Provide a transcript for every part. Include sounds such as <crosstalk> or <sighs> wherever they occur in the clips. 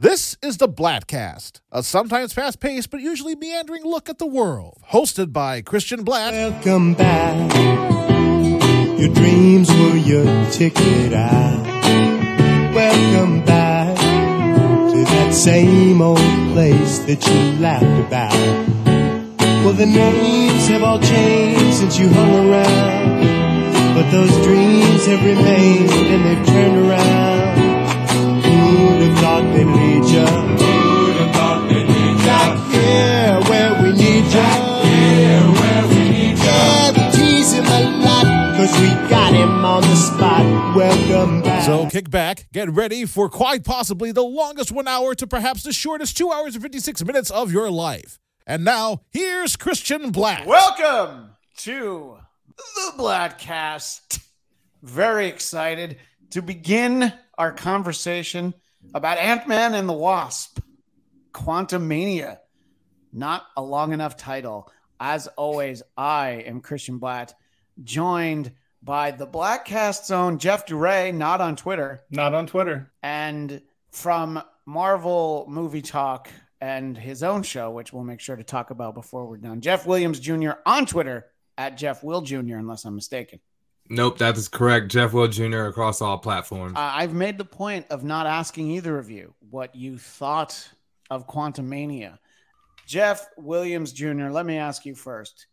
This is the Bladtcast, a sometimes fast paced but usually meandering look at the world. Hosted by Christian Blatt. Welcome back. Your dreams were your ticket out. Welcome back to that same old place that you laughed about. Well, the names have all changed since you hung around. But those dreams have remained and they've turned around. We where we need lot, cause we got him on the spot. Welcome back. So kick back, get ready for quite possibly the longest one hour to perhaps the shortest two hours and 56 minutes of your life. And now, here's Christian Blatt. Welcome to the Bladtcast. Very excited to begin our conversation about Ant Man and the Wasp, Quantumania. Not a long enough title. As always, I am Christian Blatt, joined by the Bladtcast's own Jeff Duray, not on Twitter, Not on Twitter. and from Marvel Movie Talk and his own show, which we'll make sure to talk about before we're done. Jeff Williams Jr. on Twitter at Jeff Will Jr., unless I'm mistaken. Nope, that is correct. Jeff Will Jr. across all platforms. Uh, I've made the point of not asking either of you what you thought of Quantumania. Jeff Williams Jr., let me ask you first.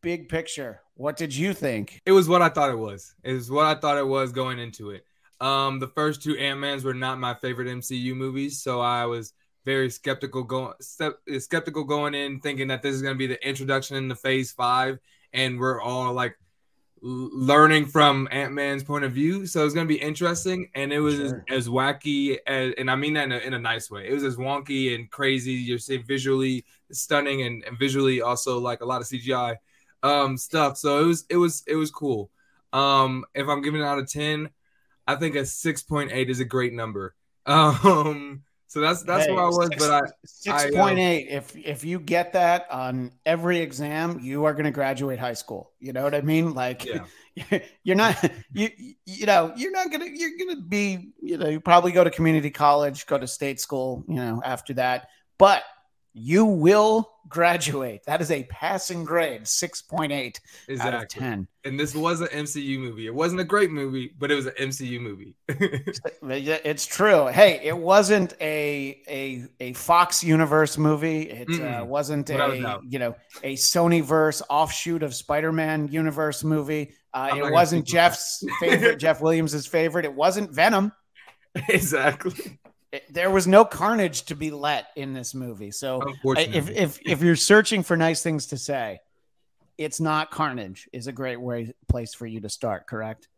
Big picture, what did you think? it was what I thought it was. It was what I thought it was going into it. Um, the first two Ant Mans were not my favorite MCU movies, so I was very skeptical going skeptical going in, thinking that this is going to be the introduction into Phase Five, and we're all like learning from Ant Man's point of view. So it's going to be interesting, and it was Sure. as, as wacky as, and I mean that in a, in a nice way. It was as wonky and crazy. You're saying visually stunning, and, and visually also like a lot of CGI um stuff. So it was it was it was cool. Um if I'm giving it out of 10, I think a 6.8 is a great number. <laughs> Um so that's that's Hey, where I was, six- but I uh, Six I, point eight. If if you get that on every exam, you are going to graduate high school. You know what I mean? Like, Yeah. <laughs> you're not you you know you're not gonna you're gonna be you know you probably go to community college, go to state school. You know after that, but you will graduate. That is a passing grade, six point eight out of ten. And this was an MCU movie. It wasn't a great movie, but it was an MCU movie. <laughs> It's true. Hey, it wasn't a a a Fox Universe movie. It uh, wasn't Without a doubt. you know a Sony verse offshoot of Spider Man universe movie. Uh, it wasn't Jeff's favorite. Jeff Williams's favorite. It wasn't Venom. <laughs> exactly. There was no carnage to be let in this movie. So if if if you're searching for nice things to say, it's not carnage. Is a great way place for you to start. Correct.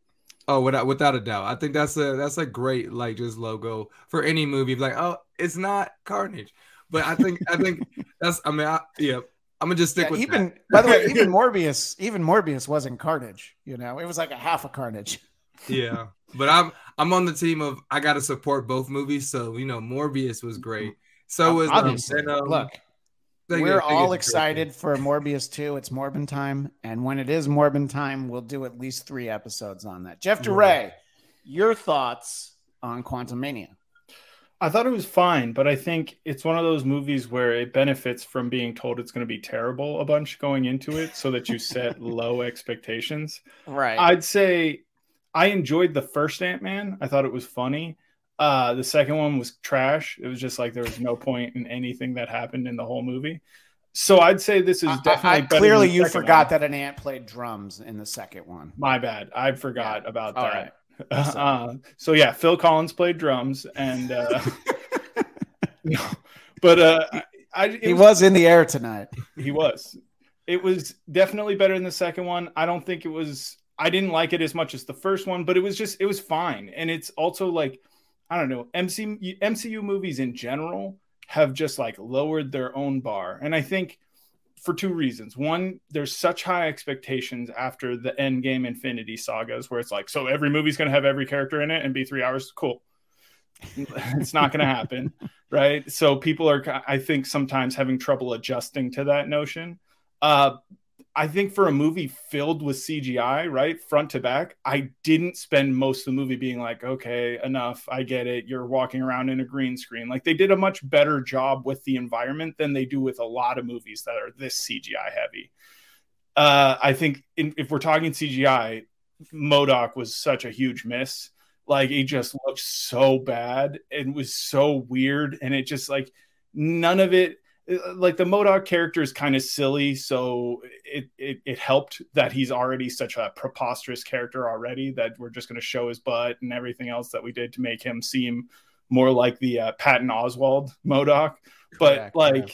Oh, without without a doubt. I think that's a that's a great like just logo for any movie. Like, oh, it's not Carnage, but I think I think that's. I mean, I, yeah, I'm gonna just stick Yeah, with even that. by the way, <laughs> even Morbius, even Morbius wasn't Carnage. You know, it was like a half a Carnage. yeah, but I'm I'm on the team of I gotta support both movies. So you know, Morbius was great. So was um, Obviously, Venom. look, Thank you- we're thank all Joker. excited for Morbius 2. It's Morbin time, and when it is Morbin time, we'll do at least three episodes on that. Jeff Duray, your thoughts on Quantumania? I thought it was fine, but I think it's one of those movies where it benefits from being told it's going to be terrible a bunch going into it so that you set <laughs> low expectations. Right. I'd say I enjoyed the first Ant Man. I thought it was funny. Uh, the second one was trash. It was just like there was no point in anything that happened in the whole movie. So I'd say this is definitely I- I- clearly you forgot one. that an ant played drums in the second one. My bad. I forgot about All that. right. <laughs> Uh, so yeah, Phil Collins played drums, and uh, <laughs> <laughs> no, but uh, I, He was in the air tonight. he was. It was definitely better than the second one. I don't think it was. I didn't like it as much as the first one, but it was just it was fine. And it's also like I don't know MC, MCU movies in general have just like lowered their own bar, and I think for two reasons. One, there's such high expectations after the Endgame Infinity sagas, where it's like, so every movie's going to have every character in it and be three hours. Cool. <laughs> it's not going to happen, <laughs> right? So people are, I think, sometimes having trouble adjusting to that notion. Uh, I think for a movie filled with CGI, right, front to back, I didn't spend most of the movie being like, okay, enough, I get it. You're walking around in a green screen. Like they did a much better job with the environment than they do with a lot of movies that are this CGI heavy. Uh, I think in, if we're talking CGI, MODOK was such a huge miss. Like it just looked so bad and was so weird, and it just like none of it like the MODOK character is kind of silly, so it, it, it helped that he's already such a preposterous character already that we're just going to show his butt and everything else that we did to make him seem more like the uh, Patton Oswalt MODOK. But Correct, like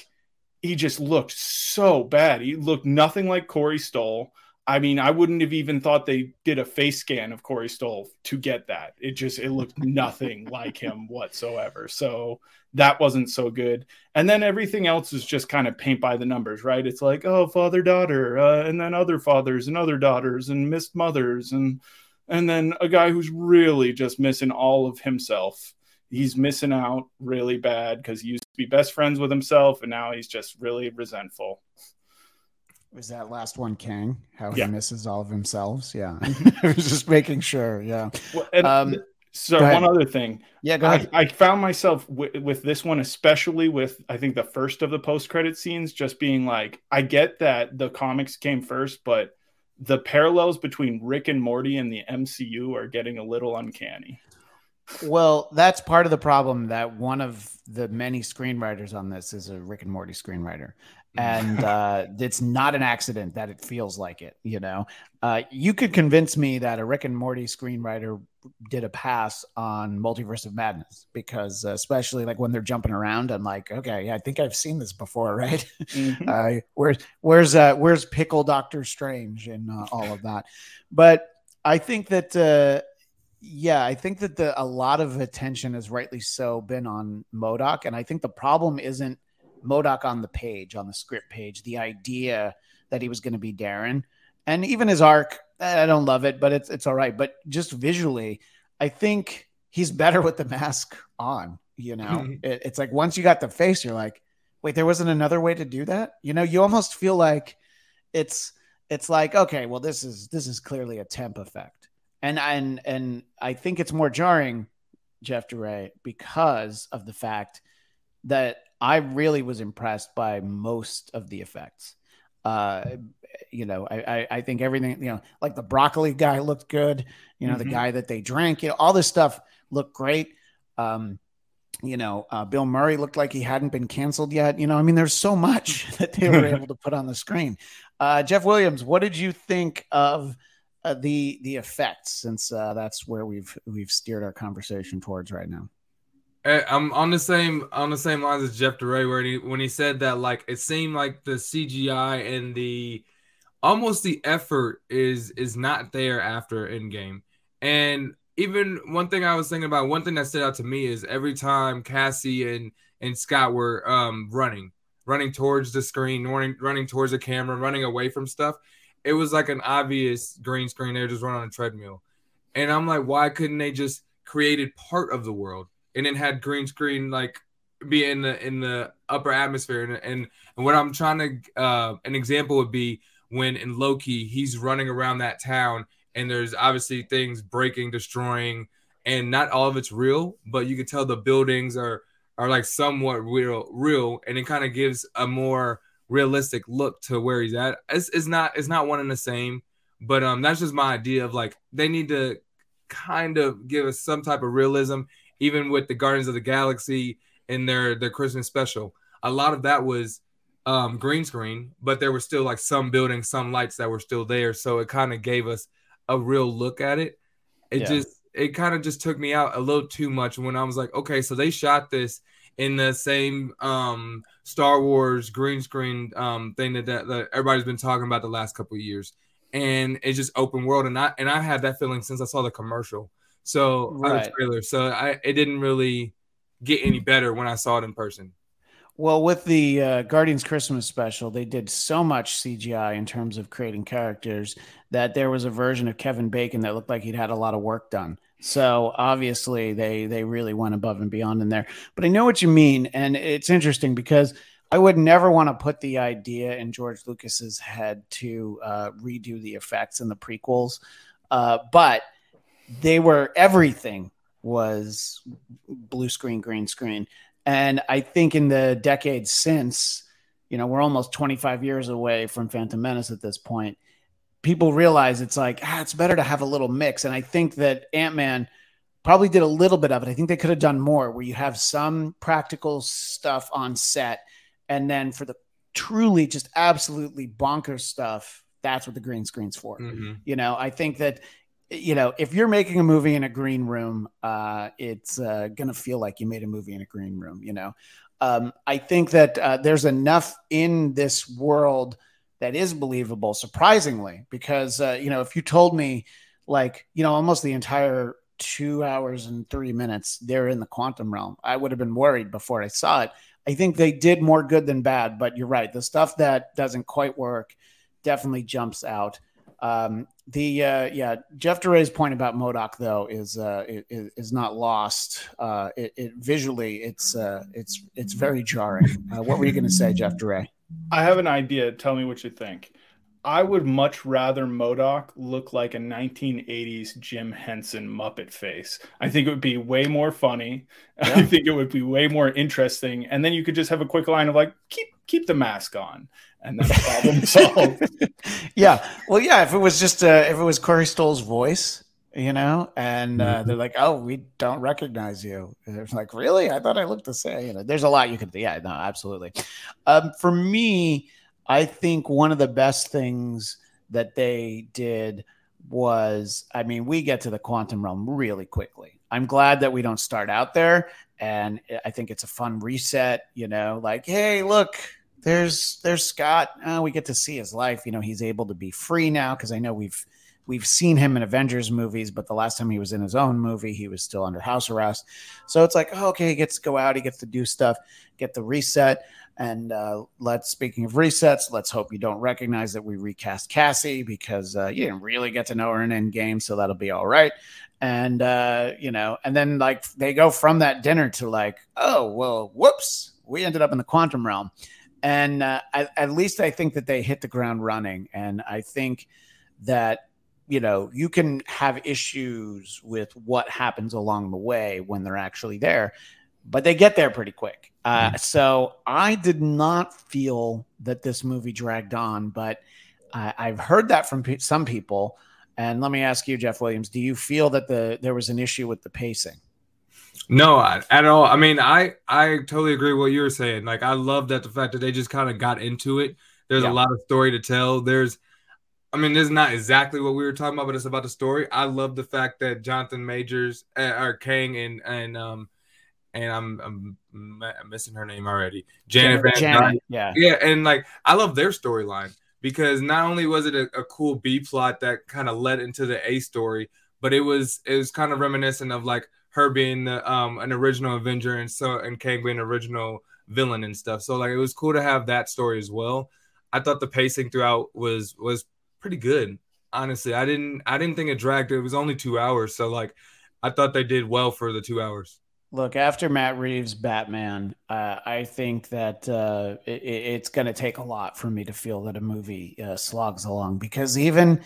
yeah. he just looked so bad. He looked nothing like Corey Stoll. I mean, I wouldn't have even thought they did a face scan of Corey Stoll to get that. It just it looked nothing <laughs> like him whatsoever. So that wasn't so good. And then everything else is just kind of paint by the numbers, right? It's like, oh, father daughter, uh, and then other fathers and other daughters and missed mothers and and then a guy who's really just missing all of himself. He's missing out really bad because he used to be best friends with himself and now he's just really resentful. Was that last one Kang? How Yeah. he misses all of himself? Yeah. <laughs> I was just making sure. Yeah. Well, and Um, so one other thing, Yeah, go I. I found myself w- with this one, especially with I think the first of the post credit scenes, just being like, I get that the comics came first, but the parallels between Rick and Morty and the MCU are getting a little uncanny. Well, that's part of the problem that one of the many screenwriters on this is a Rick and Morty screenwriter. And <laughs> uh, it's not an accident that it feels like it. You know, uh, you could convince me that a Rick and Morty screenwriter did a pass on Multiverse of Madness because, uh, especially like when they're jumping around, I'm like, okay, yeah, I think I've seen this before, <laughs> right? Mhm. uh, where's where's uh, where's pickle Doctor Strange and uh, all of that. But I think that uh, yeah, I think that the a lot of attention has rightly so been on MODOK, and I think the problem isn't MODOK on the page on the script page. The idea that he was going to be Darren, and even his arc, I don't love it, but it's it's all right. But just visually, I think he's better with the mask on. You know, <laughs> it, it's like once you got the face, you're like, wait, there wasn't another way to do that. You know, you almost feel like it's it's like okay, well, this is this is clearly a temp effect, and and and I think it's more jarring, Jeff Duray, because of the fact that I really was impressed by most of the effects. Uh, you know, I, I I think everything, you know, like the broccoli guy looked good. You know, the Mhm. guy that they drank, you know, all this stuff looked great. Um, you know, uh, Bill Murray looked like he hadn't been canceled yet. You know, I mean, there's so much <laughs> that they were <laughs> able to put on the screen. Uh, Jeff Williams, what did you think of uh, the the effects? Since uh, that's where we've we've steered our conversation towards right now. Eh, I'm on the same on the same lines as Jeff Duray, where he when he said that like it seemed like the CGI and the almost the effort is is not there after Endgame. And even one thing I was thinking about, one thing that stood out to me is every time Cassie and and Scott were um running, running towards the screen, running running towards the camera, running away from stuff, it was like an obvious green screen. They were just running on a treadmill. And I'm like, why couldn't they just created part of the world and then had green screen like be in the in the upper atmosphere and and, and what I'm trying to uh, an example would be when in Loki he's running around that town and there's obviously things breaking, destroying, and not all of it's real, but you can tell the buildings are are like somewhat real, real, and it kind of gives a more realistic look to where he's at. It's, it's not it's not one and the same, but um that's just my idea of like they need to kind of give us some type of realism, even with the Guardians of the Galaxy in their their Christmas special. A lot of that was um, green screen, but there were still like some buildings, some lights that were still there, so it kind of gave us a real look at it. It Yeah. just it kind of just took me out a little too much when I was like, okay, so they shot this in the same um, Star Wars green screen um, thing that, that, that everybody's been talking about the last couple of years, and it's just open world, and I and I had that feeling since I saw the commercial, so the Right. trailer, so I it didn't really get any better when I saw it in person. Well, with the uh, Guardians Christmas special, they did so much CGI in terms of creating characters that there was a version of Kevin Bacon that looked like he'd had a lot of work done. So obviously, they they really went above and beyond in there. But I know what you mean, and it's interesting because I would never want to put the idea in George Lucas's head to uh, redo the effects in the prequels, uh, but they were everything was blue screen, green screen, and I think in the decades since, you know, we're almost 25 years away from Phantom Menace at this point. People realize it's like ah, it's better to have a little mix, and I think that Ant Man probably did a little bit of it. I think they could have done more, where you have some practical stuff on set and then for the truly just absolutely bonkers stuff, that's what the green screen's for. Mm-hmm. You know, I think that you know, if you're making a movie in a green room, uh, it's uh, gonna feel like you made a movie in a green room. You know, um, I think that uh, there's enough in this world that is believable, surprisingly, because uh, you know, if you told me like you know almost the entire two hours and three minutes they're in the quantum realm, I would have been worried before I saw it. I think they did more good than bad, but you're right. The stuff that doesn't quite work definitely jumps out. Um, the uh, yeah, Jeff Duray's point about MODOK though is uh, is, is not lost. Uh, it, it visually it's uh, it's it's very jarring. Uh, what were you going to say, Jeff Duray? I have an idea. Tell me what you think. I would much rather MODOK look like a 1980s Jim Henson Muppet face. I think it would be way more funny. <laughs> Yeah. I think it would be way more interesting. And then you could just have a quick line of like, keep keep the mask on, and that's problem solved. <laughs> yeah. Well, yeah. If it was just uh, if it was Corey Stoll's voice, you know, and uh, mm-hmm. they're like, "Oh, we don't recognize you." And it's like, "Really? I thought I looked the same." You know, there's a lot you could. Yeah. No, absolutely. Um, for me I think one of the best things that they did was, I mean, we get to the quantum realm really quickly. I'm glad that we don't start out there. And I think it's a fun reset, you know, like, hey, look, there's there's Scott. Oh, we get to see his life. You know, he's able to be free now because I know we've we've seen him in Avengers movies, but the last time he was in his own movie, he was still under house arrest. So it's like, oh, okay, he gets to go out, he gets to do stuff, get the reset. And uh, let's speaking of resets, let's hope you don't recognize that we recast Cassie because uh, you didn't really get to know her in Endgame, so that'll be all right. And uh, you know, and then like they go from that dinner to like, oh well, whoops, we ended up in the quantum realm. And uh, at, at least I think that they hit the ground running, and I think that you know you can have issues with what happens along the way when they're actually there but they get there pretty quick. Uh, mm. So I did not feel that this movie dragged on, but uh, I've heard that from pe- some people. And let me ask you, Jeff Williams, do you feel that the there was an issue with the pacing? No, at all. I mean, I I totally agree with what you were saying. Like, I love that the fact that they just kind of got into it. There's yeah. a lot of story to tell. There's, I mean, this is not exactly what we were talking about, but it's about the story. I love the fact that Jonathan Majors uh, or Kang and and um and I'm, I'm, I'm missing her name already. Janet, Janet Van Dyne. Yeah. Yeah. And like, I love their storyline because not only was it a, a cool B plot that kind of led into the A story, but it was, it was kind of reminiscent of like her being the, um, an original Avenger and so, and Kang being an original villain and stuff. So like, it was cool to have that story as well. I thought the pacing throughout was, was pretty good. Honestly, I didn't, I didn't think it dragged. It was only two hours. So like, I thought they did well for the two hours. Look, after Matt Reeves' Batman, uh, I think that uh, it, it's going to take a lot for me to feel that a movie uh, slogs along because even,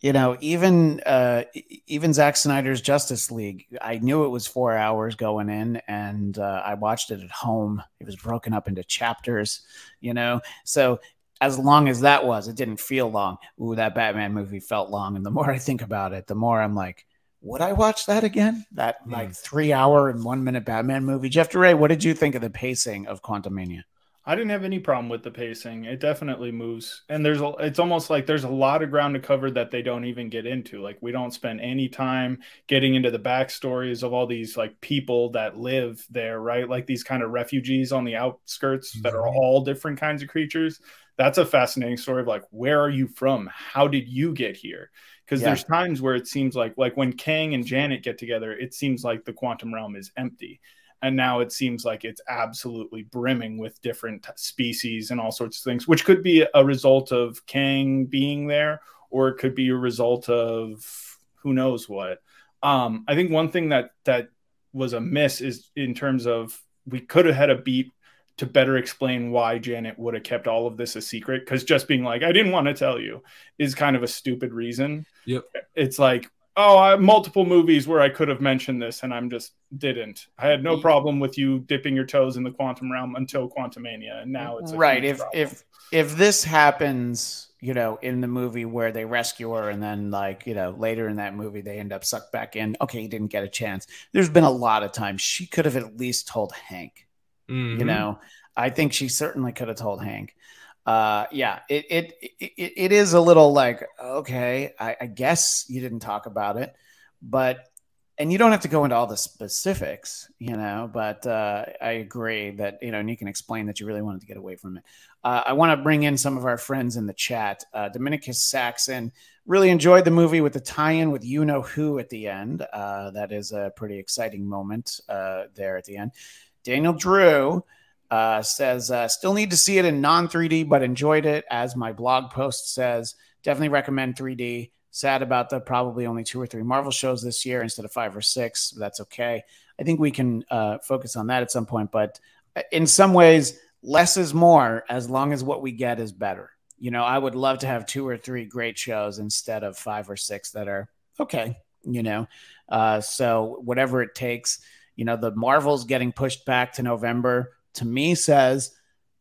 you know, even uh, even Zack Snyder's Justice League, I knew it was four hours going in, and uh, I watched it at home. It was broken up into chapters, you know, so as long as that was, it didn't feel long. Ooh, that Batman movie felt long, and the more I think about it, the more I'm like would I watch that again? That mm. like three hour and one minute Batman movie. Jeff Duray, what did you think of the pacing of Quantumania? I didn't have any problem with the pacing. It definitely moves, and there's a, it's almost like there's a lot of ground to cover that they don't even get into. Like we don't spend any time getting into the backstories of all these like people that live there, right? Like these kind of refugees on the outskirts that are mm-hmm. all different kinds of creatures. That's a fascinating story of like where are you from? How did you get here? because yeah. there's times where it seems like like when Kang and Janet get together, it seems like the quantum realm is empty. And now it seems like it's absolutely brimming with different species and all sorts of things, which could be a result of Kang being there, or it could be a result of who knows what. Um, I think one thing that that was a miss is in terms of we could have had a beat to better explain why Janet would have kept all of this a secret. Because just being like, I didn't want to tell you is kind of a stupid reason. Yep. It's like, oh, I have multiple movies where I could have mentioned this and I'm just didn't. I had no problem with you dipping your toes in the quantum realm until Quantumania, and now it's right. If problem. if if this happens, you know, in the movie where they rescue her and then like, you know, later in that movie they end up sucked back in. Okay, he didn't get a chance. There's been a lot of times she could have at least told Hank. Mm-hmm. You know, I think she certainly could have told Hank. Uh, yeah, it, it it it is a little like okay, I, I guess you didn't talk about it, but and you don't have to go into all the specifics, you know, but uh, I agree that, you know, and you can explain that you really wanted to get away from it. Uh, I want to bring in some of our friends in the chat. Uh, Dominicus Saxon really enjoyed the movie with the tie in with You Know Who at the end. Uh, that is a pretty exciting moment uh, there at the end. Daniel Drew uh, says, still need to see it in non 3D, but enjoyed it. As my blog post says, definitely recommend 3D. Sad about the probably only two or three Marvel shows this year instead of five or six. That's okay. I think we can uh, focus on that at some point. But uh, in some ways, less is more as long as what we get is better. You know, I would love to have two or three great shows instead of five or six that are okay, you know. Uh, so whatever it takes, you know, the Marvels getting pushed back to November to me says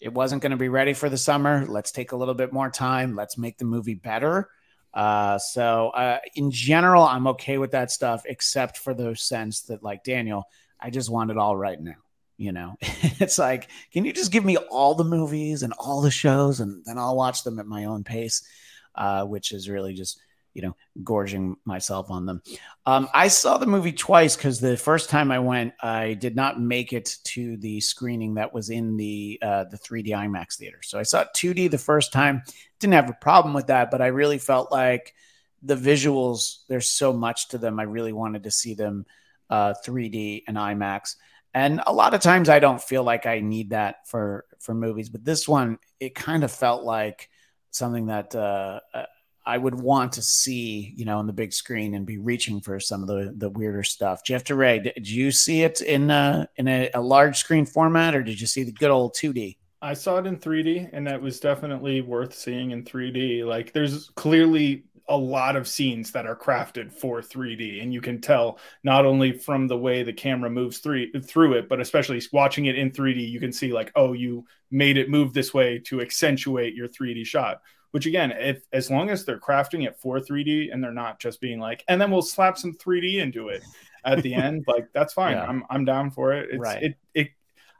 it wasn't going to be ready for the summer. Let's take a little bit more time. Let's make the movie better. Uh, so uh, in general, I'm okay with that stuff, except for the sense that, like Daniel, I just want it all right now. You know, <laughs> it's like, can you just give me all the movies and all the shows, and then I'll watch them at my own pace, uh, which is really just you know, gorging myself on them. Um, I saw the movie twice because the first time I went, I did not make it to the screening that was in the uh, the 3D IMAX theater. So I saw it 2D the first time. Didn't have a problem with that, but I really felt like the visuals. There's so much to them. I really wanted to see them uh, 3D and IMAX. And a lot of times I don't feel like I need that for for movies, but this one it kind of felt like something that uh, I would want to see, you know, on the big screen and be reaching for some of the the weirder stuff. Jeff Duray, did you see it in a, in a, a large screen format, or did you see the good old 2D? I saw it in 3D, and that was definitely worth seeing in 3D. Like, there's clearly a lot of scenes that are crafted for 3D, and you can tell not only from the way the camera moves through through it, but especially watching it in 3D, you can see like, oh, you made it move this way to accentuate your 3D shot which again, if as long as they're crafting it for 3D and they're not just being like, and then we'll slap some 3D into it at the end, <laughs> like that's fine. Yeah. I'm I'm down for it. It's right. it it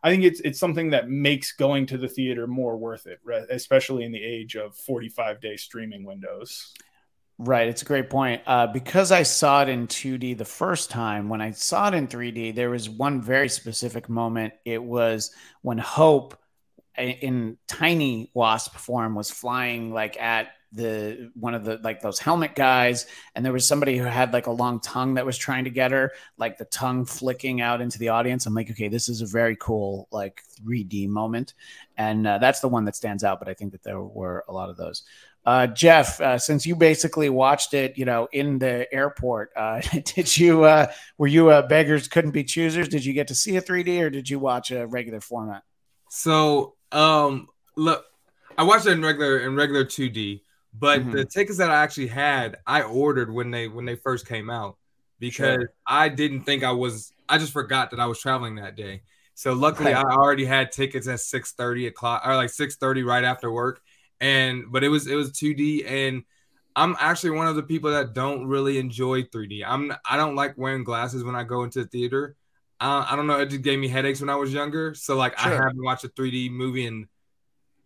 I think it's it's something that makes going to the theater more worth it, especially in the age of 45 day streaming windows. Right, it's a great point. Uh, because I saw it in 2D the first time, when I saw it in 3D, there was one very specific moment. It was when Hope in tiny wasp form was flying like at the one of the like those helmet guys and there was somebody who had like a long tongue that was trying to get her like the tongue flicking out into the audience. I'm like okay this is a very cool like 3d moment and uh, that's the one that stands out but i think that there were a lot of those. Uh, jeff uh, since you basically watched it you know in the airport uh, <laughs> did you uh, were you beggars couldn't be choosers? Did you get to see a 3d or did you watch a regular format? So um, look, I watched it in regular in regular 2D, but mm-hmm. the tickets that I actually had, I ordered when they when they first came out because sure. I didn't think I was. I just forgot that I was traveling that day. So luckily. I already had tickets at six thirty o'clock or like six thirty right after work, and but it was it was 2D and. I'm actually one of the people that don't really enjoy 3D. I'm I don't like wearing glasses when I go into the theater. Uh, I don't know. It just gave me headaches when I was younger. So like sure. I haven't watched a 3D movie in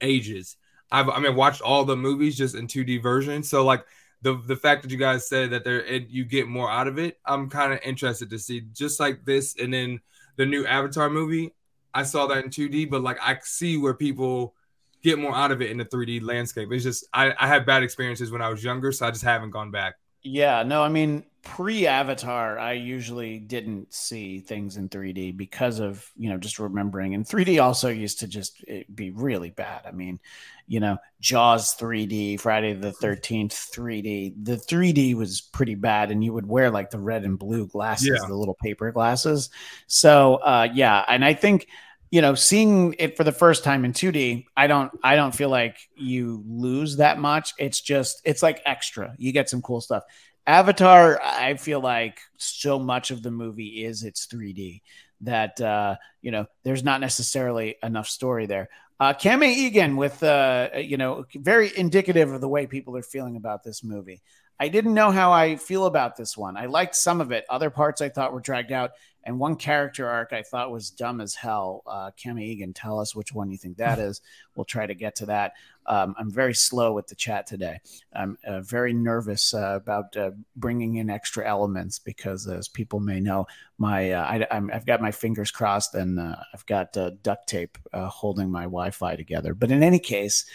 ages. I've I mean watched all the movies just in 2D version. So like the the fact that you guys said that there it, you get more out of it, I'm kind of interested to see just like this and then the new Avatar movie. I saw that in 2D, but like I see where people get more out of it in the 3D landscape. It's just I, I had bad experiences when I was younger, so I just haven't gone back. Yeah, no, I mean, pre Avatar, I usually didn't see things in 3D because of, you know, just remembering. And 3D also used to just eh, be really bad. I mean, you know, Jaws 3D, Friday the 13th 3D. The 3D was pretty bad. And you would wear like the red and blue glasses, yeah. the little paper glasses. So, uh, yeah. And I think you know, seeing it for the first time in 2D, I don't I don't feel like you lose that much. It's just it's like extra. You get some cool stuff. Avatar, I feel like so much of the movie is it's 3D that uh, you know there's not necessarily enough story there. Uh, Egan with uh, you know very indicative of the way people are feeling about this movie. I didn't know how I feel about this one. I liked some of it. Other parts I thought were dragged out. And one character arc I thought was dumb as hell. Uh, Kame Egan, tell us which one you think that is. We'll try to get to that. Um, I'm very slow with the chat today. I'm uh, very nervous uh, about uh, bringing in extra elements because, as people may know, my uh, I, have got my fingers crossed and uh, I've got uh, duct tape holding my Wi-Fi together. But in any case,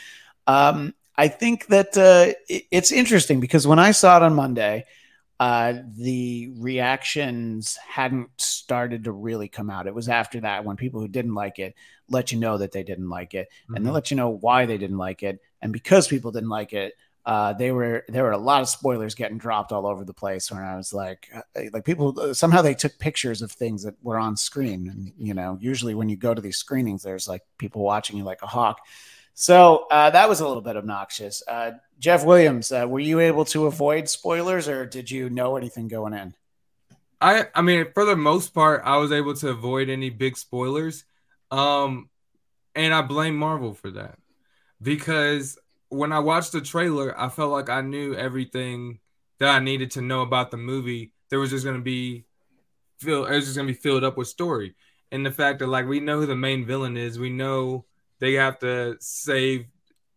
um, I think that it, it's interesting because when I saw it on Monday uh, the reactions hadn't started to really come out. It was after that when people who didn't like it let you know that they didn't like it, mm-hmm. and they let you know why they didn't like it, and because people didn't like it. Uh, they were there were a lot of spoilers getting dropped all over the place when I was like uh, like people uh, somehow they took pictures of things that were on screen and you know usually when you go to these screenings there's like people watching you like a hawk so uh, that was a little bit obnoxious. Uh, Jeff Williams, uh, were you able to avoid spoilers, or did you know anything going in? I, I mean, for the most part, I was able to avoid any big spoilers, um, and I blame Marvel for that because when I watched the trailer, I felt like I knew everything that I needed to know about the movie. There was just going to be fill, it was just going to be filled up with story, and the fact that like we know who the main villain is, we know they have to save.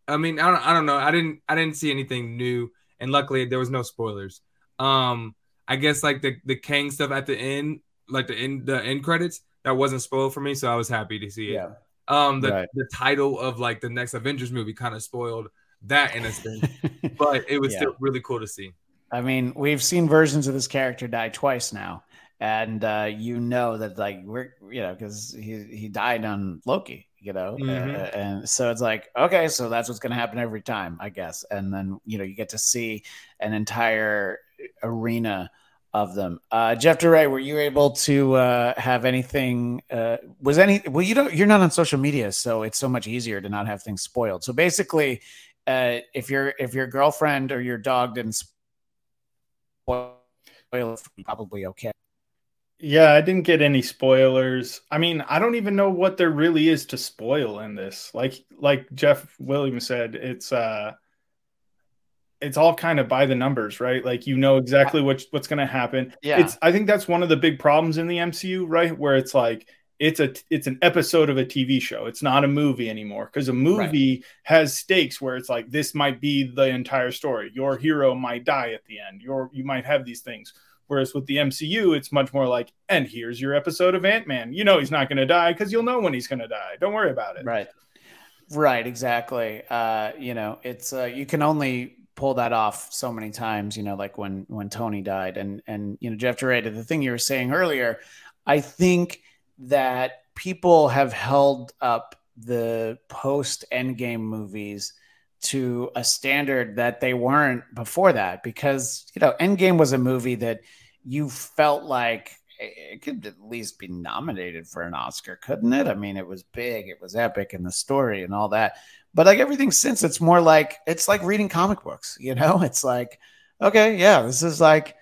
I mean, I don't, I don't know. I didn't I didn't see anything new, and luckily there was no spoilers. Um, I guess like the the Kang stuff at the end, like the end the end credits, that wasn't spoiled for me, so I was happy to see it. Yeah. Um, the right. the title of like the next Avengers movie kind of spoiled that in a sense, <laughs> but it was yeah. still really cool to see. I mean, we've seen versions of this character die twice now, and uh, you know that like we're you know because he he died on Loki, you know mm-hmm. uh, and so it's like okay so that's what's going to happen every time i guess. And then you know you get to see an entire arena of them. Uh, jeff Duray, were you able to uh, have anything uh, was any well you don't you're not on social media so it's so much easier to not have things spoiled. So basically uh, if your if your girlfriend or your dog didn't spoil probably okay yeah, I didn't get any spoilers. I mean, I don't even know what there really is to spoil in this. Like like Jeff Williams said, it's uh it's all kind of by the numbers, right? Like you know exactly what what's going to happen. Yeah. It's I think that's one of the big problems in the MCU, right? Where it's like it's a it's an episode of a TV show. It's not a movie anymore because a movie right. has stakes where it's like this might be the entire story. Your hero might die at the end. Your you might have these things Whereas with the MCU, it's much more like, and here's your episode of Ant Man. You know he's not going to die because you'll know when he's going to die. Don't worry about it. Right. Right. Exactly. Uh, you know, it's uh, you can only pull that off so many times. You know, like when when Tony died, and and you know Jeff Duray, the thing you were saying earlier, I think that people have held up the post Endgame movies to a standard that they weren't before that because you know Endgame was a movie that you felt like it could at least be nominated for an Oscar, couldn't it? I mean, it was big, it was epic in the story and all that. But like everything since, it's more like it's like reading comic books, you know? <laughs> It's like, okay, yeah, this is like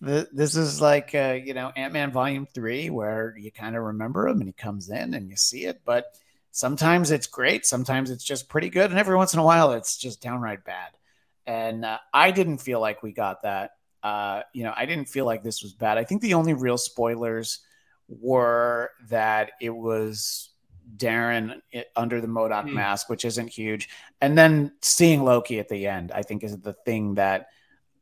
this is like uh, you know Ant-Man volume 3 where you kind of remember him and he comes in and you see it, but sometimes it's great, sometimes it's just pretty good, and every once in a while it's just downright bad. And uh, I didn't feel like we got that. Uh, you know, I didn't feel like this was bad. I think the only real spoilers were that it was Darren under the MODOK mm. mask, which isn't huge, and then seeing Loki at the end. I think is the thing that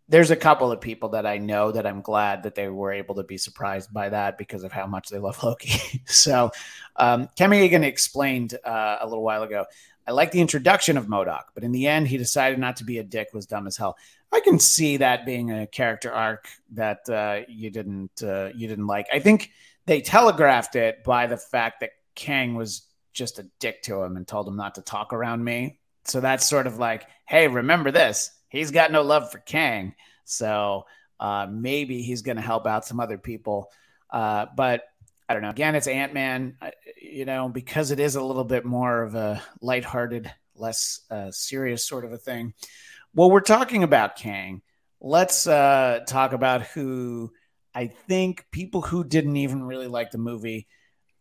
there's a couple of people that I know that I'm glad that they were able to be surprised by that because of how much they love <laughs> Loki. so, um, Kame Egan explained uh, a little while ago. I like the introduction of MODOK, but in the end, he decided not to be a dick. Was dumb as hell. I can see that being a character arc that uh, you didn't uh, you didn't like. I think they telegraphed it by the fact that Kang was just a dick to him and told him not to talk around me. So that's sort of like, hey, remember this he's got no love for Kang. So uh, maybe he's going to help out some other people. Uh, but I don't know. Again, it's Ant Man, you know, because it is a little bit more of a lighthearted, less uh, serious sort of a thing. Well, we're talking about Kang. Let's uh, talk about who I think people who didn't even really like the movie,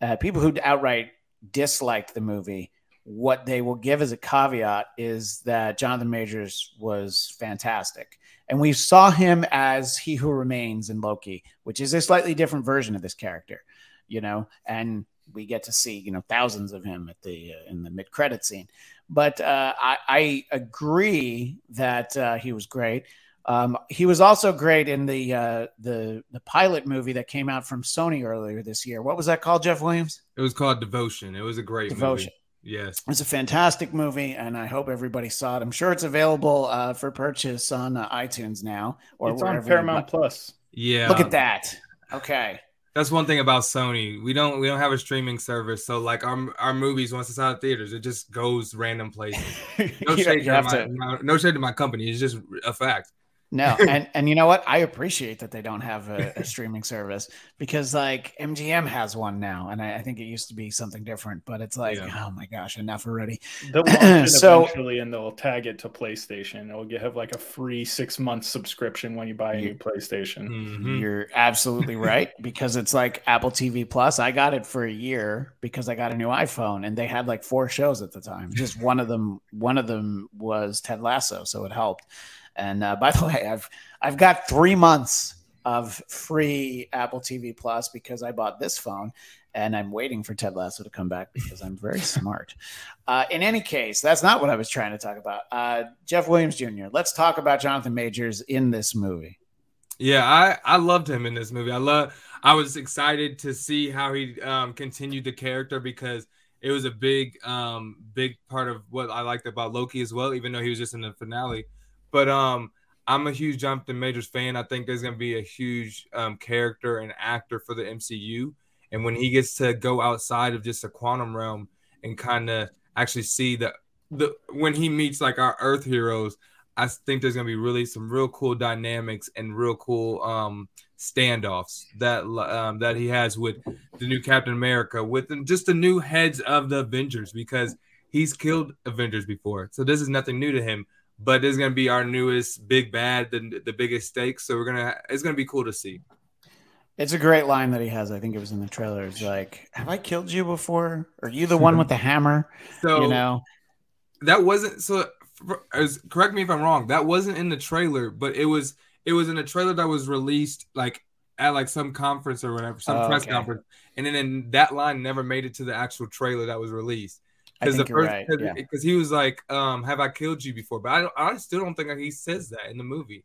uh, people who outright disliked the movie, what they will give as a caveat is that Jonathan Majors was fantastic. And we saw him as He Who Remains in Loki, which is a slightly different version of this character, you know, and we get to see, you know, thousands of him at the uh, in the mid credit scene. But uh, I, I, agree that uh, he was great. Um, he was also great in the uh, the the pilot movie that came out from Sony earlier this year. What was that called, Jeff Williams? It was called Devotion. It was a great Devotion. Movie. Yes. It's a fantastic movie, and I hope everybody saw it. I'm sure it's available uh, for purchase on uh, iTunes now. Or it's on Paramount Plus. Yeah. Look at that. Okay. That's one thing about Sony. We don't we don't have a streaming service, so like our our movies once it's out of theaters, it just goes random places. <laughs> No shade, to my, my, no shade to my company. It's just a fact. No, <laughs> and and you know what? I appreciate that they don't have a, a <laughs> streaming service because like MGM has one now, and I, I, think it used to be something different. But it's like, yeah. oh my gosh, enough already. They'll <clears throat> launch it so, eventually, and they'll tag it to PlayStation. It'll have like a free six month subscription when you buy a new PlayStation. Mm-hmm. You're absolutely right because it's like Apple TV Plus. I got it for a year because I got a new iPhone, and they had like four shows at the time. Just one of them, one of them was Ted Lasso, so it helped. And uh, by the <laughs> way, I've I've got three months of free Apple TV Plus because I bought this phone, and I'm waiting for Ted Lasso to come back because I'm very <laughs> smart. Uh, in any case, that's not what I was trying to talk about. Uh, Jeff Williams Jr. Let's talk about Jonathan Majors in this movie. Yeah, I I loved him in this movie. I love. I was excited to see how he um, continued the character because it was a big um, big part of what I liked about Loki as well. Even though he was just in the finale, but um, I'm a huge Jonathan Majors fan. I think there's going to be a huge um, character and actor for the MCU. And when he gets to go outside of just the quantum realm and kind of actually see the the when he meets like our Earth heroes, I think there's going to be really some real cool dynamics and real cool um, standoffs that um, that he has with the new Captain America, with just the new heads of the Avengers because he's killed Avengers before, so this is nothing new to him but it's gonna be our newest big bad, the, the biggest stakes. So we're gonna it's gonna be cool to see. It's a great line that he has. I think it was in the trailer. It's like, "Have I killed you before? Are you the one with the hammer?" So you know, that wasn't so. As, correct me if I'm wrong. That wasn't in the trailer, but it was. It was in a trailer that was released like at like some conference or whatever, some oh, press okay. conference, and then that line never made it to the actual trailer that was released. Because the first, because right. yeah. he was like, um, "Have I killed you before?" But I, don't, I still don't think he says that in the movie.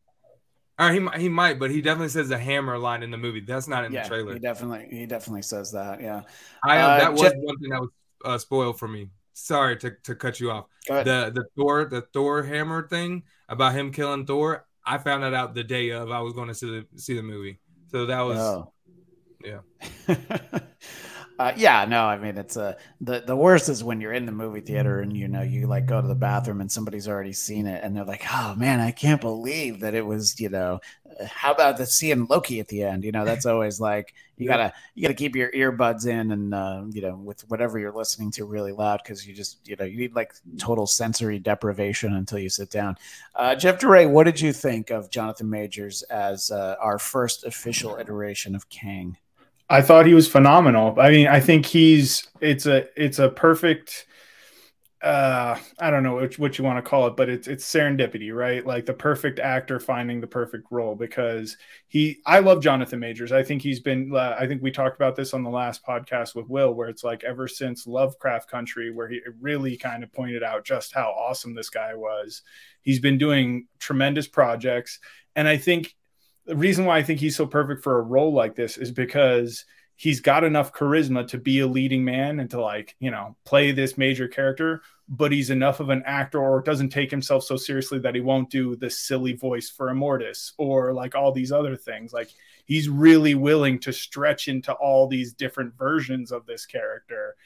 Or he he might, but he definitely says the hammer line in the movie. That's not in yeah, the trailer. He definitely he definitely says that. Yeah, I uh, that was one thing that was uh, spoiled for me. Sorry to, to cut you off. The the Thor the Thor hammer thing about him killing Thor. I found that out the day of I was going to see the see the movie. So that was oh. yeah. <laughs> Uh, yeah, no, I mean it's a the the worst is when you're in the movie theater and you know you like go to the bathroom and somebody's already seen it and they're like, oh man, I can't believe that it was you know, uh, how about the seeing Loki at the end? You know, that's always like you gotta you gotta keep your earbuds in and uh, you know with whatever you're listening to really loud because you just you know you need like total sensory deprivation until you sit down. Uh, Jeff Duray, what did you think of Jonathan Majors as uh, our first official iteration of Kang? I thought he was phenomenal. I mean, I think he's it's a it's a perfect uh I don't know which, what you want to call it, but it's it's serendipity, right? Like the perfect actor finding the perfect role because he I love Jonathan Majors. I think he's been uh, I think we talked about this on the last podcast with Will where it's like ever since Lovecraft Country where he really kind of pointed out just how awesome this guy was. He's been doing tremendous projects and I think the reason why I think he's so perfect for a role like this is because he's got enough charisma to be a leading man and to like, you know, play this major character, but he's enough of an actor or doesn't take himself so seriously that he won't do the silly voice for Immortus or like all these other things. Like he's really willing to stretch into all these different versions of this character.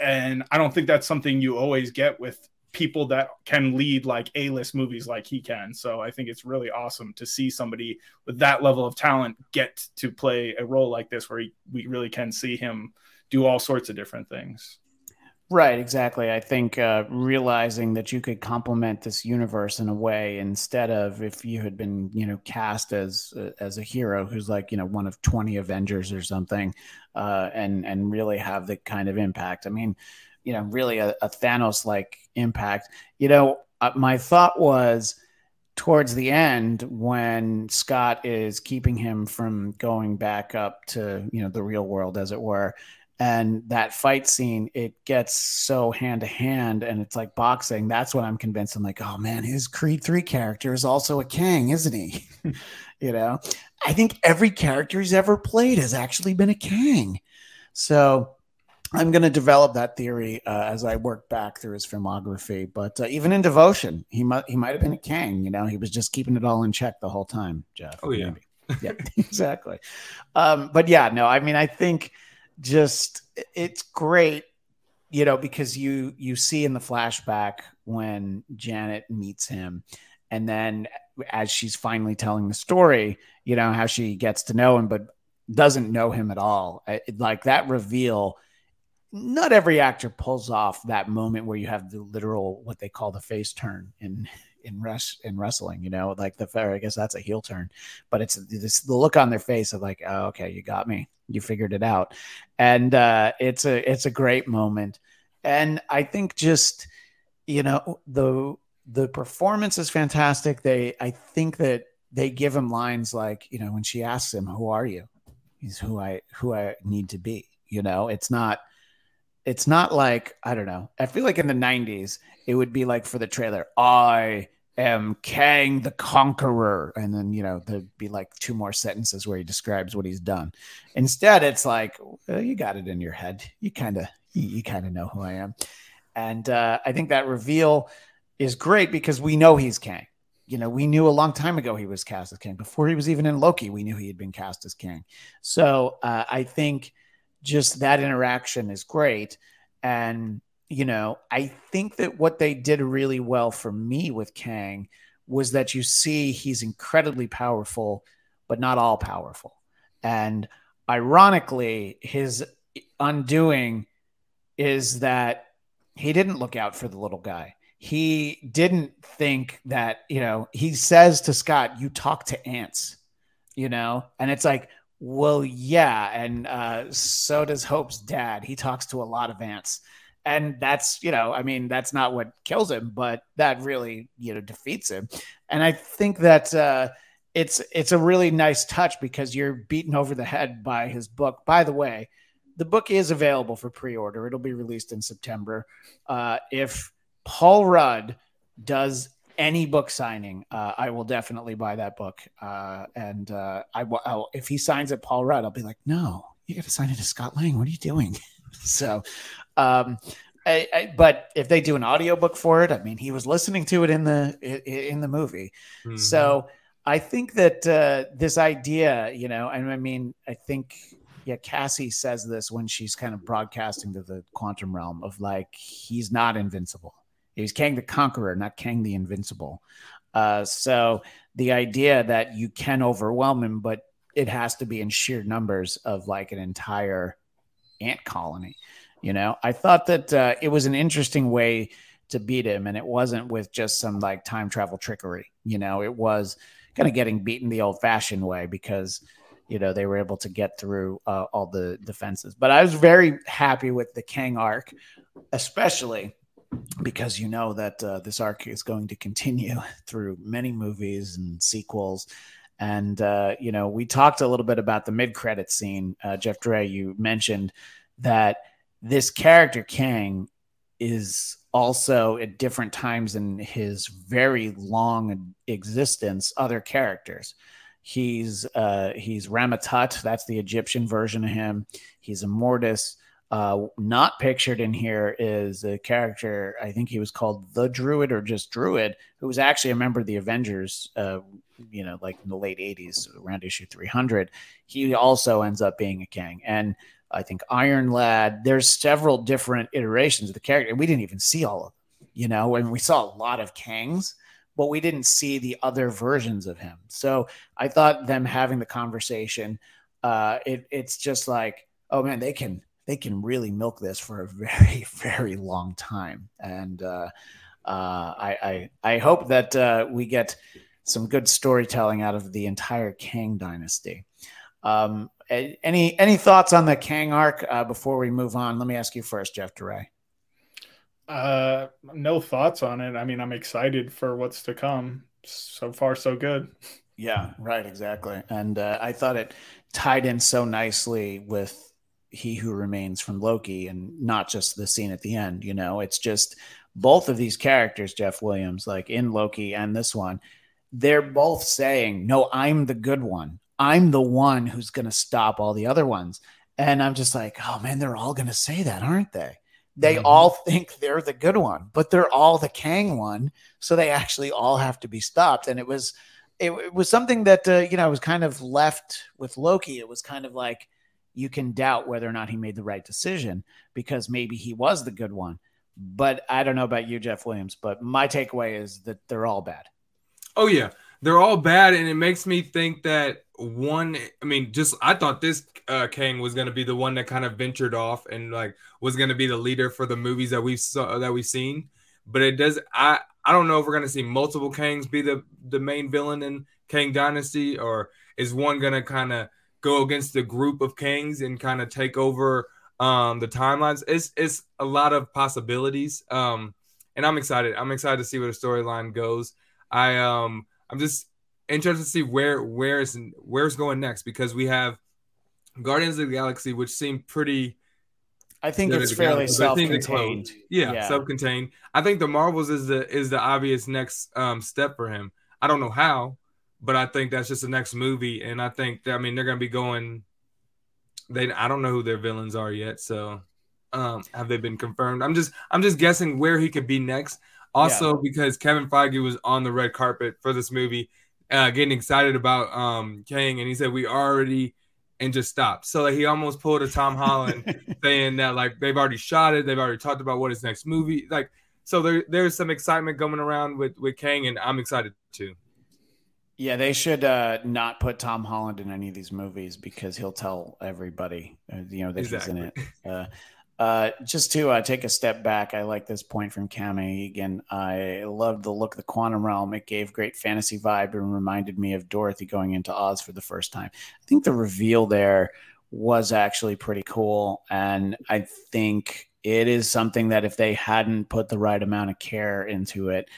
And I don't think that's something you always get with people that can lead like A-list movies like he can. So I think it's really awesome to see somebody with that level of talent get to play a role like this where he, we really can see him do all sorts of different things. Right, exactly. I think uh, realizing that you could complement this universe in a way instead of if you had been, you know, cast as uh, as a hero who's like, you know, one of twenty Avengers or something, uh, and and really have the kind of impact. I mean, you know, really a, a Thanos like impact. You know, uh, my thought was towards the end when Scott is keeping him from going back up to, you know, the real world, as it were. And that fight scene, it gets so hand to hand and it's like boxing. That's what I'm convinced. I'm like, oh man, his Creed 3 character is also a Kang, isn't he? <laughs> you know, I think every character he's ever played has actually been a Kang. So I'm going to develop that theory uh, as I work back through his filmography. But uh, even in Devotion, he might he might have been a Kang. You know, he was just keeping it all in check the whole time. Jeff. Oh yeah, yeah, <laughs> exactly. Um, but yeah, no, I mean, I think just it's great, you know, because you you see in the flashback when Janet meets him, and then as she's finally telling the story, you know how she gets to know him, but doesn't know him at all. It, like that reveal not every actor pulls off that moment where you have the literal what they call the face turn in in res in wrestling. You know, like the I guess that's a heel turn, but it's, it's the look on their face of like, oh, okay, you got me, you figured it out, and uh, it's a it's a great moment, and I think just you know the the performance is fantastic. They I think that they give him lines like you know when she asks him, "Who are you?" He's who I who I need to be. You know, it's not it's not like I don't know. I feel like in the '90s it would be like for the trailer, I am Kang the Conqueror, and then you know there'd be like two more sentences where he describes what he's done. Instead, it's like well, you got it in your head. You kind of you, you kind of know who I am, and uh, I think that reveal is great because we know he's Kang. You know, we knew a long time ago he was cast as Kang before he was even in Loki. We knew he had been cast as Kang. So uh, I think just that interaction is great. And, you know, I think that what they did really well for me with Kang was that you see he's incredibly powerful, but not all powerful. And ironically, his undoing is that he didn't look out for the little guy. He didn't think that, you know, he says to Scott, You talk to ants, you know, and it's like, well, yeah, and uh, so does Hope's dad. He talks to a lot of ants, and that's you know, I mean, that's not what kills him, but that really you know defeats him. And I think that uh, it's it's a really nice touch because you're beaten over the head by his book. By the way, the book is available for pre-order. It'll be released in September. Uh, if Paul Rudd does any book signing, uh, I will definitely buy that book. Uh, and uh, I will, I'll, if he signs it, Paul Rudd, I'll be like, no, you got to sign it to Scott Lang. What are you doing? <laughs> so, um, I, I, but if they do an audiobook for it, I mean, he was listening to it in the in the movie. Mm-hmm. So I think that uh, this idea, you know, and I mean, I think yeah, Cassie says this when she's kind of broadcasting to the quantum realm of like he's not invincible He's Kang the Conqueror, not Kang the Invincible. Uh, so the idea that you can overwhelm him, but it has to be in sheer numbers of like an entire ant colony. You know, I thought that uh, it was an interesting way to beat him, and it wasn't with just some like time travel trickery. You know, it was kind of getting beaten the old fashioned way because you know they were able to get through uh, all the defenses. But I was very happy with the Kang arc, especially because you know that uh, this arc is going to continue <laughs> through many movies and sequels. And uh, you know, we talked a little bit about the mid-credit scene. Uh, Jeff Duray, you mentioned that this character Kang is also at different times in his very long existence other characters. He's uh, he's Rama-Tut, that's the Egyptian version of him. He's Immortus. Uh, not pictured in here is a character, I think he was called the Druid or just Druid, who was actually a member of the Avengers, uh, you know, like in the late 80s, around issue 300. He also ends up being a Kang. And I think Iron Lad, there's several different iterations of the character. We didn't even see all of them. you know, and we saw a lot of Kangs, but we didn't see the other versions of him. So I thought them having the conversation, uh, it, it's just like, oh man, they can they can really milk this for a <laughs> very very long time, and uh, uh, I, I I hope that uh, we get some good storytelling out of the entire Kang dynasty. Um, any any thoughts on the Kang arc uh, before we move on? Let me ask you first, Jeff Duray. Uh, no thoughts on it. I mean, I'm excited for what's to come. So far, so good. Yeah, right, exactly. And uh, I thought it tied in so nicely with He Who Remains from Loki, and not just the scene at the end. You know, it's just both of these characters, Jeff Williams, like in Loki and this one, they're both saying, "No, I'm the good one. I'm the one who's going to stop all the other ones." And I'm just like, "Oh man, they're all going to say that, aren't they?" They mm-hmm. all think they're the good one, but they're all the Kang one, so they actually all have to be stopped. And it was it, it was something that uh, you know I was kind of left with Loki. It was kind of like you can doubt whether or not he made the right decision because maybe he was the good one. But I don't know about you, Jeff Williams. But my takeaway is that they're all bad. Oh yeah, they're all bad, and it makes me think that one. I mean, just I thought this uh, Kang was going to be the one that kind of ventured off and like was going to be the leader for the movies that we've saw that we've seen. But it does. I I don't know if we're going to see multiple Kangs be the the main villain in Kang Dynasty, or is one going to kind of go against the group of kings and kind of take over um, the timelines? It's it's a lot of possibilities, um, and I'm excited. I'm excited to see where the storyline goes. I um I'm just interested to see where where is where's going next because we have Guardians of the Galaxy, which seemed pretty I think it's fairly self-contained. Yeah, yeah, self-contained. I think the Marvels is the is the obvious next um, step for him. I don't know how, but I think that's just the next movie, and I think that, I mean they're going to be going. They I don't know who their villains are yet, so um, have they been confirmed? I'm just I'm just guessing where he could be next. Also, yeah. because Kevin Feige was on the red carpet for this movie, uh, getting excited about um, Kang, and he said we already and just stopped. So like, he almost pulled a Tom Holland <laughs> saying that like they've already shot it, they've already talked about what his next movie like. So there, there's some excitement going around with with Kang, and I'm excited too. Yeah, they should uh, not put Tom Holland in any of these movies because he'll tell everybody, uh, you know, that exactly. he's in it. Uh, uh, just to uh, take a step back, I like this point from Cami Egan. I love the look of the quantum realm. It gave great fantasy vibe and reminded me of Dorothy going into Oz for the first time. I think the reveal there was actually pretty cool, and I think it is something that if they hadn't put the right amount of care into it,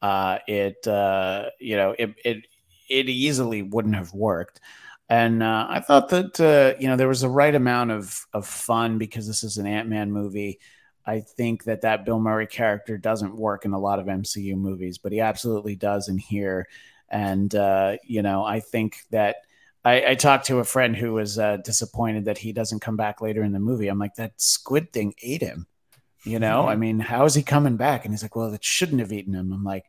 uh, it uh, you know it it it easily wouldn't have worked. And uh, I thought that uh, you know there was a right amount of of fun because this is an Ant Man movie. I think that that Bill Murray character doesn't work in a lot of MCU movies, but he absolutely does in here. And uh, you know, I think that I, I, talked to a friend who was uh, disappointed that he doesn't come back later in the movie. I'm like, that squid thing ate him. You know. <laughs> I mean, how is he coming back? And he's like, well, it shouldn't have eaten him. I'm like,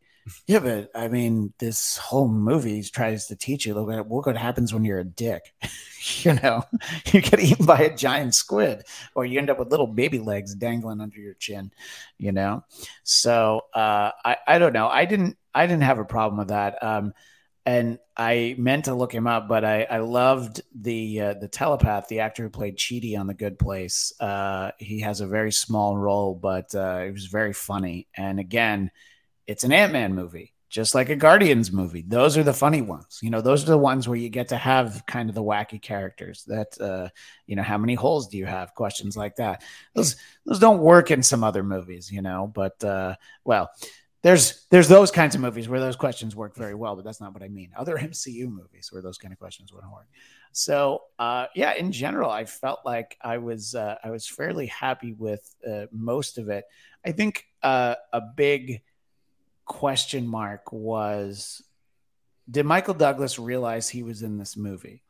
yeah, but I mean, this whole movie tries to teach you look at look what happens when you're a dick. <laughs> you know, you get eaten by a giant squid, or you end up with little baby legs dangling under your chin. You know, so uh, I I don't know. I didn't I didn't have a problem with that. Um, and I meant to look him up, but I, I loved the uh, the telepath, the actor who played Chidi on The Good Place. Uh, he has a very small role, but uh, it was very funny. And again, it's an Ant Man movie, just like a Guardians movie. Those are the funny ones. You know, those are the ones where you get to have kind of the wacky characters. That uh, you know, how many holes do you have? Questions like that. Those those don't work in some other movies, you know. But uh, well, there's there's those kinds of movies where those questions work very well, but that's not what I mean. Other <laughs> MCU movies where those kind of questions wouldn't work. So uh, yeah, in general, I felt like I was uh, I was fairly happy with uh, most of it. I think uh, a big question mark was did Michael Douglas realize he was in this movie?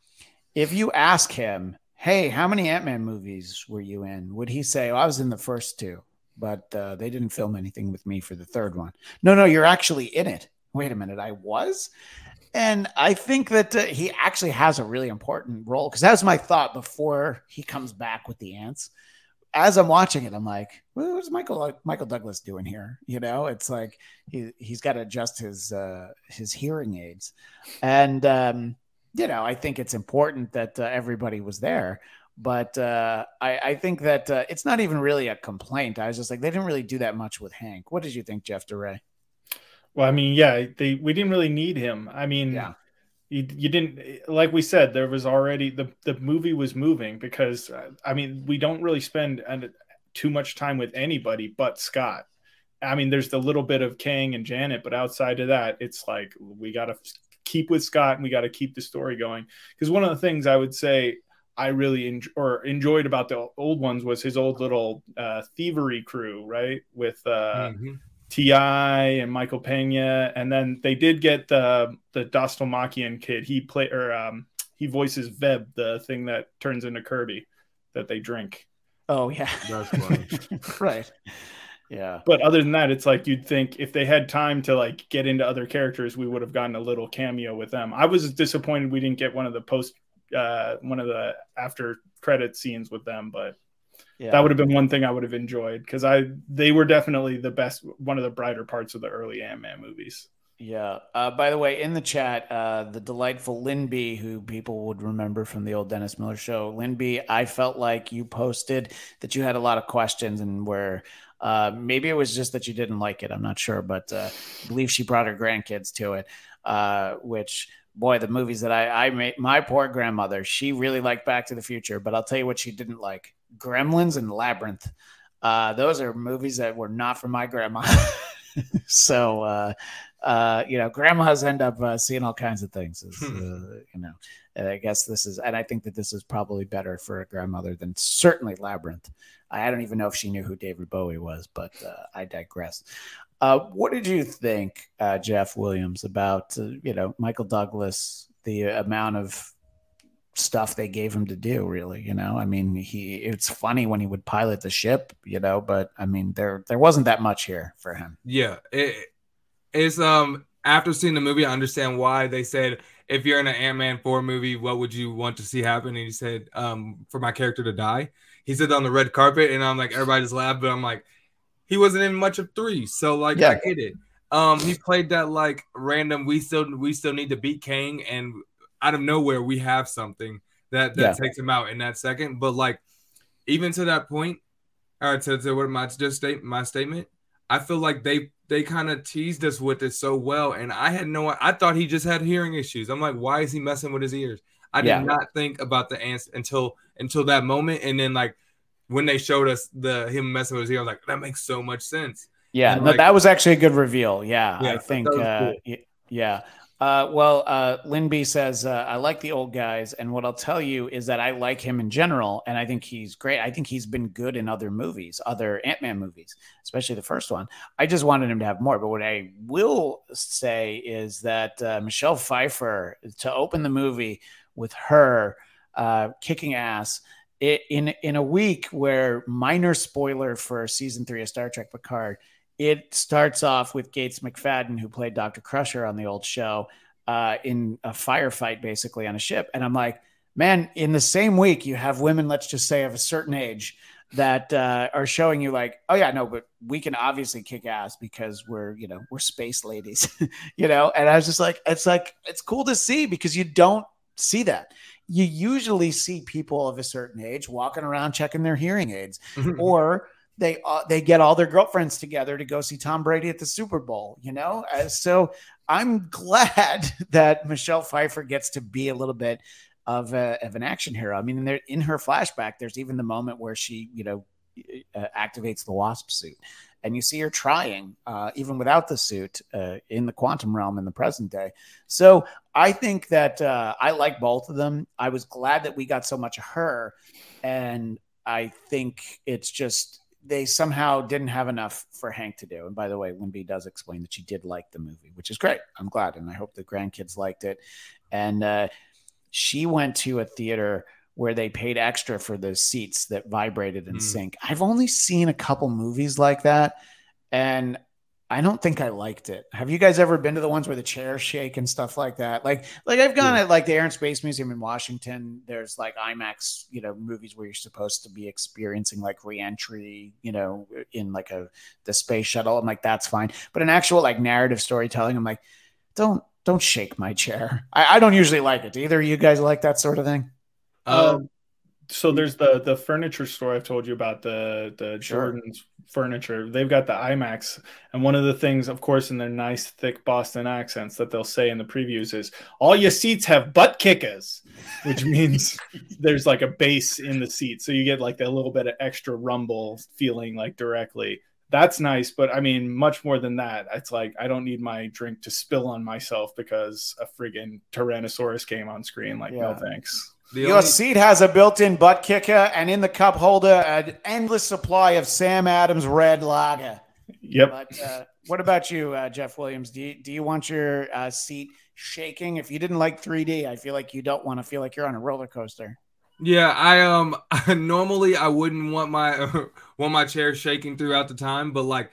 If you ask him, hey, how many Ant Man movies were you in? Would he say, oh, I was in the first two, but uh, they didn't film anything with me for the third one? No, no, you're actually in it. Wait a minute, I was? And I think that uh, he actually has a really important role because that was my thought before he comes back with the ants as I'm watching it, I'm like, what's Michael Michael Douglas doing here? You know, it's like he he's got to adjust his uh, his hearing aids, and um, you know, I think it's important that uh, everybody was there. But uh, I, I think that uh, it's not even really a complaint. I was just like, they didn't really do that much with Hank. What did you think, Jeff Duray? Well, I mean, yeah, they we didn't really need him. I mean, Yeah. You, you didn't like we said there was already the the movie was moving because uh, I mean we don't really spend an, too much time with anybody but Scott. I mean, there's the little bit of Kang and Janet, but outside of that, it's like we got to keep with Scott and we got to keep the story going. Because one of the things I would say I really or enjoyed about the old ones was his old little uh, thievery crew, right? With uh, Mhm. Ti and Michael Pena, and then they did get the the Dastmalchian kid. He play or um, he voices Veb, the thing that turns into Kirby that they drink. Oh yeah, That's funny. <laughs> right. Yeah, But other than that, it's like you'd think if they had time to like get into other characters, we would have gotten a little cameo with them. I was disappointed we didn't get one of the post, uh, one of the after credit scenes with them, but yeah. that would have been one thing I would have enjoyed because I they were definitely the best, one of the brighter parts of the early Ant Man movies. Yeah. Uh, by the way, in the chat, uh, the delightful B, who people would remember from the old Dennis Miller show, Lynn I felt like you posted that you had a lot of questions and where uh, maybe it was just that you didn't like it. I'm not sure, but uh, I believe she brought her grandkids to it, uh, which boy, the movies that I, I made, my poor grandmother, she really liked Back to the Future, but I'll tell you what she didn't like Gremlins and Labyrinth. Uh, those are movies that were not for my grandma. <laughs> so, uh, uh, you know, grandmas end up uh, seeing all kinds of things. Is, uh, you know, and I guess this is, and I think that this is probably better for a grandmother than certainly Labyrinth. I don't even know if she knew who David Bowie was, but uh, I digress. Uh, what did you think, uh, Jeff Williams, about uh, you know Michael Douglas, the amount of stuff they gave him to do? Really, you know, I mean, he it's funny when he would pilot the ship, you know, but I mean, there there wasn't that much here for him. Yeah, it's um after seeing the movie, I understand why they said if you're in an Ant Man four movie, what would you want to see happen? And he said, um, for my character to die. He said on the red carpet, and I'm like, everybody's laughed, but I'm like, he wasn't in much of three, so like Yeah. I get it. Um, he played that like random. We still we still need to beat Kang, and out of nowhere we have something that that Yeah. takes him out in that second. But like even to that point, or to, to what my just state my statement, I feel like they they kind of teased us with it so well, and I had no. I thought he just had hearing issues. I'm like, why is he messing with his ears? I did Yeah. not think about the answer until until that moment, and then like when they showed us the him messing with his ear, like, that makes so much sense. Yeah, And, no, like- that was actually a good reveal. Yeah, Yeah, I think. Uh, cool. yeah. Uh, well, uh, B says, uh, I like the old guys. And what I'll tell you is that I like him in general. And I think he's great. I think he's been good in other movies, other Ant Man movies, especially the first one. I just wanted him to have more. But what I will say is that uh, Michelle Pfeiffer, to open the movie with her uh, kicking ass, in in a week where minor spoiler for season three of Star Trek Picard, it starts off with Gates McFadden, who played Dr. Crusher on the old show, uh, in a firefight basically on a ship. And I'm like, man, in the same week, you have women, let's just say of a certain age, that uh, are showing you like, oh yeah, no, but we can obviously kick ass because we're, you know, we're space ladies, <laughs> you know. And I was just like, it's like it's cool to see because you don't see that. You usually see people of a certain age walking around checking their hearing aids <laughs> or they uh, they get all their girlfriends together to go see Tom Brady at the Super Bowl, you know? Uh, so I'm glad <laughs> that Michelle Pfeiffer gets to be a little bit of, a, of an action hero. I mean, in, in her flashback, there's even the moment where she, you know, uh, activates the wasp suit. And you see her trying, uh, even without the suit, uh, in the quantum realm in the present day. So I think that uh, I like both of them. I was glad that we got so much of her. And I think it's just they somehow didn't have enough for Hank to do. And by the way, Linby does explain that she did like the movie, which is great. I'm glad, and I hope the grandkids liked it. And uh, she went to a theater where they paid extra for those seats that vibrated and Mm. sync. I've only seen a couple movies like that, and I don't think I liked it. Have you guys ever been to the ones where the chairs shake and stuff like that? Like, like I've gone at like the Air and Space Museum in Washington. There's like IMAX, you know, movies where you're supposed to be experiencing like reentry, you know, in like a the space shuttle. I'm like, that's fine. But an actual like narrative storytelling, I'm like, don't don't shake my chair. I, I don't usually like it. Do either of you guys like that sort of thing? Um, so there's the the furniture store I've told you about the the Sure. Jordan's furniture. They've got the IMAX, and one of the things, of course, in their nice thick Boston accents that they'll say in the previews is all your seats have butt kickers, which <laughs> means there's like a bass in the seat, so you get like that little bit of extra rumble feeling like directly. That's nice, but I mean, much more than that. It's like I don't need my drink to spill on myself because a friggin' Tyrannosaurus came on screen. Like, no thanks. The Your only- seat has a built-in butt kicker, and in the cup holder, an endless supply of Sam Adams Red Lager. Yep. But uh, what about you, uh, Jeff Williams? Do you, do you want your uh, seat shaking? If you didn't like 3D, I feel like you don't want to feel like you're on a roller coaster. Yeah, I um <laughs> normally I wouldn't want my <laughs> want my chair shaking throughout the time, but like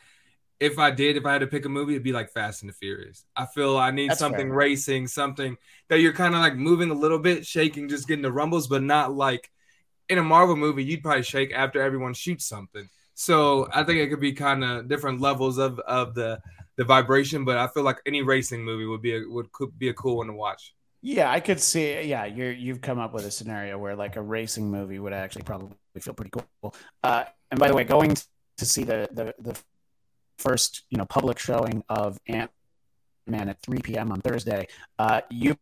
if I did, if I had to pick a movie, it'd be like Fast and the Furious. I feel I need That's something fair. racing, something that you're kind of like moving a little bit, shaking, just getting the rumbles, but not like in a Marvel movie, you'd probably shake after everyone shoots something. So I think it could be kind of different levels of of the the vibration, but I feel like any racing movie would be a would could be a cool one to watch. Yeah, I could see. Yeah, you're you've come up with a scenario where like a racing movie would actually probably feel pretty cool. Uh, and by the way, going to see the the the first you know public showing of Ant Man at 3 p.m. on Thursday, uh, you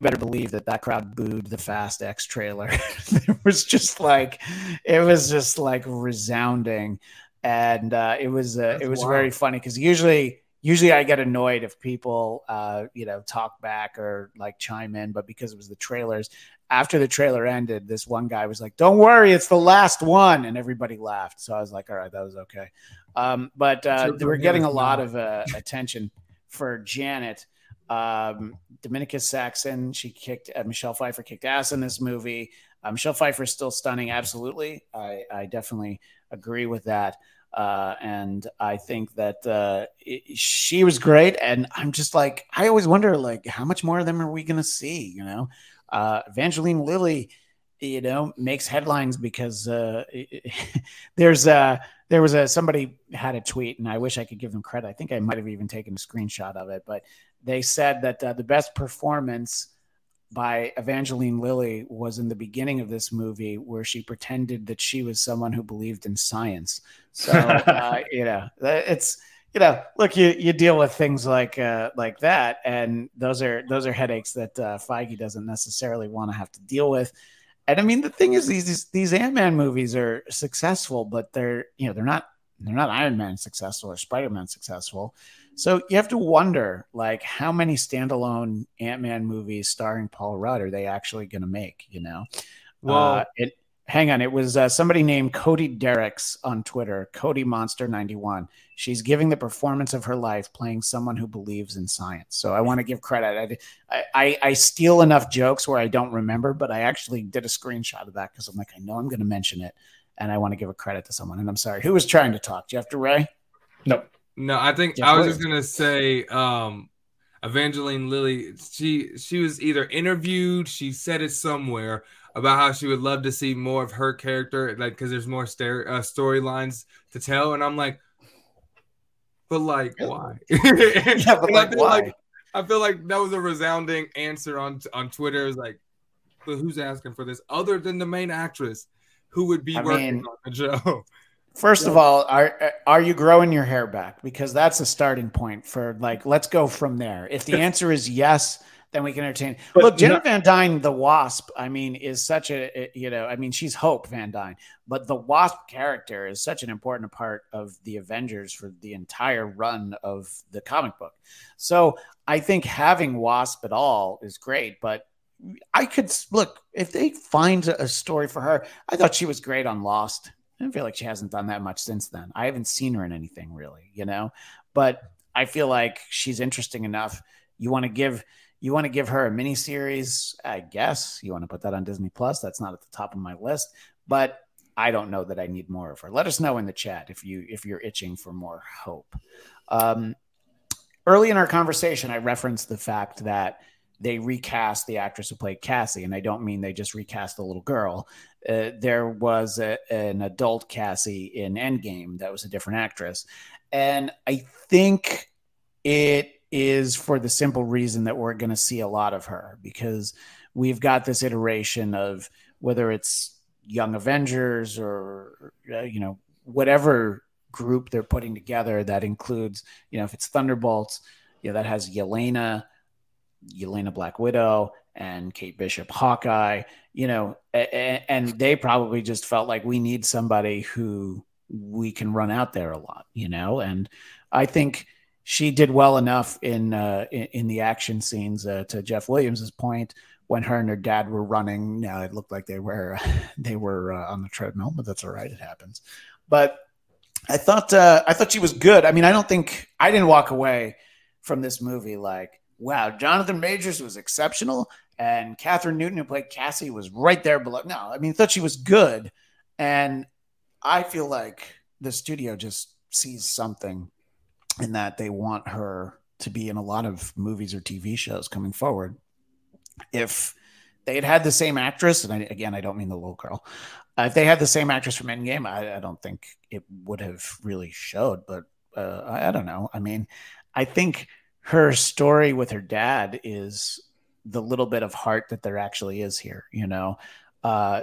better believe that that crowd booed the Fast X trailer. <laughs> it was just like it was just like resounding, and uh, it was uh, it was wild. very funny because usually usually I get annoyed if people, uh, you know, talk back or like chime in, but because it was the trailers, after the trailer ended, this one guy was like, "Don't worry, it's the last one," and everybody laughed. So I was like, "All right, that was okay." Um, but uh, Sure, we're getting a lot of uh, attention for Janet. Um, Dominica Saxon, she kicked uh, Michelle Pfeiffer kicked ass in this movie. Uh, Michelle Pfeiffer is still stunning. Absolutely, I, I definitely agree with that. Uh, and I think that uh, it, she was great. And I'm just like, I always wonder, like, how much more of them are we going to see? You know, uh, Evangeline Lilly, you know, makes headlines because uh, <laughs> there's uh, there was a somebody had a tweet, and I wish I could give them credit. I think I might have even taken a screenshot of it, but they said that uh, the best performance by Evangeline Lilly was in the beginning of this movie where she pretended that she was someone who believed in science. So <laughs> uh, you know, it's you know, look, you you deal with things like uh, like that, and those are those are headaches that uh, Feige doesn't necessarily want to have to deal with. And I mean, the thing is, these these Ant Man movies are successful, but they're you know they're not they're not Iron Man successful or Spider Man successful. So you have to wonder, like, how many standalone Ant Man movies starring Paul Rudd are they actually going to make? You know, Well- uh, it. Hang on, it was uh, somebody named Cody Derricks on Twitter, Cody Monster ninety one. She's giving the performance of her life, playing someone who believes in science. So I want to give credit. I, I I steal enough jokes where I don't remember, but I actually did a screenshot of that because I'm like, I know I'm going to mention it, and I want to give a credit to someone. And I'm sorry, who was trying to talk? Jeff Duray. No. No, I think Jeff I was Williams. just gonna say um Evangeline Lilly, she she was either interviewed, she said it somewhere about how she would love to see more of her character, like because there's more uh, storylines to tell, and I'm like, but like why? <laughs> Yeah, but I like, feel why? I feel like that was a resounding answer on on Twitter. It was like, but who's asking for this other than the main actress who would be I working mean- on the show? <laughs> First of all, are are you growing your hair back? Because that's a starting point for like, let's go from there. If the <laughs> answer is yes, then we can entertain. But Look, Jenna no- Van Dyne, the Wasp. I mean, is such a you know, I mean, she's Hope Van Dyne, but the Wasp character is such an important part of the Avengers for the entire run of the comic book. So I think having Wasp at all is great, but. I could look if they find a story for her. I thought she was great on Lost. I feel like she hasn't done that much since then. I haven't seen her in anything really, you know. But I feel like she's interesting enough. You want to give you want to give her a miniseries, I guess. You want to put that on Disney Plus. That's not at the top of my list, but I don't know that I need more of her. Let us know in the chat if you if you're itching for more hope. Um, early in our conversation, I referenced the fact that they recast the actress who played Cassie, and I don't mean they just recast the little girl. Uh, there was a, an adult Cassie in Endgame that was a different actress, and I think it is for the simple reason that we're going to see a lot of her because we've got this iteration of whether it's Young Avengers or uh, you know whatever group they're putting together that includes you know if it's Thunderbolts, you know that has Yelena, Yelena Black Widow, and Kate Bishop Hawkeye. You know, and, and they probably just felt like we need somebody who we can run out there a lot. You know, and I think she did well enough in uh, in, in, the action scenes. Uh, to Jeff Williams's point, when her and her dad were running, Now it looked like they were <laughs> they were uh, on the treadmill, but that's all right. It happens. But I thought uh, I thought she was good. I mean, I don't think I didn't walk away from this movie like, wow, Jonathan Majors was exceptional, and Kathryn Newton, who played Cassie, was right there below. No, I mean, I thought she was good, and I feel like the studio just sees something in that they want her to be in a lot of movies or TV shows coming forward. If they had had the same actress, and I, again, I don't mean the little girl. Uh, if they had the same actress from Endgame, I, I don't think it would have really showed. But uh, I, I don't know. I mean, I think her story with her dad is the little bit of heart that there actually is here. You know, uh,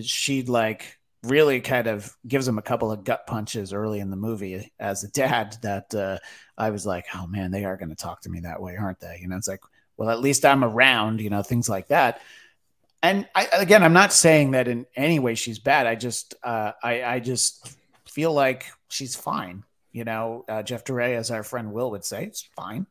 she like really kind of gives him a couple of gut punches early in the movie as a dad <laughs> that uh, I was like, oh man, they are going to talk to me that way, aren't they? You know, it's like, well, at least I'm around, you know, things like that. And I, again, I'm not saying that in any way she's bad. I just, uh, I, I just feel like she's fine. You know, uh, Jeff Duray, as our friend Will would say, it's fine.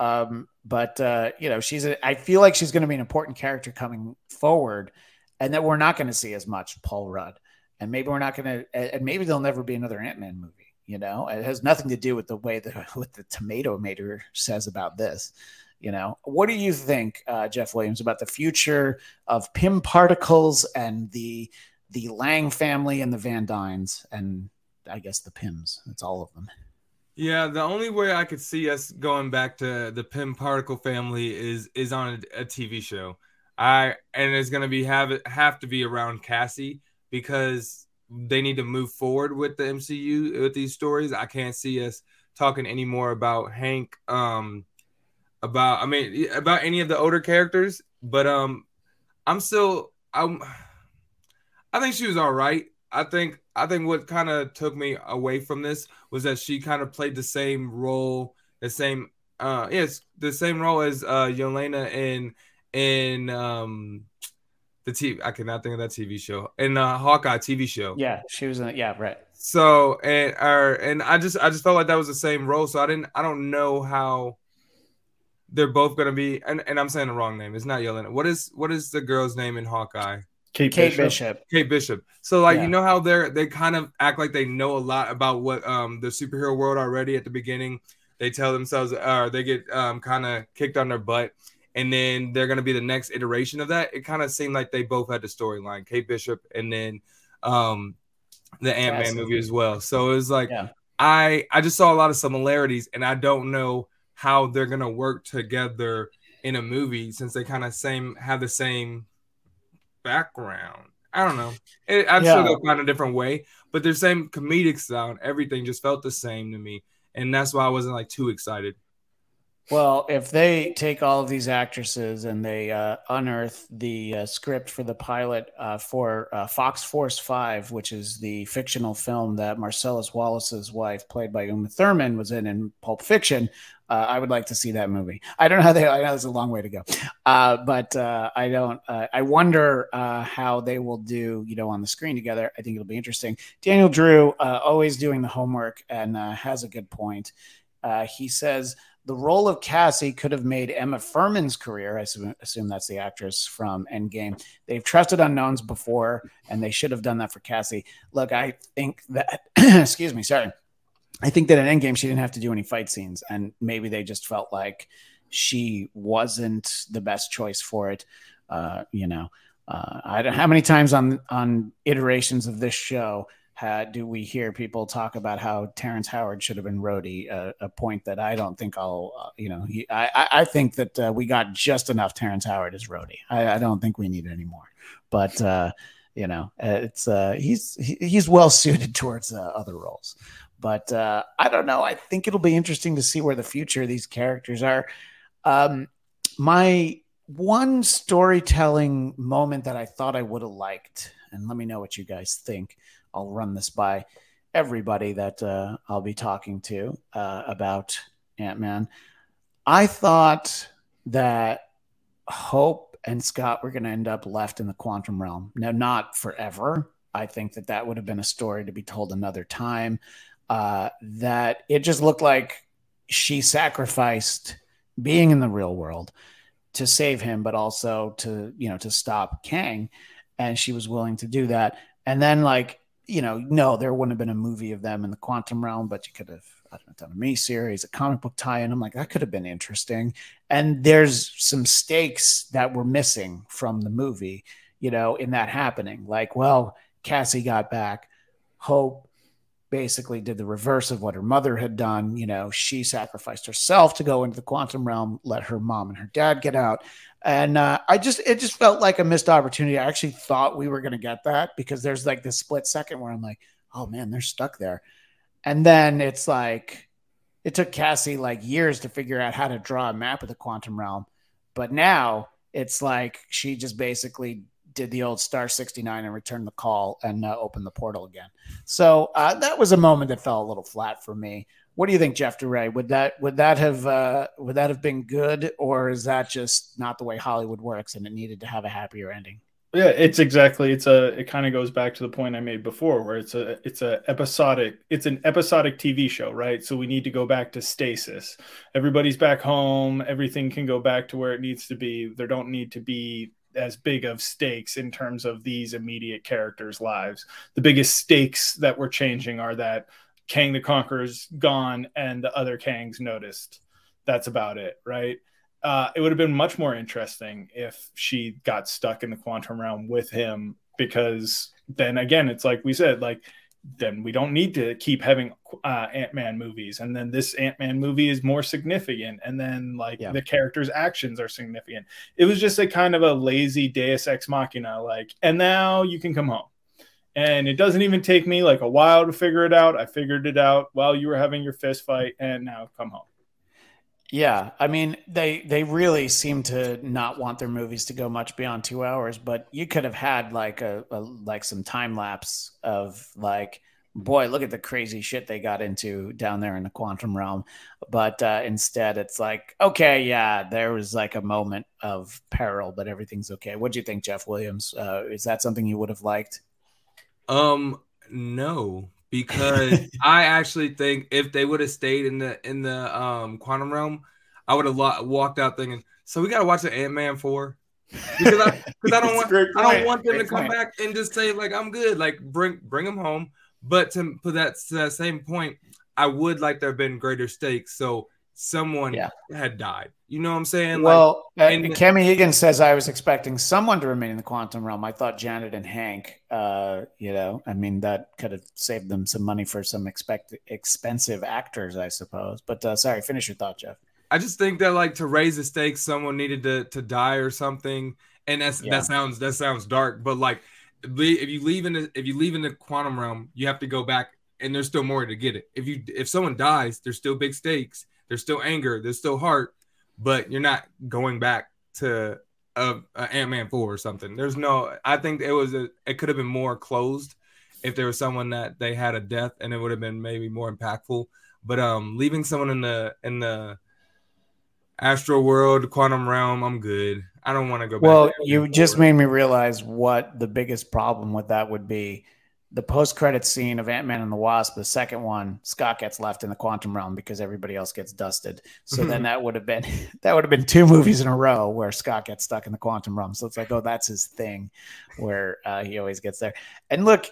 Um, but uh, you know, she's. A, I feel like she's going to be an important character coming forward, and that we're not going to see as much Paul Rudd and maybe we're not going to, and maybe there'll never be another Ant Man movie. You know, it has nothing to do with the way that <laughs> what the Tomatometer says about this. You know, what do you think, uh, Jeff Williams, about the future of Pym particles and the the Lang family and the Van Dynes and I guess the Pyms? It's all of them. Yeah, the only way I could see us going back to the Pym particle family is is on a, a TV show. I and it's gonna be have have to be around Cassie because they need to move forward with the MCU with these stories. I can't see us talking anymore about Hank um about I mean about any of the older characters, but um I'm still I'm I think she was all right. I think I think what kind of took me away from this was that she kind of played the same role, the same uh yes, the same role as uh Yelena in in um the TV. I cannot think of that TV show and uh, Hawkeye TV show. Yeah, she was in it. Yeah, right. So and or and I just I just felt like that was the same role. So I didn't I don't know how they're both gonna be. And, and I'm saying the wrong name. It's not Yelena. What is what is the girl's name in Hawkeye? Kate, Kate Bishop. Bishop. Kate Bishop. So like yeah. you know how they're they kind of act like they know a lot about what um the superhero world already at the beginning. They tell themselves or uh, they get um kind of kicked on their butt and then they're going to be the next iteration of that. It kind of seemed like they both had the storyline, Kate Bishop, and then um, the Ant Man movie as well. So it was like yeah. I I just saw a lot of similarities, and I don't know how they're going to work together in a movie since they kind of same have the same background. I don't know. It, I'm yeah. sure they'll find a different way, but their same comedic style, everything just felt the same to me, and that's why I wasn't like too excited. Well, if they take all of these actresses and they uh, unearth the uh, script for the pilot uh, for uh, Fox Force 5, which is the fictional film that Marcellus Wallace's wife, played by Uma Thurman, was in in Pulp Fiction, uh, I would like to see that movie. I don't know how they, I know there's a long way to go, uh, but I don't, I wonder how they will do, you know, on the screen together. I think it'll be interesting. Daniel Drew, always doing the homework and has a good point. he says, the role of Cassie could have made Emma Fuhrmann's career. I assume, assume, that's the actress from Endgame. They've trusted unknowns before, and they should have done that for Cassie. Look, I think that, <clears throat> excuse me, sorry. I think that in Endgame, she didn't have to do any fight scenes, and maybe they just felt like she wasn't the best choice for it. Uh, you know, Uh, I don't how many times on on iterations of this show uh, do we hear people talk about how Terrence Howard should have been Rhodey? Uh, a point that I don't think I'll, uh, you know, he, I, I think that uh, we got just enough Terrence Howard as Rhodey. I, I don't think we need any more. But uh, you know, uh, it's he's he, he's well <laughs> suited towards other roles. But I don't know. I think it'll be interesting to see where the future of these characters are. Um, my one storytelling moment that I thought I would have liked, and let me know what you guys think I'll run this by everybody that uh, I'll be talking to uh, about Ant Man. I thought that Hope and Scott were going to end up left in the quantum realm. Now, not forever. I think that that would have been a story to be told another time. Uh, that it just looked like she sacrificed being in the real world to save him, but also to you know to stop Kang, and she was willing to do that. And then like you know, no, there wouldn't have been a movie of them in the quantum realm, but you could have I don't know, done a mini series, a comic book tie-in. I'm like, that could have been interesting. And there's some stakes that were missing from the movie, you know, in that happening. Like, well, Cassie got back, Hope basically did the reverse of what her mother had done. You know, she sacrificed herself to go into the quantum realm, let her mom and her dad get out. And uh, I just, it just felt like a missed opportunity. I actually thought we were going to get that because there's like this split second where I'm like, oh man, they're stuck there. And then it's like, it took Cassie like years to figure out how to draw a map of the quantum realm. But now it's like she just basically did the old star 69 and returned the call and uh, opened the portal again. So uh, that was a moment that fell a little flat for me. What do you think, Jeff Duray? Would that would that have uh, would that have been good, or is that just not the way Hollywood works and it needed to have a happier ending? Yeah, it's exactly. It's a. It kind of goes back to the point I made before, where it's a. It's a episodic. It's an episodic TV show, right? So we need to go back to stasis. Everybody's back home. Everything can go back to where it needs to be. There don't need to be as big of stakes in terms of these immediate characters' lives. The biggest stakes that we're changing are that Kang the Conqueror's gone and the other Kangs noticed. That's about it, right? Uh, it would have been much more interesting if she got stuck in the quantum realm with him because then again, it's like we said, like then we don't need to keep having uh, Ant-Man movies. And then this Ant-Man movie is more significant. And then like yeah. the character's actions are significant. It was just a kind of a lazy Deus Ex Machina, like, and now you can come home. And it doesn't even take me like a while to figure it out. I figured it out while you were having your fist fight, and now come home. Yeah, I mean they they really seem to not want their movies to go much beyond two hours, but you could have had like a, a like some time lapse of like, boy, look at the crazy shit they got into down there in the quantum realm. But uh, instead, it's like, okay, yeah, there was like a moment of peril, but everything's okay. What do you think, Jeff Williams? Uh, is that something you would have liked? Um, no, because <laughs> I actually think if they would have stayed in the in the um quantum realm, I would have lo- walked out thinking, so we got to watch the Ant Man four. Because I, cause I don't want I don't want them great to come point. back and just say like I'm good, like bring bring them home. But to put that to that same point, I would like there have been greater stakes. So someone yeah. had died. You know what I'm saying? Well, like, uh, and, Kemi Higgins says I was expecting someone to remain in the quantum realm. I thought Janet and Hank. Uh, you know, I mean that could have saved them some money for some expect expensive actors, I suppose. But uh, sorry, finish your thought, Jeff. I just think that like to raise the stakes, someone needed to to die or something, and that's yeah. that sounds that sounds dark, but like if you leave in the if you leave in the quantum realm, you have to go back, and there's still more to get it. If you if someone dies, there's still big stakes there's still anger, there's still heart, but you're not going back to a, a Ant Man four or something. There's no. I think it was a. It could have been more closed if there was someone that they had a death, and it would have been maybe more impactful. But um, leaving someone in the in the astral world, quantum realm, I'm good. I don't want to go back. Well, you just made me realize what the biggest problem with that would be the post credit scene of Ant Man and the Wasp, the second one, Scott gets left in the quantum realm because everybody else gets dusted. So then that would have been <laughs> that would have been two movies in a row where Scott gets stuck in the quantum realm. So it's like, oh, that's his thing, where uh, he always gets there. And look,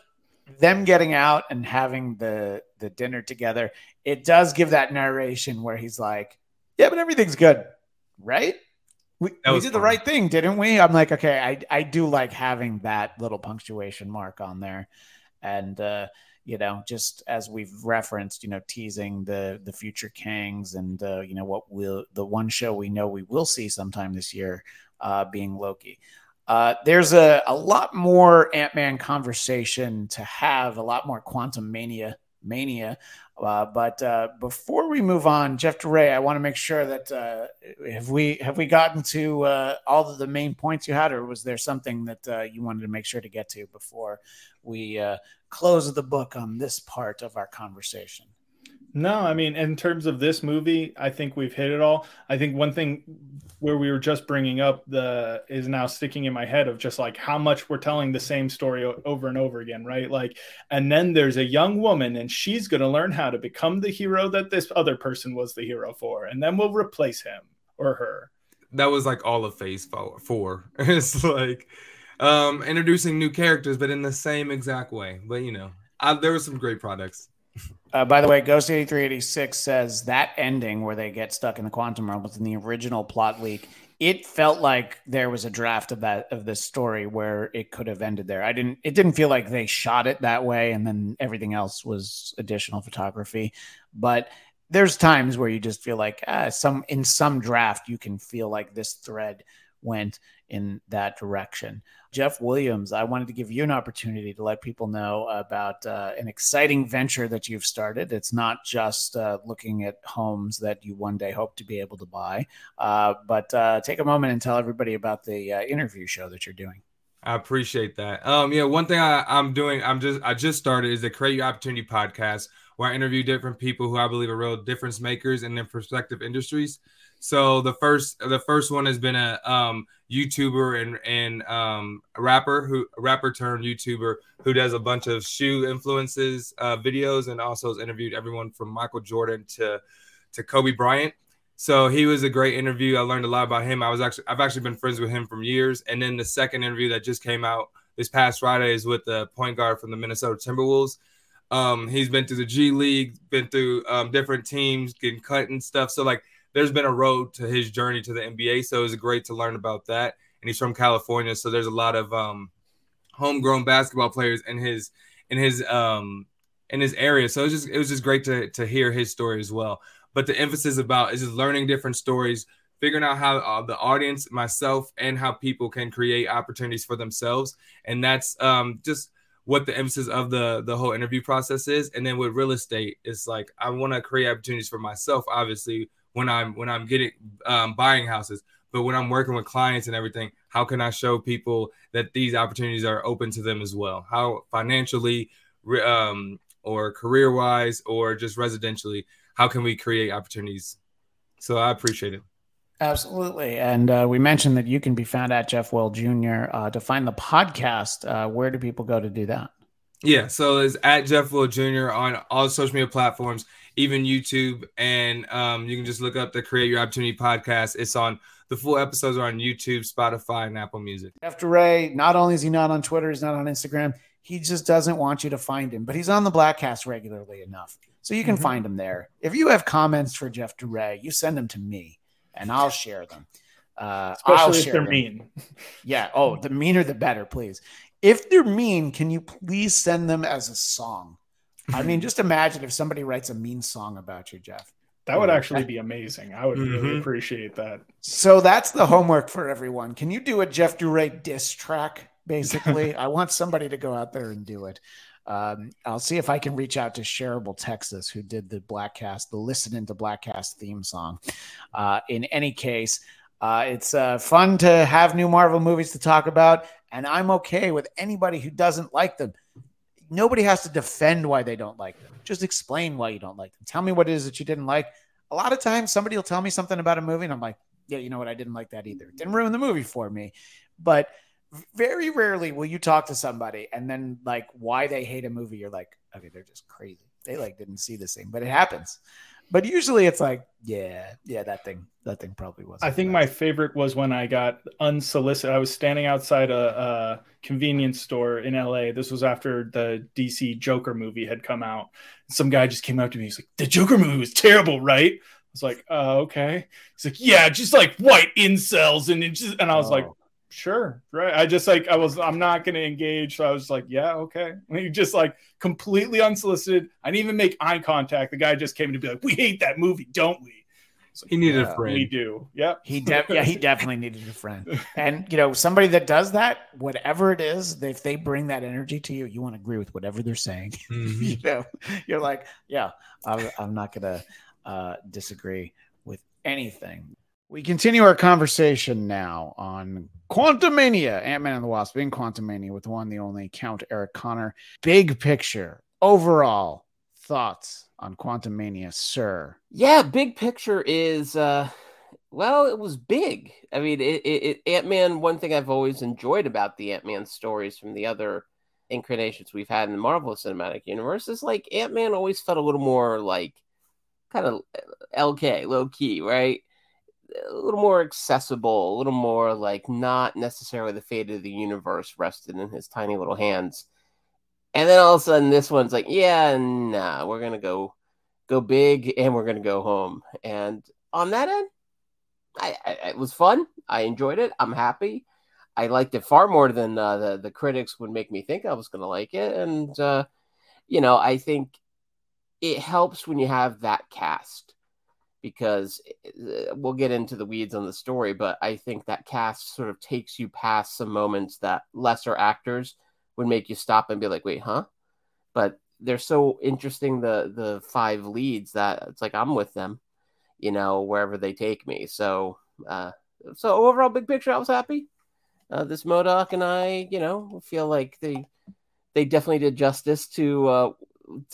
them getting out and having the the dinner together, it does give that narration where he's like, yeah, but everything's good, right? We, we did the right thing, didn't we? I'm like, okay, I, I do like having that little punctuation mark on there. And, uh, you know, just as we've referenced, you know, teasing the the future Kangs and uh, you know what will the one show we know we will see sometime this year uh, being Loki. Uh, there's a, a lot more Ant Man conversation to have, a lot more Quantumania mania. Uh, but uh, before we move on, Jeff Duray, I want to make sure that uh, have we have we gotten to uh, all of the main points you had, or was there something that uh, you wanted to make sure to get to before we uh, close the book on this part of our conversation? No, I mean, in terms of this movie, I think we've hit it all. I think one thing where we were just bringing up the is now sticking in my head of just like how much we're telling the same story over and over again, right? Like, and then there's a young woman and she's going to learn how to become the hero that this other person was the hero for, and then we'll replace him or her. that was like all of phase four. <laughs> it's like um introducing new characters, but in the same exact way. But you know, I, there were some great products. Uh, by the way, Ghost 8386 says that ending where they get stuck in the quantum realm was in the original plot leak. It felt like there was a draft of that of this story where it could have ended there. I didn't it didn't feel like they shot it that way and then everything else was additional photography. But there's times where you just feel like ah, some in some draft you can feel like this thread went in that direction. Jeff Williams, I wanted to give you an opportunity to let people know about uh, an exciting venture that you've started. It's not just uh, looking at homes that you one day hope to be able to buy, uh, but uh, take a moment and tell everybody about the uh, interview show that you're doing. I appreciate that. Um, yeah, one thing I, I'm doing, I'm just, I just started is the Create Your Opportunity podcast, where I interview different people who I believe are real difference makers in their prospective industries. So the first, the first one has been a um, YouTuber and and um, rapper who, rapper turned YouTuber who does a bunch of shoe influences uh, videos and also has interviewed everyone from Michael Jordan to to Kobe Bryant. So he was a great interview. I learned a lot about him. I was actually I've actually been friends with him from years. And then the second interview that just came out this past Friday is with the point guard from the Minnesota Timberwolves. Um, he's been through the G League, been through um, different teams, getting cut and stuff. So like, there's been a road to his journey to the NBA. So it was great to learn about that. And he's from California, so there's a lot of um, homegrown basketball players in his in his um, in his area. So it was just it was just great to to hear his story as well. But the emphasis about is just learning different stories, figuring out how uh, the audience, myself, and how people can create opportunities for themselves, and that's um, just what the emphasis of the the whole interview process is. And then with real estate, it's like I want to create opportunities for myself, obviously when I'm when I'm getting um, buying houses, but when I'm working with clients and everything, how can I show people that these opportunities are open to them as well? How financially, re- um, or career wise, or just residentially, how can we create opportunities? So I appreciate it. Absolutely. And uh, we mentioned that you can be found at Jeff Will Jr. Uh, to find the podcast. Uh, where do people go to do that? Yeah, so it's at Jeff Will Jr. on all social media platforms, even YouTube, and um, you can just look up the Create Your Opportunity podcast. It's on the full episodes are on YouTube, Spotify, and Apple Music. Jeff Duray, not only is he not on Twitter, he's not on Instagram. He just doesn't want you to find him, but he's on the Bladtcast regularly enough. So you can Mhm. find him there. If you have comments for Jeff Duray, you send them to me and I'll share them. Uh, I'll Especially if they're them. mean. Yeah. Oh, the meaner the better, please. If they're mean, can you please send them as a song? I mean, just imagine if somebody writes a mean song about you, Jeff. That would actually be amazing. I would really Mhm. appreciate that. So that's the homework for everyone. Can you do a Jeff Duray diss track? Basically, <laughs> I want somebody to go out there and do it. Um, I'll see if I can reach out to Shareable Texas, who did the Bladtcast, the Listen into Bladtcast theme song. Uh, in any case, uh, it's uh, fun to have new Marvel movies to talk about, and I'm okay with anybody who doesn't like them. Nobody has to defend why they don't like them. Just explain why you don't like them. Tell me what it is that you didn't like. A lot of times, somebody will tell me something about a movie, and I'm like, yeah, you know what? I didn't like that either. It didn't ruin the movie for me. But very rarely will you talk to somebody and then like why they hate a movie, you're like, okay, they're just crazy. They like didn't see this thing, but it happens. But usually it's like, yeah, yeah, that thing, that thing probably was. I think my favorite was when I got unsolicited. I was standing outside a, a convenience store in LA. This was after the DC Joker movie had come out. Some guy just came up to me. He's like, "The Joker movie was terrible, right?" I was like, uh, okay. He's like, yeah, just like white incels, and just, and I was like, Oh. Sure, right. I just like, I was, I'm not gonna engage. So I was like, yeah, okay. And <laughs> he just like completely unsolicited. I didn't even make eye contact. The guy just came to be like, we hate that movie, don't we? It's like, He needed Yeah. a friend. we do. Yep. He de- yeah, he definitely <laughs> needed a friend. And you know, somebody that does that, whatever it is, if they bring that energy to you, you want to agree with whatever they're saying. <laughs> Mhm. you know, you're like, yeah, I'm, I'm not gonna uh, disagree with anything. We continue our conversation now on Quantumania, Ant Man and the Wasp in Quantumania with the one, the only Count Eric Conner. Big picture, overall thoughts on Quantumania, sir. Yeah, big picture is uh well, it was big. I mean, it, it, it Ant-Man one thing I've always enjoyed about the Ant-Man stories from the other incarnations we've had in the Marvel Cinematic Universe is like Ant-Man always felt a little more like kind of LK, low key, right? A little more accessible, a little more like not necessarily the fate of the universe rested in his tiny little hands. And then all of a sudden this one's like, yeah, nah, we're gonna go go big and we're gonna go home. And on that end, I, I it was fun. I enjoyed it. I'm happy. I liked it far more than uh, the the critics would make me think I was gonna like it. And uh, you know, I think it helps when you have that cast because uh, we'll get into the weeds on the story, but I think that cast sort of takes you past some moments that lesser actors would make you stop and be like, wait, huh? But they're so interesting, the the five leads that it's like I'm with them, you know, wherever they take me. So uh so overall big picture, I was happy. Uh, this MODOK and I, you know, feel like they they definitely did justice to uh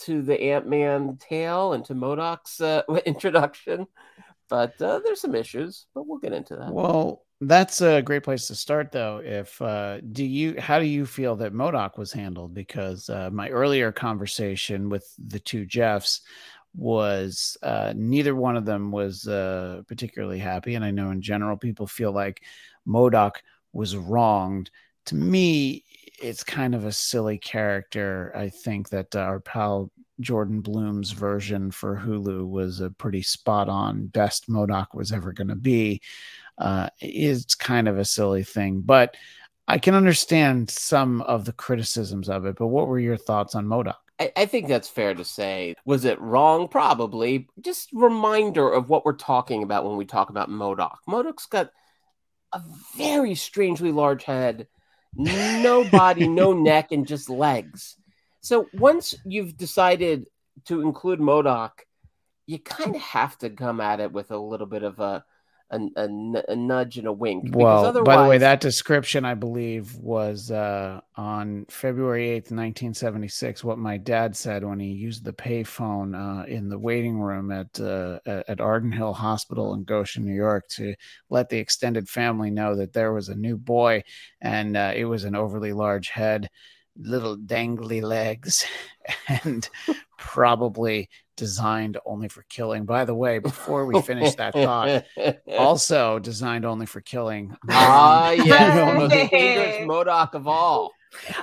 to the Ant Man tale and to MODOK's uh, <laughs> introduction. But uh, there's some issues, but we'll get into that. Well, that's a great place to start, though. If uh, do you, how do you feel that MODOK was handled? Because uh, my earlier conversation with the two Jeffs was uh, neither one of them was uh, particularly happy, and I know in general people feel like MODOK was wronged. To me, it's kind of a silly character. I think that uh, our pal Jordan Blum's version for Hulu was a pretty spot on best MODOK was ever going to be. Uh, it's kind of a silly thing, but I can understand some of the criticisms of it. But what were your thoughts on MODOK? I, I think that's fair to say. Was it wrong? Probably. Just reminder of what we're talking about when we talk about MODOK. MODOK's got a very strangely large head, no body, <laughs> no neck, and just legs. So once you've decided to include MODOK, you kind of have to come at it with a little bit of a a, a, a nudge and a wink. because Well, by the way, that description, I believe, was uh, on February 8th, 1976, what my dad said when he used the payphone uh, in the waiting room at, uh, at Arden Hill Hospital in Goshen, New York, to let the extended family know that there was a new boy and uh, it was an overly large head, little dangly legs, <laughs> and probably designed only for killing. By the way, before we finish that thought, <laughs> also designed only for killing. <laughs> Ah, Um, yes, the don't dangerous MODOK of all.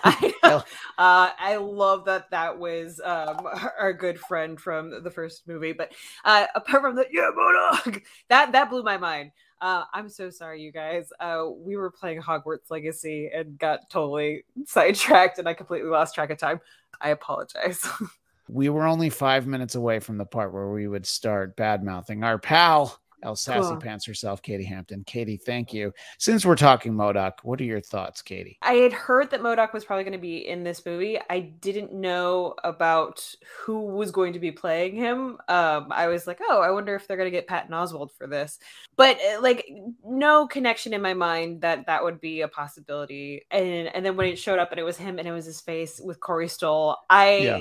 I, uh, I love that that was um, our good friend from the first movie. But uh, apart from the yeah, MODOK, that that blew my mind. Uh, I'm so sorry, you guys. Uh, we were playing Hogwarts Legacy and got totally <laughs> sidetracked, and I completely lost track of time. I apologize. <laughs> we were only five minutes away from the part where we would start bad mouthing our pal El Sassy Cool. Pants herself, Katie Hampton. Katie, thank you. Since we're talking MODOK, what are your thoughts, Katie? I had heard that MODOK was probably going to be in this movie. I didn't know about who was going to be playing him. Um, I was like, oh, I wonder if they're going to get Patton Oswalt for this. But uh, like, no connection in my mind that that would be a possibility. And and then when it showed up and it was him and it was his face with Corey Stoll, I Yeah.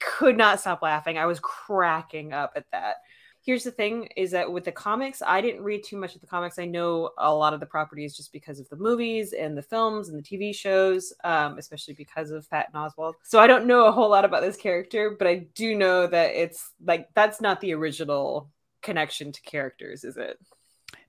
could not stop laughing. I was cracking up at that here's the thing is that with the comics i didn't read too much of the comics i know a lot of the properties just because of the movies and the films and the tv shows um, especially because of patton oswalt so i don't know a whole lot about this character but i do know that it's like that's not the original connection to characters is it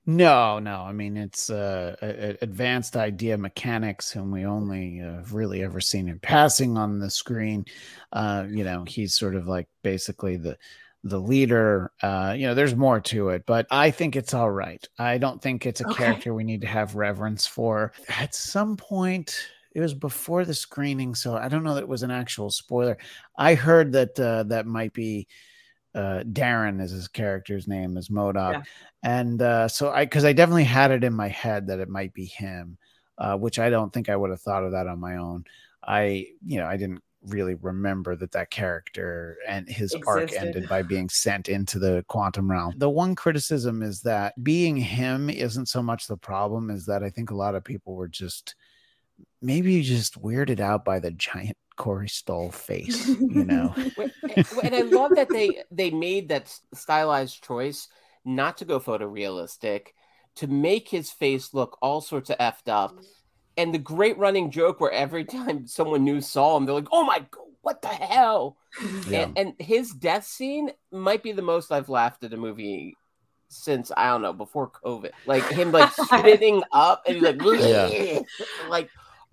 No, no. I mean, it's uh, advanced idea mechanics, whom we only have really ever seen in passing on the screen. Uh, you know, he's sort of like basically the the leader. Uh, you know, there's more to it, but I think it's all right. I don't think it's a Okay. character we need to have reverence for. At some point, it was before the screening, so I don't know that it was an actual spoiler. I heard that uh, that might be uh, Darren is his character's name is MODOK, Yeah. and uh, so I because I definitely had it in my head that it might be him, uh, which I don't think I would have thought of that on my own. I you know I didn't really remember that that character and his arc ended by being sent into the quantum realm. The one criticism is that being him isn't so much the problem, is that I think a lot of people were just maybe just weirded out by the giant Corey Stoll face, you know. <laughs> And and I love that they they made that stylized choice not to go photorealistic, to make his face look all sorts of effed up. And the great running joke where every time someone new saw him, they're like, "Oh my god, what the hell?" Yeah. And, and his death scene might be the most I've laughed at a movie since I don't know before COVID. Like him like <laughs> spitting up and he's like, Yeah. like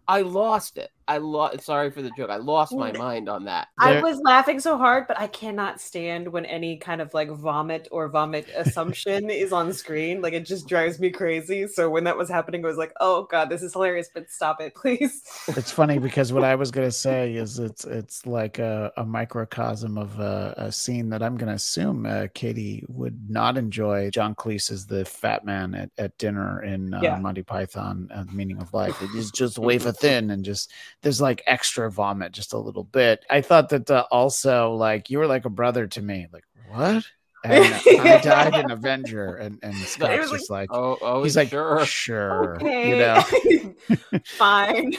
I lost it. I lost. Sorry for the joke. I lost my mind on that. I was laughing so hard, but I cannot stand when any kind of like vomit or vomit assumption is on screen. Like it just drives me crazy. So when that was happening, I was like, "Oh god, this is hilarious!" But stop it, please. it's funny because what I was gonna <laughs> say is it's it's like a, a microcosm of a, a scene that I'm gonna assume uh, Katie would not enjoy. John Cleese is the fat man at, at dinner in uh, Yeah. Monty Python, uh, The Meaning of Life. It is just <laughs> wafer thin and just there's like extra vomit, just a little bit. I thought that uh, also like you were like a brother to me. Like what? <laughs> And I died in Avenger, and and Scott's was just like, Oh, oh, he's like sure. sure, Okay, you know. <laughs> fine.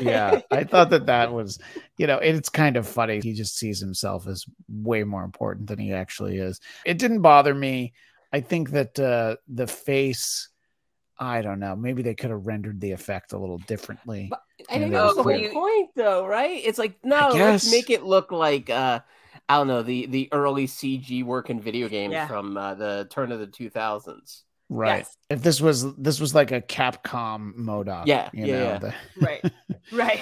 yeah i thought that that was you know it's kind of funny he just sees himself as way more important than he actually is it didn't bother me i think that uh the face i don't know maybe they could have rendered the effect a little differently But I think Yeah, that was the whole you- point, though, right? It's like no, guess. let's make it look like uh, I don't know the the early CG work in video games Yeah. from uh, the turn of the two thousands. right Yes. if this was this was like a capcom MODOK Yeah, you yeah, know yeah. the- right, <laughs> right.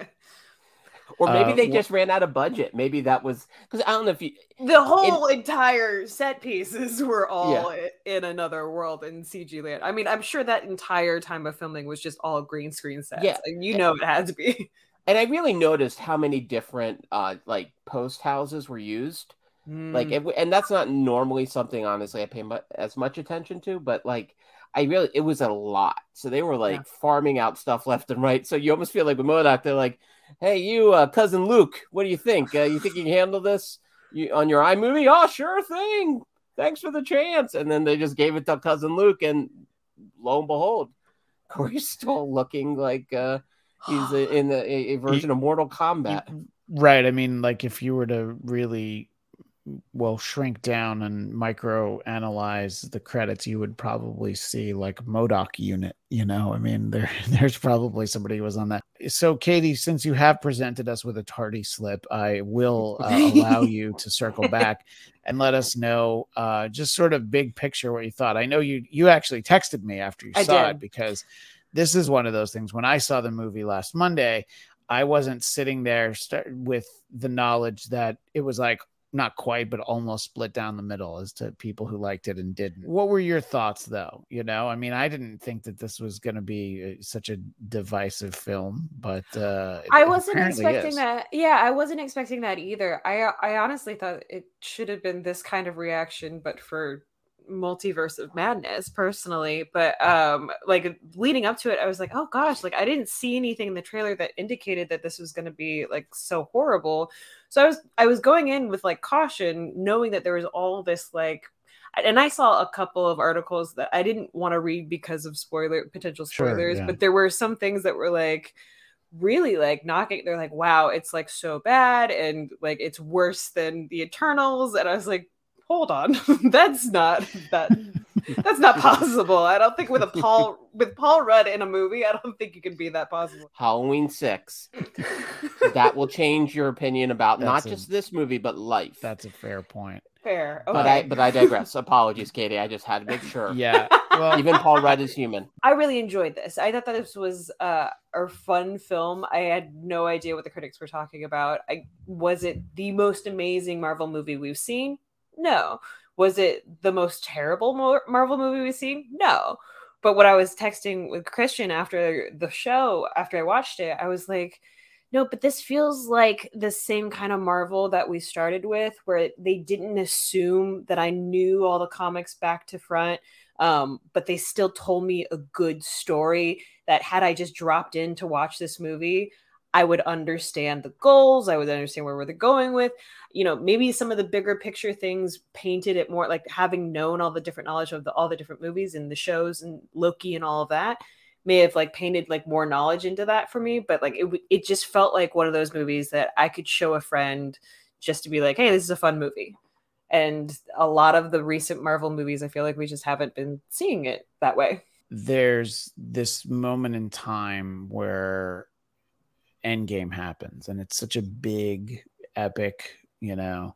<laughs> <laughs> Or maybe Uh, they wh- just ran out of budget. Maybe that was because I don't know if you. the whole entire set pieces <laughs> were all Yeah. in another world in CG land. I mean, I'm sure that entire time of filming was just all green screen sets. Yeah. and you know it had to be. <laughs> And I really noticed how many different uh like post houses were used. Like, Mm. it, and that's not normally something honestly I pay mu- as much attention to, but like. I really, it was a lot. So they were like Yeah. farming out stuff left and right. So you almost feel like with MODOK, they're like, "Hey, you, uh, cousin Luke, what do you think? Uh, you think you can handle this you, on your iMovie? Oh, sure thing. Thanks for the chance." And then they just gave it to cousin Luke, and lo and behold, <laughs> Corey's still looking like uh, he's a, <sighs> in a, a version of Mortal Kombat. Right. I mean, like if you were to really well shrink down and micro analyze the credits, you would probably see like MODOK unit. You know, I mean, <laughs> there there's probably somebody who was on that. So, Katie, since you have presented us with a tardy slip, I will uh, allow you <laughs> to circle back and let us know uh, just sort of big picture what you thought. I know you you actually texted me after you I saw did. it because this is one of those things. When I saw the movie last Monday, I wasn't sitting there start, with the knowledge that it was like not quite, but almost split down the middle as to people who liked it and didn't. What were your thoughts, though? You know, I mean, I didn't think that this was going to be uh, such a divisive film, but uh, I wasn't expecting is. that. Yeah, I wasn't expecting that either. I I honestly thought it should have been this kind of reaction, but for multiverse of madness personally but um like leading up to it i was like oh gosh like i didn't see anything in the trailer that indicated that this was going to be like so horrible so i was i was going in with like caution knowing that there was all this like and I saw a couple of articles that I didn't want to read because of spoiler potential Sure, spoilers, yeah. but there were some things that were like really like knocking they're like wow it's like so bad and like it's worse than the eternals and i was like hold on <laughs> that's not that that's not possible i don't think with a paul with paul rudd in a movie i don't think you can be that possible Halloween six. <laughs> that will change your opinion about not a- just this movie but life. That's a fair point. fair okay. But I but I digress. Apologies, Katie. I just had to make sure. Yeah. Well, Even Paul Rudd is human. <laughs> I really enjoyed this. I thought that this was uh, a fun film. I had no idea what the critics were talking about. I was it the most amazing Marvel movie we've seen? No. Was it the most terrible Mar- Marvel movie we've seen? No. But what I was texting with Christian after the show, after I watched it, I was like, no, but this feels like the same kind of Marvel that we started with, where they didn't assume that I knew all the comics back to front, um, but they still told me a good story that had I just dropped in to watch this movie, I would understand the goals. I would understand where they're going with. You know, maybe some of the bigger picture things painted it more like having known all the different knowledge of the, all the different movies and the shows and Loki and all of that may have like painted like more knowledge into that for me. But like it, it just felt like one of those movies that I could show a friend just to be like, hey, this is a fun movie. And a lot of the recent Marvel movies, I feel like we just haven't been seeing it that way. There's this moment in time where Endgame happens, and it's such a big, epic, you know,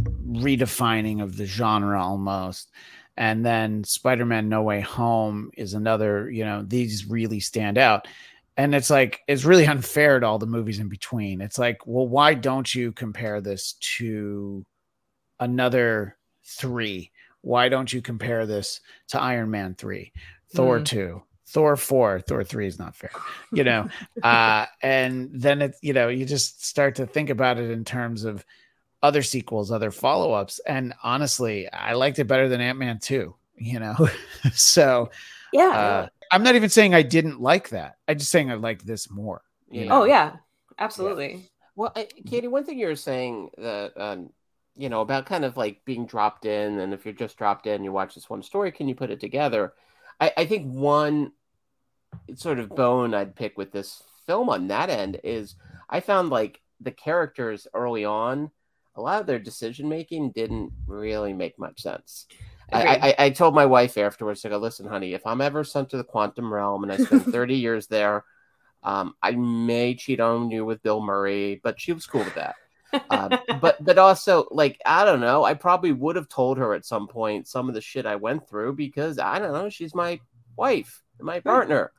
redefining of the genre almost. And then Spider Man No Way Home is another, you know, these really stand out. And it's like, it's really unfair to all the movies in between. It's like, well, why don't you compare this to another three? Why don't you compare this to Iron Man 3, Thor Mhm. 2, Thor 4? Thor 3 is not fair, you know? <laughs> uh, and then it's, you know, you just start to think about it in terms of other sequels, other follow ups. And honestly, I liked it better than Ant Man 2, you know? <laughs> so Yeah. uh, I'm not even saying I didn't like that. I'm just saying I liked this more. you know? oh, yeah. Absolutely. Well, I, Katie, one thing you were saying that um, you know about kind of like being dropped in, and if you're just dropped in, you watch this one story, can you put it together? I, I think one sort of bone I'd pick with this film on that end is I found like the characters early on, a lot of their decision making didn't really make much sense. I, I, I told my wife afterwards, I go, listen, honey, if I'm ever sent to the quantum realm and I spend <laughs> 30 years there, um, I may cheat on you with Bill Murray, but she was cool with that. Um, <laughs> but but also like I don't know, I probably would have told her at some point some of the shit I went through because I don't know, she's my wife, my partner,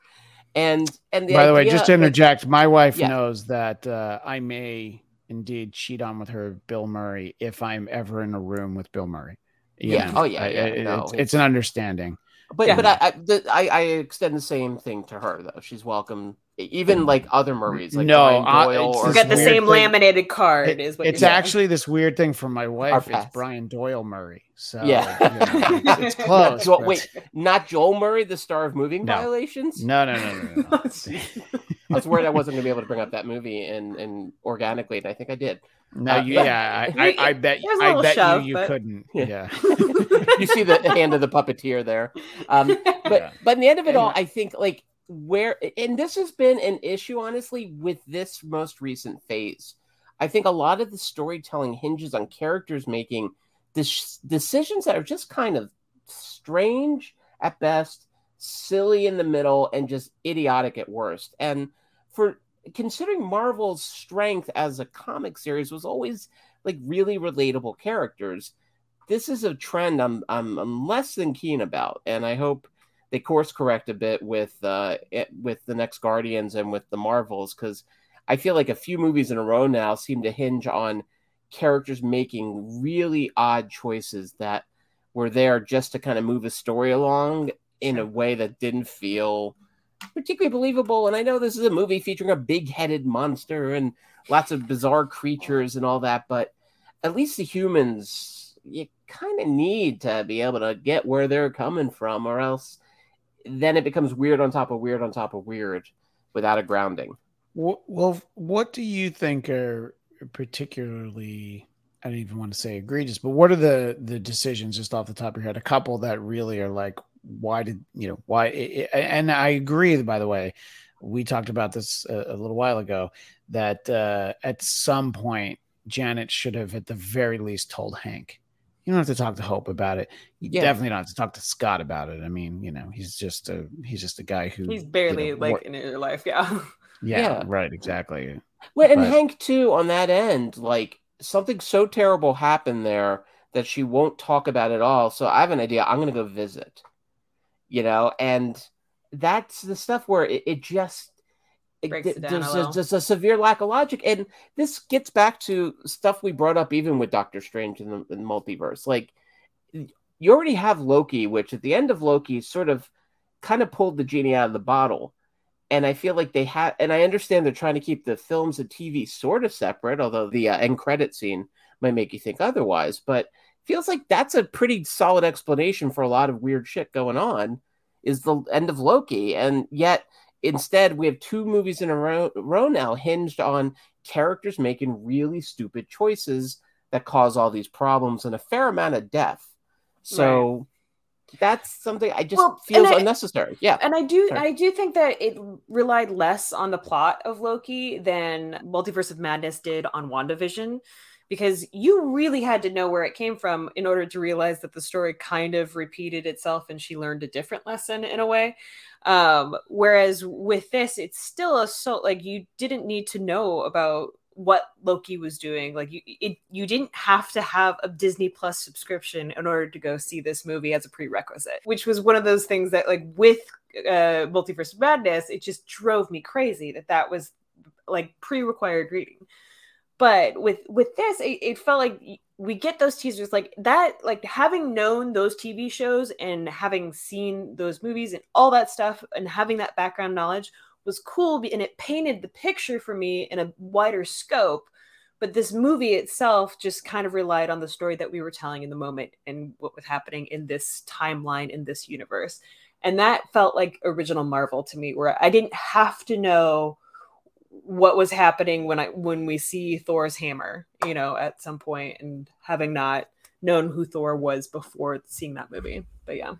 and and the By the way, just to interject, my wife Yeah. knows that uh, I may indeed cheat on with her Bill Murray if I'm ever in a room with Bill Murray. You Yeah. know, Oh, yeah, I- yeah. I- No, it's, it's an understanding. But Yeah. but I I I extend the same thing to her though. She's welcome, even like other Murrays, like No, Brian I- Doyle it's or You got the same thing- laminated card, It- is what it's you're actually this weird thing from my wife. It's. Brian Doyle Murray. So Yeah. you know, it's, it's <laughs> close. Jo- but- wait, not Joel Murray, the star of Moving No. Violations. No, no, no, no, no. no. <laughs> I was worried I wasn't going to be able to bring up that movie and and organically, and I think I did. No, Uh, you, but- yeah, I, <laughs> I, I bet, There's a I bet shove, you, you but- couldn't. Yeah. Yeah. you see the hand of the puppeteer there. Um, but Yeah. but in the end of it all, I think like where and this has been an issue honestly with this most recent phase. I think a lot of the storytelling hinges on characters making dis- decisions that are just kind of strange at best, silly in the middle, and just idiotic at worst. And for considering Marvel's strength as a comic series was always like really relatable characters this is a trend I'm, I'm I'm less than keen about, and I hope they course correct a bit with uh it- with the next Guardians and with the Marvels because I feel like a few movies in a row now seem to hinge on characters making really odd choices that were there just to kind of move a story along in a way that didn't feel particularly believable. And I know this is a movie featuring a big-headed monster and lots of bizarre creatures and all that, but at least the humans you kind of need to be able to get where they're coming from or else then it becomes weird on top of weird on top of weird without a grounding Well, what do you think are particularly? I don't even want to say egregious, but what are the the decisions just off the top of your head? A couple that really are like, why did you know why? And I agree. By the way, we talked about this a, a little while ago that uh, at some point Janet should have, at the very least, told Hank. You don't have to talk to Hope about it. You Yeah. definitely don't have to talk to Scott about it. I mean, you know, he's just a he's just a guy who He's you barely know, like wor- in your life, yeah. <laughs> yeah, Yeah. right, exactly. well and But- hank too on that end like something so terrible happened there that she won't talk about at all so i have an idea i'm going to go visit you know and that's the stuff where it, it just It- Breaks it down there's, a a, there's a severe lack of logic, and this gets back to stuff we brought up even with Doctor Strange in the, in the multiverse. Like, you already have Loki, which at the end of Loki sort of kind of pulled the genie out of the bottle. And I feel like they have, and I understand they're trying to keep the films and TV sort of separate, although the uh, end credit scene might make you think otherwise. But feels like that's a pretty solid explanation for a lot of weird shit going on. Is the end of Loki, and yet instead we have two movies in a row, row now hinged on characters making really stupid choices that cause all these problems and a fair amount of death. So that's something I just Well, feels I- unnecessary. Yeah. and I do Sorry. I do think that it relied less on the plot of Loki than Multiverse of Madness did on WandaVision because you really had to know where it came from in order to realize that the story kind of repeated itself and she learned a different lesson in a way. Um, whereas with this, it's still a so like you didn't need to know about what Loki was doing. Like you, it, you didn't have to have a Disney Plus subscription in order to go see this movie as a prerequisite, which was one of those things that, like, with uh, Multiverse of Madness, it just drove me crazy that that was like pre-required reading. But with with this, it, it felt like we get those teasers like that, like having known those TV shows and having seen those movies and all that stuff, and having that background knowledge was cool and it painted the picture for me in a wider scope but this movie itself just kind of relied on the story that we were telling in the moment and what was happening in this timeline in this universe and that felt like original marvel to me where i didn't have to know what was happening when i when we see thor's hammer you know at some point and having not known who thor was before seeing that movie but yeah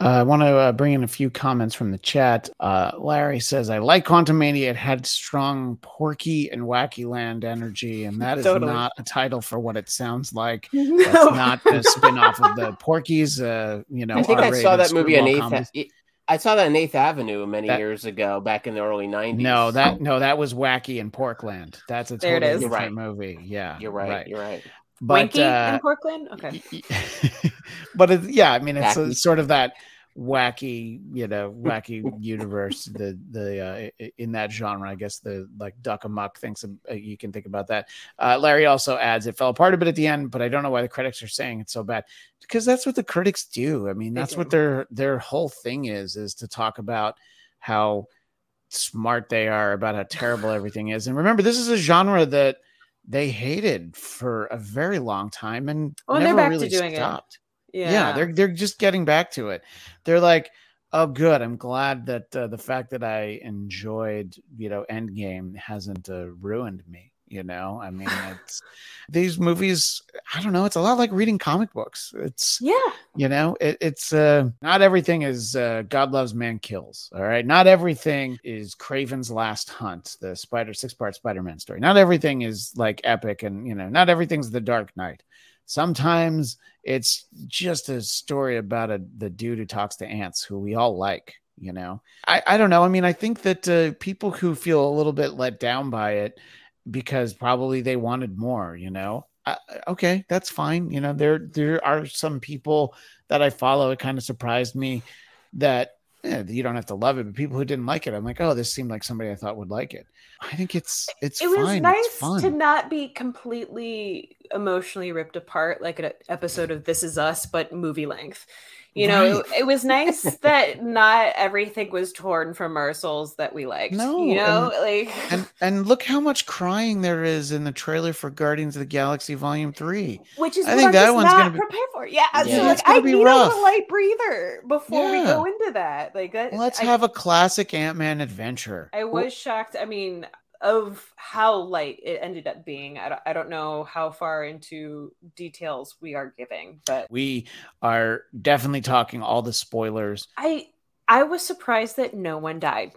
Uh, I want to uh, bring in a few comments from the chat. Uh, Larry says, I like Quantumania. It had strong Porky and Wacky Land energy, and that is Totally. not a title for what it sounds like. no. <laughs> That's not the spin off of the Porky's, uh, you know, I think I saw that movie on screwball Eighth. comedies. I saw that in Eighth Avenue many That- years ago, back in the early '90s. No, that no, that was Wacky in Porkland. That's a There totally different right. movie. Yeah, you're right. You're right. But Winky uh, in Portland? Okay. <laughs> but it, yeah, I mean, it's a, sort of that wacky, you know, wacky universe. The the uh, in that genre, I guess the like Duck Amuck thinks of- uh, you can think about that. Uh, Larry also adds it fell apart a bit at the end, but I don't know why the critics are saying it's so bad because that's what the critics do. I mean, that's what their their whole thing is is to talk about how smart they are about how terrible <sighs> everything is. And remember, this is a genre that they hated for a very long time and Oh, never really doing it. stopped. Yeah. Yeah. they're they're just getting back to it. They're like, oh, good. I'm glad that uh, the fact that I enjoyed, you know, Endgame hasn't uh, ruined me. You know, I mean, it's these movies. I don't know. It's a lot like reading comic books. It's yeah. you know it, it's uh not everything is uh god loves man kills all right not everything is Kraven's Last Hunt the spider six part spider-man story not everything is like epic and you know not everything's the dark knight sometimes it's just a story about a the dude who talks to ants who we all like you know i i don't know i mean i think that uh, people who feel a little bit let down by it because probably they wanted more you know? I, okay that's fine you know there there are some people that i follow it kind of surprised me that eh, you don't have to love it but people who didn't like it i'm like oh this seemed like somebody i thought would like it. I think it's it's it was nice to not be completely emotionally ripped apart like an episode of This Is Us, but movie length. You know, Right. it, it was nice <laughs> that not everything was torn from our souls that we liked. No, you know, like <laughs> and and look how much crying there is in the trailer for guardians of the galaxy volume 3 which is I think that one's not gonna be- prepared for. Yeah, Yeah. so like I be need a rough. little light breather before we go into that. Like that, let's I- have a classic ant-man adventure I was shocked. I mean, of how light it ended up being. I don't, I don't know how far into details we are giving, but we are definitely talking all the spoilers I I was surprised that no one died.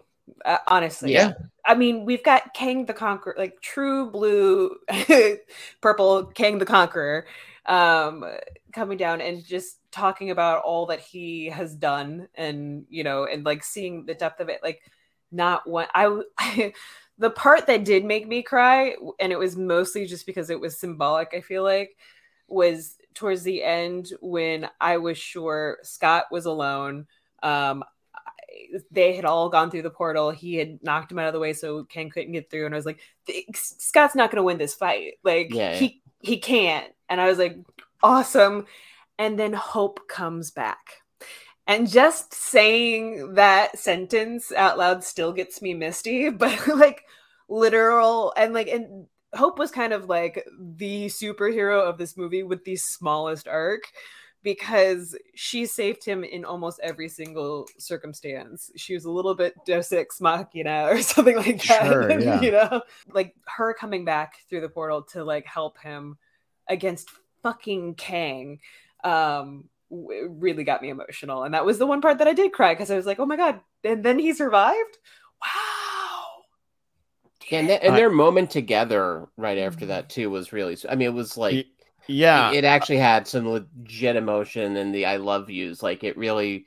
Uh, honestly, Yeah. I mean, we've got Kang the Conqueror, like true blue, <laughs> purple Kang the Conqueror, um, coming down and just talking about all that he has done, and you know, and like seeing the depth of it. Like, not one. I, <laughs> I the part that did make me cry, and it was mostly just because it was symbolic. I feel like was towards the end when I was sure Scott was alone. Um, they had all gone through the portal. He had knocked him out of the way, so Kang couldn't get through. And I was like, Scott's not going to win this fight. Like Yeah, yeah. he he can't. And I was like, awesome. And then Hope comes back. And just saying that sentence out loud still gets me misty, <laughs> but like literal and like and Hope was kind of like the superhero of this movie with the smallest arc because she saved him in almost every single circumstance. She was a little bit Deus Ex Machina <laughs> or something like that. Sure, <laughs> yeah. you know, like her coming back through the portal to like help him against fucking Kang. Um, w- really got me emotional, and that was the one part that I did cry because I was like, "Oh my god!" And then he survived. Wow. and, th- and I- their moment together right after that too was really. I mean, it was like Y- yeah. it actually had some legit emotion and the I love yous. Like it really,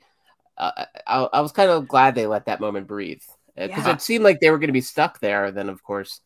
uh, I, I was kind of glad they let that moment breathe because Yeah. it seemed like they were going to be stuck there. Then of course,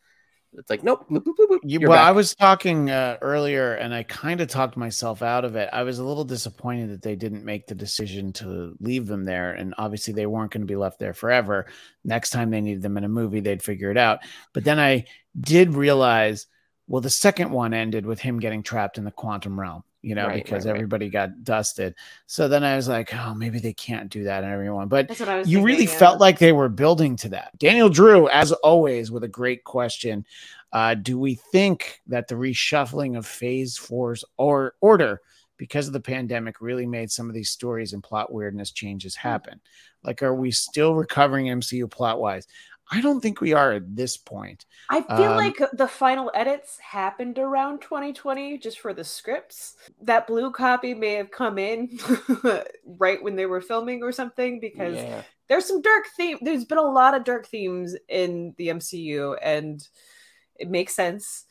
it's like nope. bloop, You, you're well, back. I was talking uh, earlier, and I kind of talked myself out of it. I was a little disappointed that they didn't make the decision to leave them there, and obviously they weren't going to be left there forever. Next time they needed them in a movie, they'd figure it out. But then I did realize, well, the second one ended with him getting trapped in the quantum realm. You know, Right, because right, right. everybody got dusted. So then I was like, oh, maybe they can't do that, and everyone. But That's what I was. you really yeah. felt like they were building to that. Daniel Drew, as always, with a great question. Uh, do we think that the reshuffling of Phase Four's or order because of the pandemic really made some of these stories and plot weirdness changes happen? Like, are we still recovering MCU plot wise? I don't think we are at this point. I feel Um, like the final edits happened around 2020 just for the scripts. That blue copy may have come in <laughs> right when they were filming or something because yeah. there's some dark theme. There's been a lot of dark themes in the MCU and it makes sense.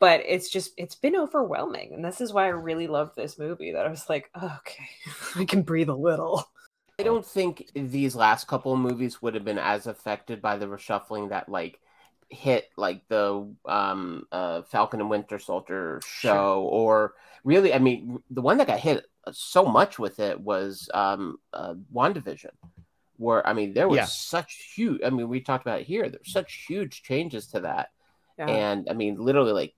But it's just it's been overwhelming. And this is why I really love this movie that I was like, oh, okay, <laughs> I can breathe a little. I don't think these last couple of movies would have been as affected by the reshuffling that like hit like the um uh Falcon and Winter Soldier show or really I mean the one that got hit so much with it was um uh WandaVision where I mean there was Yeah. such huge I mean we talked about it here there's such huge changes to that Yeah. and I mean literally like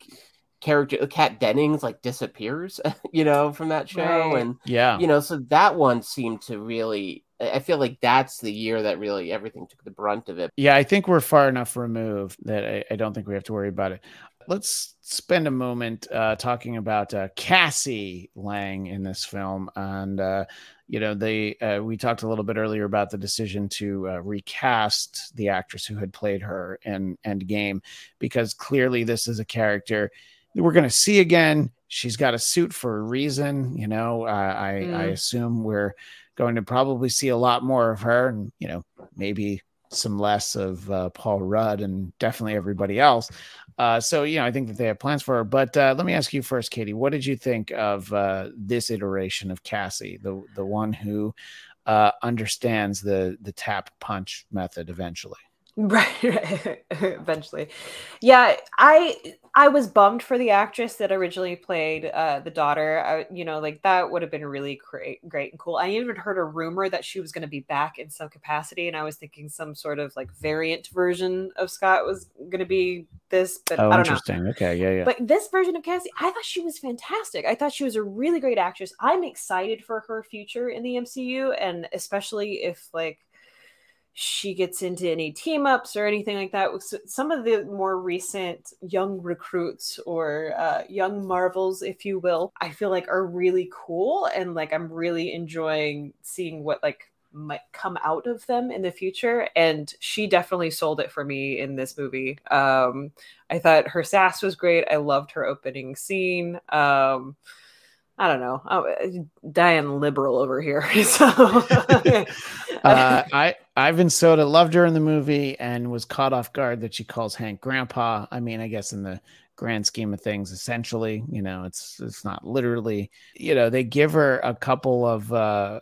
character Kat Dennings like disappears <laughs> you know from that show Right. and Yeah. you know so that one seemed to really i I feel like that's the year that really everything took the brunt of it Yeah, I think we're far enough removed that I, I don't think we have to worry about it. Let's spend a moment uh, talking about uh, Cassie Lang in this film, and uh, you know, they uh, we talked a little bit earlier about the decision to uh, recast the actress who had played her in Endgame, because clearly this is a character that we're going to see again. She's got a suit for a reason, you know. Uh, I I Mm. assume we're going to probably see a lot more of her, and you know, maybe some less of uh, Paul Rudd and definitely everybody else. Uh, so, you know, I think that they have plans for her. But uh, let me ask you first, Katie, what did you think of uh, this iteration of Cassie, the the one who uh, understands the the tap punch method eventually? Right, <laughs> right eventually yeah i i was bummed for the actress that originally played uh the daughter I, you know like that would have been really great great and cool i even heard a rumor that she was going to be back in some capacity and i was thinking some sort of like variant version of scott was going to be this but Oh, i don't know interesting. Okay, yeah, yeah. but this version of Cassie, I thought she was fantastic. I thought she was a really great actress. I'm excited for her future in the MCU, and especially if like she gets into any team ups or anything like that. Some of the more recent young recruits or uh, young Marvels, if you will, I feel like are really cool, and like I'm really enjoying seeing what like might come out of them in the future and she definitely sold it for me in this movie um I thought her sass was great. I loved her opening scene. Um, I don't know. I'm Diane liberal over here. <laughs> So <laughs> uh, I Ivan Soda loved her in the movie and was caught off guard that she calls Hank grandpa. I mean, I guess in the grand scheme of things, essentially, you know, it's it's not literally, you know, they give her a couple of uh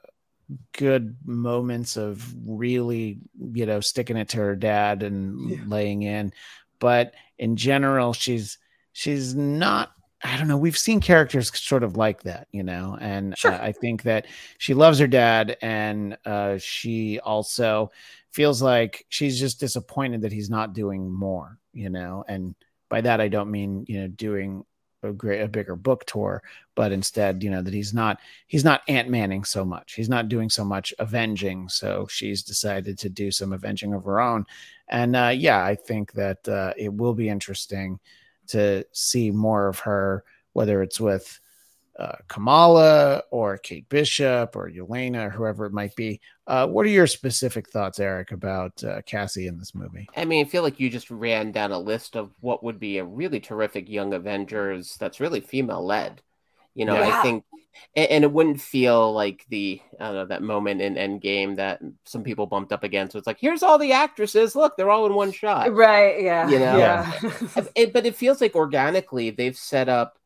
good moments of really, you know, sticking it to her dad and Yeah. laying in. But in general, she's she's not I don't know. We've seen characters sort of like that, you know, and Sure. uh, I think that she loves her dad, and uh, she also feels like she's just disappointed that he's not doing more, you know. And by that, I don't mean you know doing a great a bigger book tour, but instead, you know, that he's not he's not Ant Manning so much. He's not doing so much avenging. So she's decided to do some avenging of her own, and uh, yeah, I think that uh, it will be interesting to see more of her, whether it's with uh, Kamala or Kate Bishop or Yelena or whoever it might be. Uh, what are your specific thoughts, Eric, about uh, Cassie in this movie? I mean, I feel like you just ran down a list of what would be a really terrific young Avengers that's really female led. You know, Yeah. I think, and, and it wouldn't feel like the I don't know that moment in Endgame that some people bumped up against. So it's like, here's all the actresses. Look, they're all in one shot. Right. Yeah. You know? Yeah. <laughs> It- but it feels like organically they've set up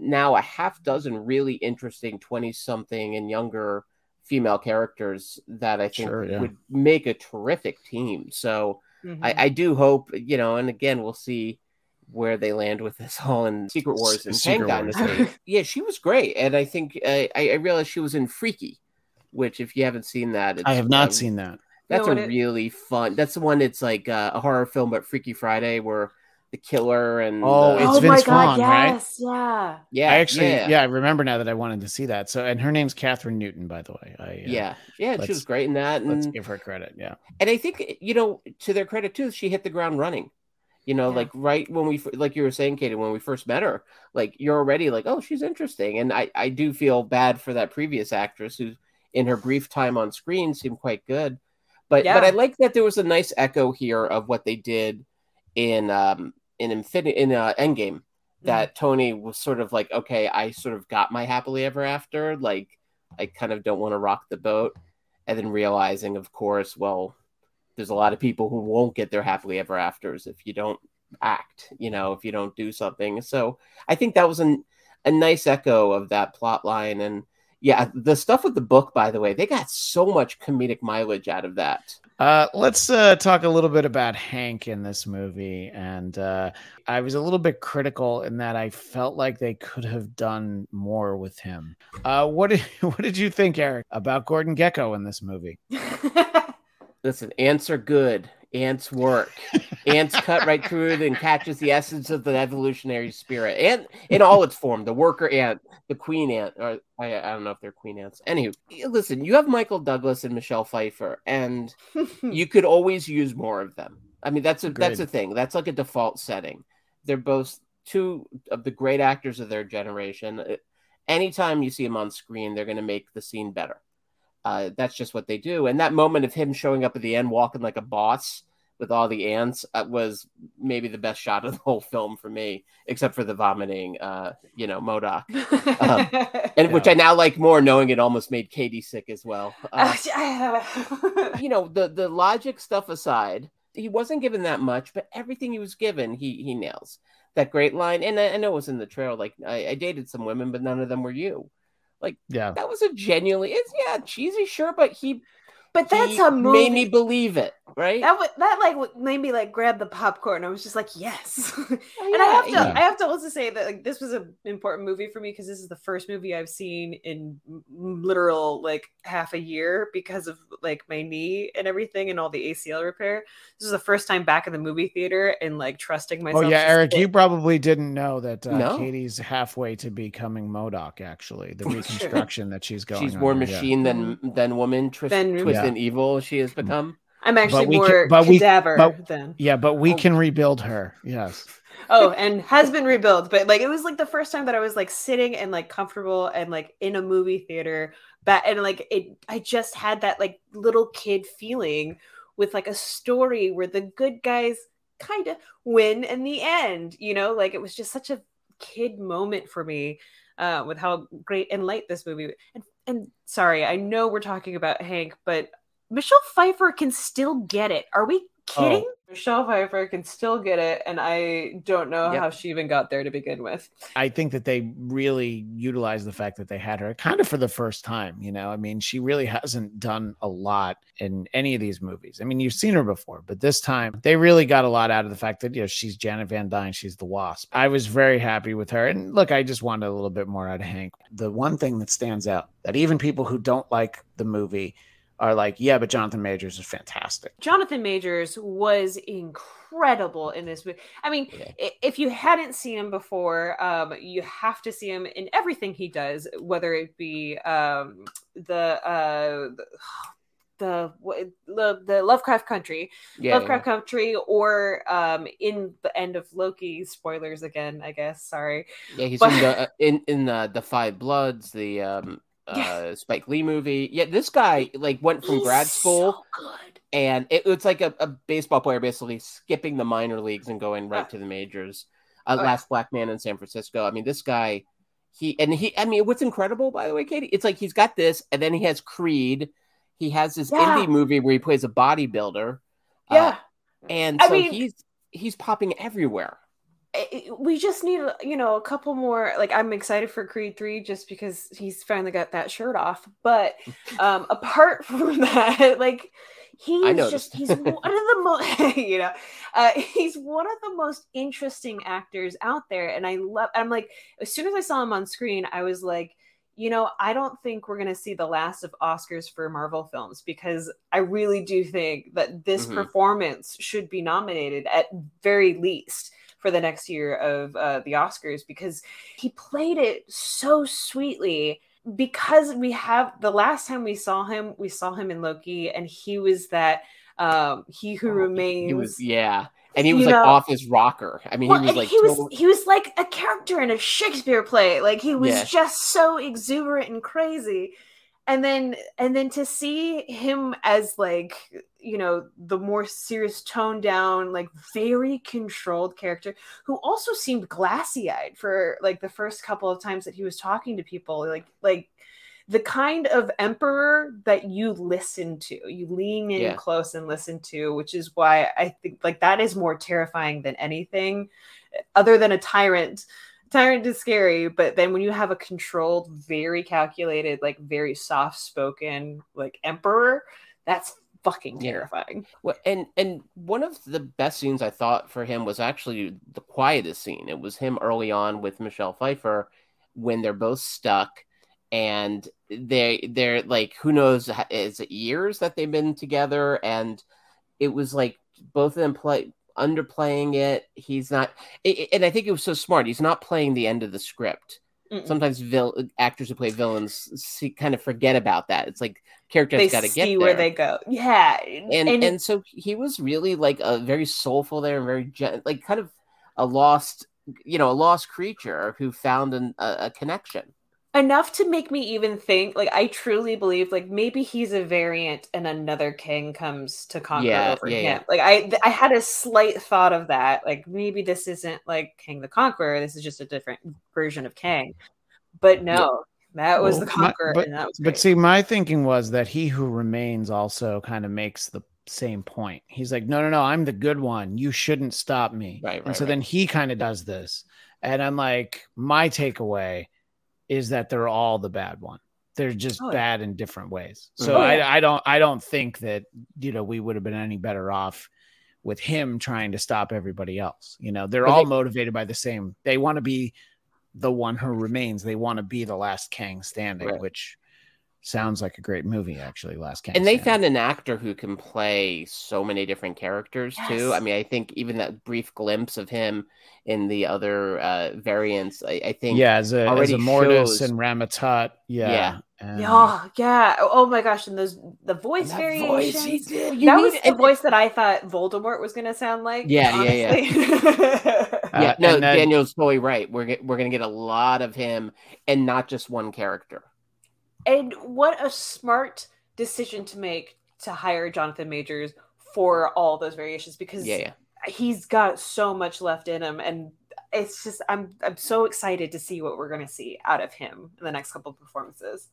now a half dozen really interesting 20 something and younger female characters that I think Sure, yeah. would make a terrific team. So Mhm. I, I do hope, you know, and again, we'll see where they land with this <laughs> all in Secret Wars and Secret Kang Wars. Dynasty. <laughs> yeah, she was great. And I think uh, I, I realized she was in Freaky, which if you haven't seen that, it's, I have not um, seen that. that's No, a it- really fun. That's the one. It's like uh, a horror film, but Freaky Friday, where the killer and Oh, the- it's oh my Vince god, Vaughn, right? yes, yeah. yeah, I actually, yeah, yeah. I remember now that I wanted to see that. So, and her name's Kathryn Newton, by the way. I, uh, yeah, yeah. She was great in that, Let's give her credit. Yeah. and I think you know, to their credit too, she hit the ground running. You know, Yeah. like right when we, like you were saying, Katie, when we first met her, like you're already like, oh, she's interesting, and I, I do feel bad for that previous actress who, in her brief time on screen, seemed quite good, but Yeah. but I like that there was a nice echo here of what they did in um in Infinity in uh, Endgame. That Tony was sort of like, okay, I sort of got my happily ever after, like I kind of don't want to rock the boat, and then realizing, of course, well, there's a lot of people who won't get their happily ever afters if you don't act, you know, if you don't do something. So I think that was an, a nice echo of that plot line. And yeah, the stuff with the book, by the way, they got so much comedic mileage out of that. Uh, let's uh, talk a little bit about Hank in this movie. And uh, I was a little bit critical in that I felt like they could have done more with him. Uh, what did <laughs> what did you think, Eric, about Gordon Gekko in this movie? <laughs> Listen, ants are good. Ants work. <laughs> ants cut right through it and catches the essence of the evolutionary spirit. Ant in all its form, the worker ant, the queen ant, or I, I don't know if they're queen ants. Anywho, listen, you have Michael Douglas and Michelle Pfeiffer, and <laughs> you could always use more of them. I mean, that's a that's a thing. That's like a default setting. They're both two of the great actors of their generation. Uh, Anytime you see them on screen, they're going to make the scene better. Uh, that's just what they do. And that moment of him showing up at the end, walking like a boss with all the ants, uh, was maybe the best shot of the <laughs> whole film for me, except for the vomiting, uh, you know, MODOK, Um, <laughs> and which I now like more, knowing it almost made Katie sick as well. <laughs> Uh, you know, the the logic stuff aside, he wasn't given that much, but everything he was given, he he nails. That great line, and I, I know it was in the trailer. Like I, I dated some women, but none of them were you. Like, yeah. That was a genuinely, it's yeah, cheesy, sure, but he but that's he a movie. made me believe it, right? that would that like made me like grab the popcorn. I was just like, yes. Oh, <laughs> and I have to yeah. I have to also say that like this was an important movie for me because this is the first movie I've seen in literal like half a year because of like my knee and everything and all the ACL repair. This is the first time back in the movie theater and like trusting myself. Oh yeah, Eric, sit- you probably didn't know that uh, No. Katie's halfway to becoming MODOK. Actually, the <laughs> reconstruction that she's going. She's on, more yeah. machine than than woman, twist, Than- twisted evil. She has become. I'm actually we can- more but we- cadaver but- than Yeah, but we Oh. can rebuild her. Yes. oh and has been rebuilt but like it was like the first time that i was like sitting and like comfortable and like in a movie theater but and like it i just had that like little kid feeling with like a story where the good guys kind of win in the end you know like it was just such a kid moment for me uh with how great and light this movie and and sorry i know we're talking about hank but michelle pfeiffer can still get it are we oh. kidding? Michelle Pfeiffer can still get it, and I don't know Yep. how she even got there to begin with. I think that they really utilized the fact that they had her kind of for the first time. You know, I mean, she really hasn't done a lot in any of these movies. I mean, you've seen her before, but this time they really got a lot out of the fact that, you know, she's Janet Van Dyne, she's the Wasp. I was very happy with her. And look, I just wanted a little bit more out of Hank. The one thing that stands out that even people who don't like the movie are like, yeah, but Jonathan Majors is fantastic. Jonathan Majors was incredible in this movie. I mean, Yeah. if you hadn't seen him before, um, you have to see him in everything he does, whether it be um, the uh, the the the, the Lovecraft Country, Yeah, Lovecraft Country, or um, in the end of Loki. Spoilers again, I guess. Sorry. yeah. He's but- in the uh, in in the the Five Bloods, the um Uh Spike Lee movie. Yeah, this guy like went from He's grad school so good. and it, it's like a, a baseball player basically skipping the minor leagues and going right to the majors. Uh, yeah. last black man in San Francisco. I mean, this guy, he and he. I mean, what's incredible, by the way, Katie, it's like he's got this, and then he has Creed. He has this Yeah. indie movie where he plays a bodybuilder. uh, Yeah. and I so mean- he's he's popping everywhere. We just need you know a couple more like i'm excited for creed 3 just because he's finally got that shirt off but <laughs> um apart <laughs> from that like he's just he's one of the most <laughs> you know uh he's one of the most interesting actors out there and i love i'm like as soon as i saw him on screen i was like you know i don't think we're going to see the last of oscars for marvel films because i really do think that this Mhm. performance should be nominated at very least for the next year of uh, the Oscars because he played it so sweetly. Because we have the last time we saw him, we saw him in Loki, and he was that um he who remains. Oh, He was yeah, and he was You like know- off his rocker. I mean, Well, he was like he was he was like a character in a Shakespeare play. Like he was Yeah. just so exuberant and crazy. And then and then to see him as like you know the more serious toned down like very controlled character who also seemed glassy eyed for like the first couple of times that he was talking to people like like the kind of emperor that you listen to you lean in Yeah. close and listen to which is why i think like that is more terrifying than anything other than a tyrant tyrant is scary but then when you have a controlled very calculated like very soft spoken like emperor that's fucking Yeah. terrifying Well, and and one of the best scenes I thought for him was actually the quietest scene. It was him early on with Michelle Pfeiffer when they're both stuck and they they're like who knows is it years that they've been together and it was like both of them play underplaying it. He's not i- i- and I think it was so smart. He's not playing the end of the script. Mm-mm. Sometimes vil- actors who play villains see, kind of forget about that. It's like characters got to see get where they go yeah and and, so he was really like a very soulful there and very gen- like kind of a lost you know a lost creature who found an, a, a connection enough to make me even think like i truly believe like maybe he's a variant and another Kang comes to conquer Yeah, over yeah, him yeah. like i i had a slight thought of that like maybe this isn't like Kang the conqueror this is just a different version of Kang but no that was Well, the my- conqueror but- and that was But see, my thinking was that he who remains also kind of makes the same point. He's like, no, no, no, I'm the good one. You shouldn't stop me. Right, right and so right. then he kind of does this. And I'm like, my takeaway is that they're all the bad one. They're just Oh, yeah. bad in different ways. Mm-hmm. So Oh, I. I don't I don't think that you know we would have been any better off with him trying to stop everybody else. You know, they're But all they- motivated by the same. They want to be the one who remains. They want to be the last Kang standing, Right. which sounds like a great movie, actually. Last Kang. and they Standing. found an actor who can play so many different characters too i mean i think even that brief glimpse of him in the other uh variants i, I think yeah, as a, as already Immortus shows- and Rama-Tut. Yeah. Yeah. and- yeah yeah oh my gosh and those the voice that variations voice he did, you that was the and- voice that i thought voldemort was gonna sound like Yeah, yeah, yeah. yeah yeah Uh, no then- daniel's totally right we're, get, we're gonna get a lot of him and not just one character And what a smart decision to make to hire Jonathan Majors for all those variations because yeah yeah he's got so much left in him and it's just I'm I'm so excited to see what we're going to see out of him in the next couple of performances.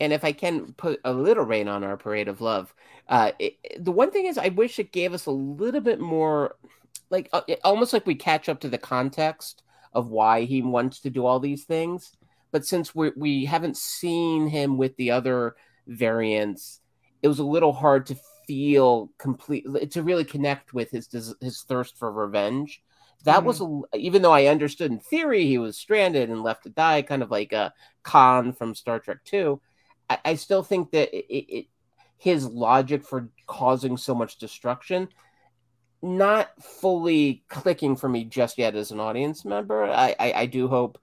and if I can put a little rain on our parade of love, uh, it, the one thing is I wish it gave us a little bit more, like uh, almost like we catch up to the context of why he wants to do all these things. But since we we haven't seen him with the other variants, it was a little hard to feel complete to really connect with his his thirst for revenge. That mm-hmm. was a, even though I understood in theory he was stranded and left to die, kind of like a Khan from Star Trek Two. I, I still think that it, it, his logic for causing so much destruction not fully clicking for me just yet as an audience member. I, I, I do hope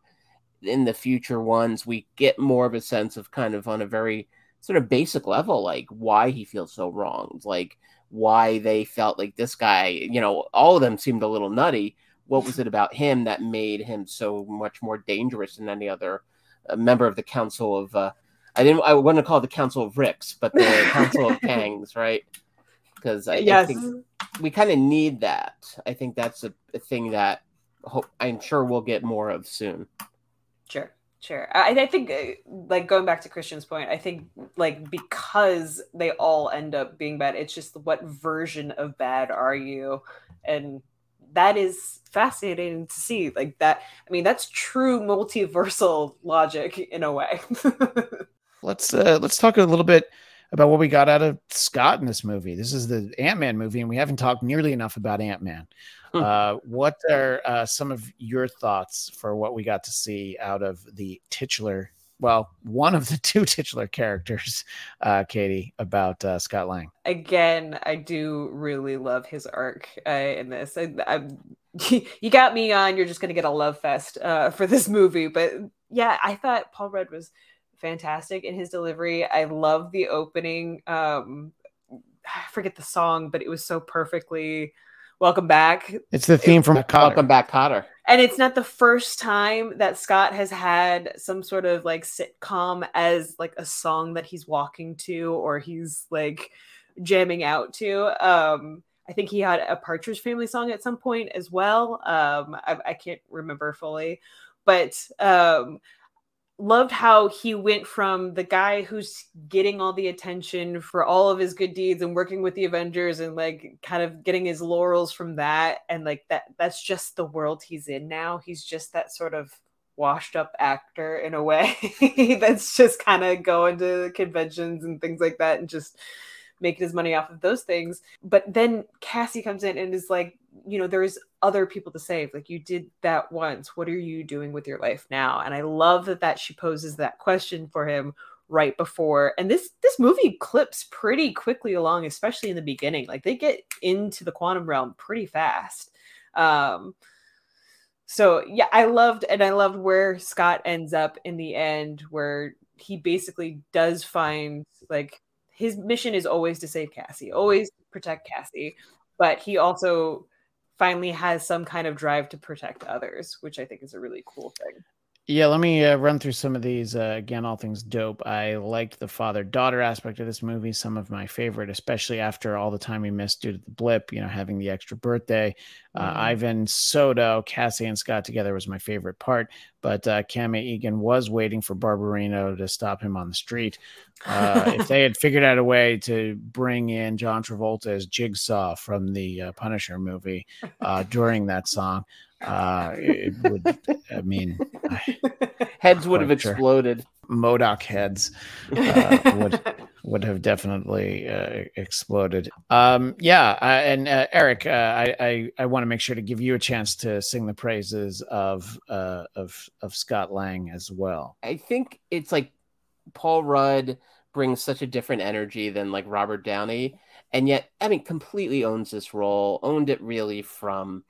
in the future ones we get more of a sense of kind of on a very sort of basic level, like why he feels so wronged, like why they felt like this guy, you know, all of them seemed a little nutty. What was it about him that made him so much more dangerous than any other uh, member of the Council of? Uh, I didn't. I want to call it the Council of Ricks, but the <laughs> Council of Kangs, right? Because I, yes. I think we kind of need that. I think that's a, a thing that hope, I'm sure we'll get more of soon. Sure. Sure. I, I think, uh, like, going back to Christian's point, I think, like, because they all end up being bad, it's just what version of bad are you? And that is fascinating to see. Like, that, I mean, that's true multiversal logic in a way. <laughs> let's, uh, let's talk a little bit about what we got out of Scott in this movie. This is the Ant Man movie, and we haven't talked nearly enough about Ant Man. Hmm. Uh, what are uh, some of your thoughts for what we got to see out of the titular? Well, one of the <laughs> two titular characters, uh, Katie, about uh, Scott Lang. Again, I do really love his arc uh, in this. I, I, <laughs> you got me on. You're just going to get a love fest uh, for this movie, but yeah, I thought Paul Rudd was fantastic in his delivery. I love the opening. Um, I forget the song, but it was so perfectly Welcome back. It's the theme from Kotter. Welcome back, Kotter. And it's not the first time that Scott has had some sort of like sitcom as like a song that he's walking to or he's like jamming out to. Um, I think he had a Partridge Family song at some point as well. Um, I, I can't remember fully, but um, loved how he went from the guy who's getting all the attention for all of his good deeds and working with the avengers and like kind of getting his laurels from that and like that that's just the world he's in now. He's just that sort of washed up actor in a way <laughs> that's just kind of going to conventions and things like that and just making his money off of those things. But then Cassie comes in and is like, you know, there's other people to save. Like you did that once. What are you doing with your life now? And I love that that she poses that question for him right before and this this movie clips pretty quickly along especially in the beginning like they get into the quantum realm pretty fast um so yeah i loved and i loved where scott ends up in the end where he basically does find like his mission is always to save Cassie, always protect Cassie, but he also finally has some kind of drive to protect others, which I think is a really cool thing. Yeah, let me uh, run through some of these. Uh, again, all things dope. I liked the father daughter aspect of this movie. Some of my favorite, especially after all the time we missed due to the blip, you know, having the extra birthday. Uh, mm-hmm. Ivan Soto, Cassie, and Scott together was my favorite part. But uh, Egan was waiting for Barbarino to stop him on the street. Uh, if <laughs> they had figured out a way to bring in John Travolta as Jigsaw from the uh, Punisher movie uh, during that song, uh, it would, I mean, <laughs> heads would have exploded. Sure. MODOK heads uh, would <laughs> would have definitely uh, exploded. Um, yeah, uh, and uh, Eric, uh, I I, I want to make sure to give you a chance to sing the praises of uh, of of Scott Lang as well. I think it's like Paul Rudd brings such a different energy than like Robert Downey, and yet I mean, completely owns this role. Owned it really from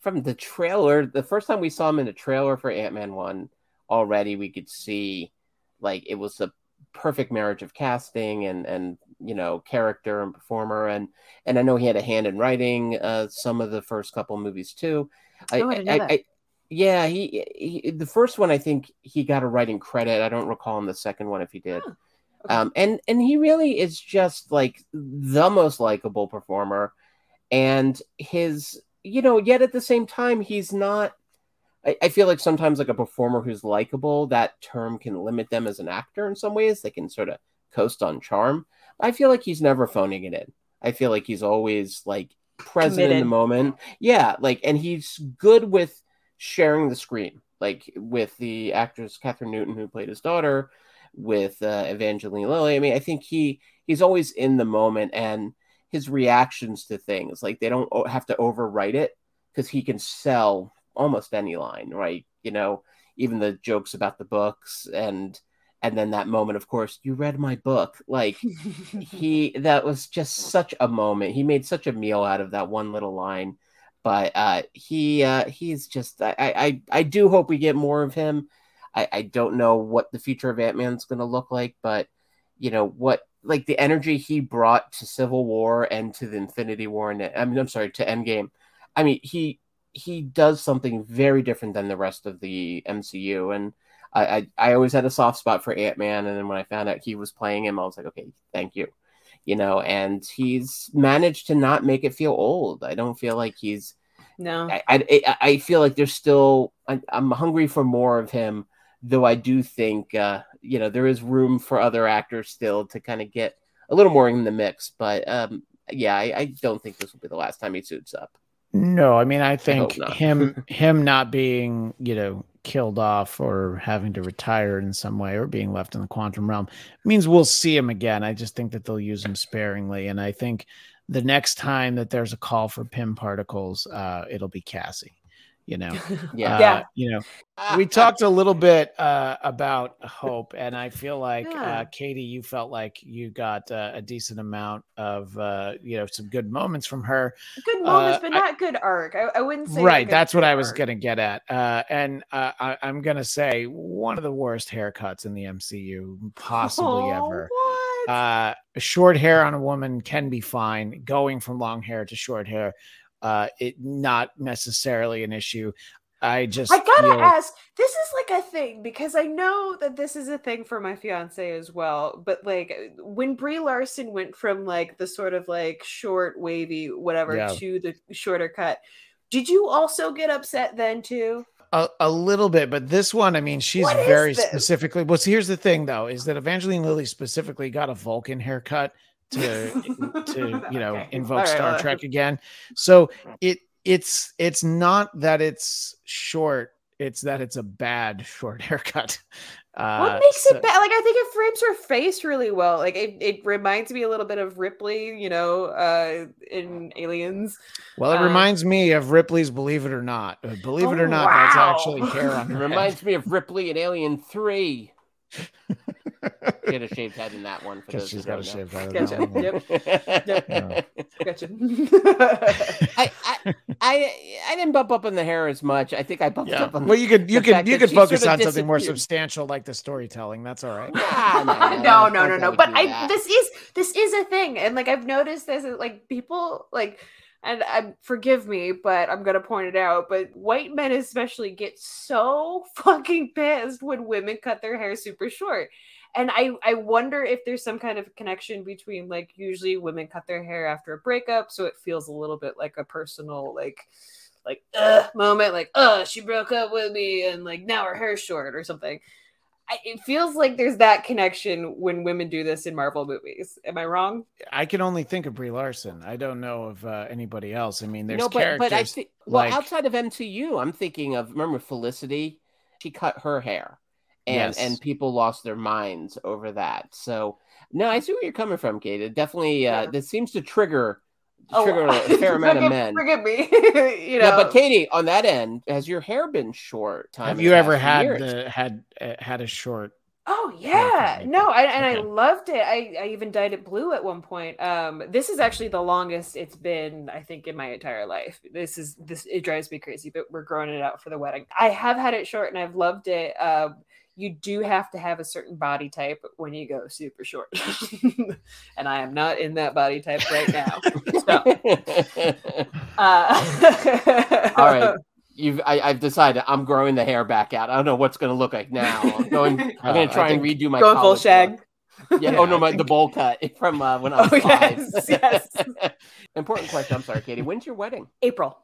from the trailer, the first time we saw him in a trailer for Ant Man one, already we could see like it was a perfect marriage of casting and and you know character and performer and and I know he had a hand in writing uh, some of the first couple movies too. I, oh, I, I, I yeah, he, he, the first one I think he got a writing credit. I don't recall in the second one if he did. Oh, okay. Um, and and he really is just like the most likable performer, and his you know, yet at the same time, he's not I, I feel like sometimes like a performer who's likable, that term can limit them as an actor in some ways. They can sort of coast on charm. I feel like he's never phoning it in. I feel like he's always like present in the moment. Yeah, like and he's good with sharing the screen, like with the actress Kathryn Newton who played his daughter, with uh, Evangeline Lilly. I mean, I think he he's always in the moment and his reactions to things like they don't have to overwrite it because he can sell almost any line, right? You know, even the jokes about the books and and then that moment, of course, you read my book. Like he <laughs> that was just such a moment. He made such a meal out of that one little line. But uh he uh he's just I I I do hope we get more of him. I, I don't know what the future of Ant-Man's gonna look like, but you know what like the energy he brought to Civil War and to the Infinity War and I mean I'm sorry to Endgame. I mean he he does something very different than the rest of the MCU and I, I, I always had a soft spot for Ant Man, and then when I found out he was playing him, I was like, okay, thank you, you know. And he's managed to not make it feel old. I don't feel like he's. no. I I, I feel like there's still. I, I'm hungry for more of him, though. I do think uh, you know there is room for other actors still to kind of get a little more in the mix. But um, yeah, I, I don't think this will be the last time he suits up. No, I mean I think not. him <laughs> him not being, you know, killed off or having to retire in some way or being left in the quantum realm means we'll see him again. I just think that they'll use him sparingly and I think the next time that there's a call for Pym particles, uh it'll be Cassie, you know. <laughs> Yeah. Uh, Yeah. you know, we talked a little bit uh, about hope, and I feel like Yeah. uh, Katie, you felt like you got uh, a decent amount of uh, you know some good moments from her. Good moments, Uh, but I- not good arc. I, I wouldn't say right, that's what good I was gonna get at, uh, and uh, I, I'm gonna say one of the worst haircuts in the MCU, possibly Oh, ever. What? Uh, short hair on a woman can be fine. Going from long hair to short hair, uh, it not necessarily an issue. I just I gotta feel- ask. This is like a thing because I know that this is a thing for my fiance as well. But like when Brie Larson went from like the sort of like short, wavy, whatever, Yeah. to the shorter cut, did you also get upset then too? A, a little bit, but this one, I mean, she's very this? specifically. Well, see, here's the thing, though, is that Evangeline Lilly specifically got a Vulcan haircut to <laughs> to you know Okay. invoke All right, Star well, Trek again. So <laughs> it it's it's not that it's short; it's that it's a bad <laughs> short haircut. Uh, What makes so- it bad? Like I think it frames her face really well. Like it, it reminds me a little bit of Ripley, you know, uh in Aliens. Well, it um, reminds me of Ripley's "Believe It or Not." Uh, Believe it Oh, or not, that's actually hair on It her head. reminds me of Ripley in Alien Three. She had a <laughs> shaved head in that one. For Guess those she's who got a don't shaved head. in Gotcha. that one. Yep. know. Gotcha. <laughs> I, I, I, I didn't bump up on the hair as much. I think I bumped Yeah. up on. Well, you could you could you that could focus on something more substantial like the storytelling. That's all right. Nah, nah, nah, no, no, no, no. But I that. this is this is a thing, and like I've noticed this. Like people like, and I forgive me, but I'm gonna point it out. But white men especially get so <laughs> fucking pissed when women cut their hair super short. And I, I wonder if there's some kind of connection between like usually women cut their hair after a breakup, so it feels a little bit like a personal like like uh moment, like uh she broke up with me and like now her hair's short or something. It feels like there's that connection when women do this in Marvel movies. Am I wrong? I can only think of Brie Larson. I don't know of uh, anybody else. I mean, there's no, but characters. but I think well like- outside of MCU, I'm thinking of remember Felicity. She cut her hair, and Yes. and people lost their minds over that. So no, I see where you're coming from, Kate. It definitely uh, Yeah. this seems to trigger Oh, trigger a <laughs> fair amount of men. Forgive me. <laughs> you Yeah, know, but Katie, on that end, has your hair been short? Time have you ever had the, had uh, had a short? Oh Yeah, yeah, no, I, and I loved it. I, I even dyed it blue at one point. Um, this is actually the longest it's been, I think, in my entire life. This is this it drives me crazy, but we're growing it out for the wedding. I have had it short and I've loved it. Um, you do have to have a certain body type when you go super short, <laughs> and I am not in that body type right now. So, <laughs> uh, <laughs> All right. You've I, I've decided I'm growing the hair back out. I don't know what's gonna look like now. I'm going I'm Uh, gonna I try and redo my Going full shag. look. Yeah, Yeah, oh no, my the bowl cut from uh, when I was Oh, five. yes, yes. Important question. I'm sorry, Katie. When's your wedding? April.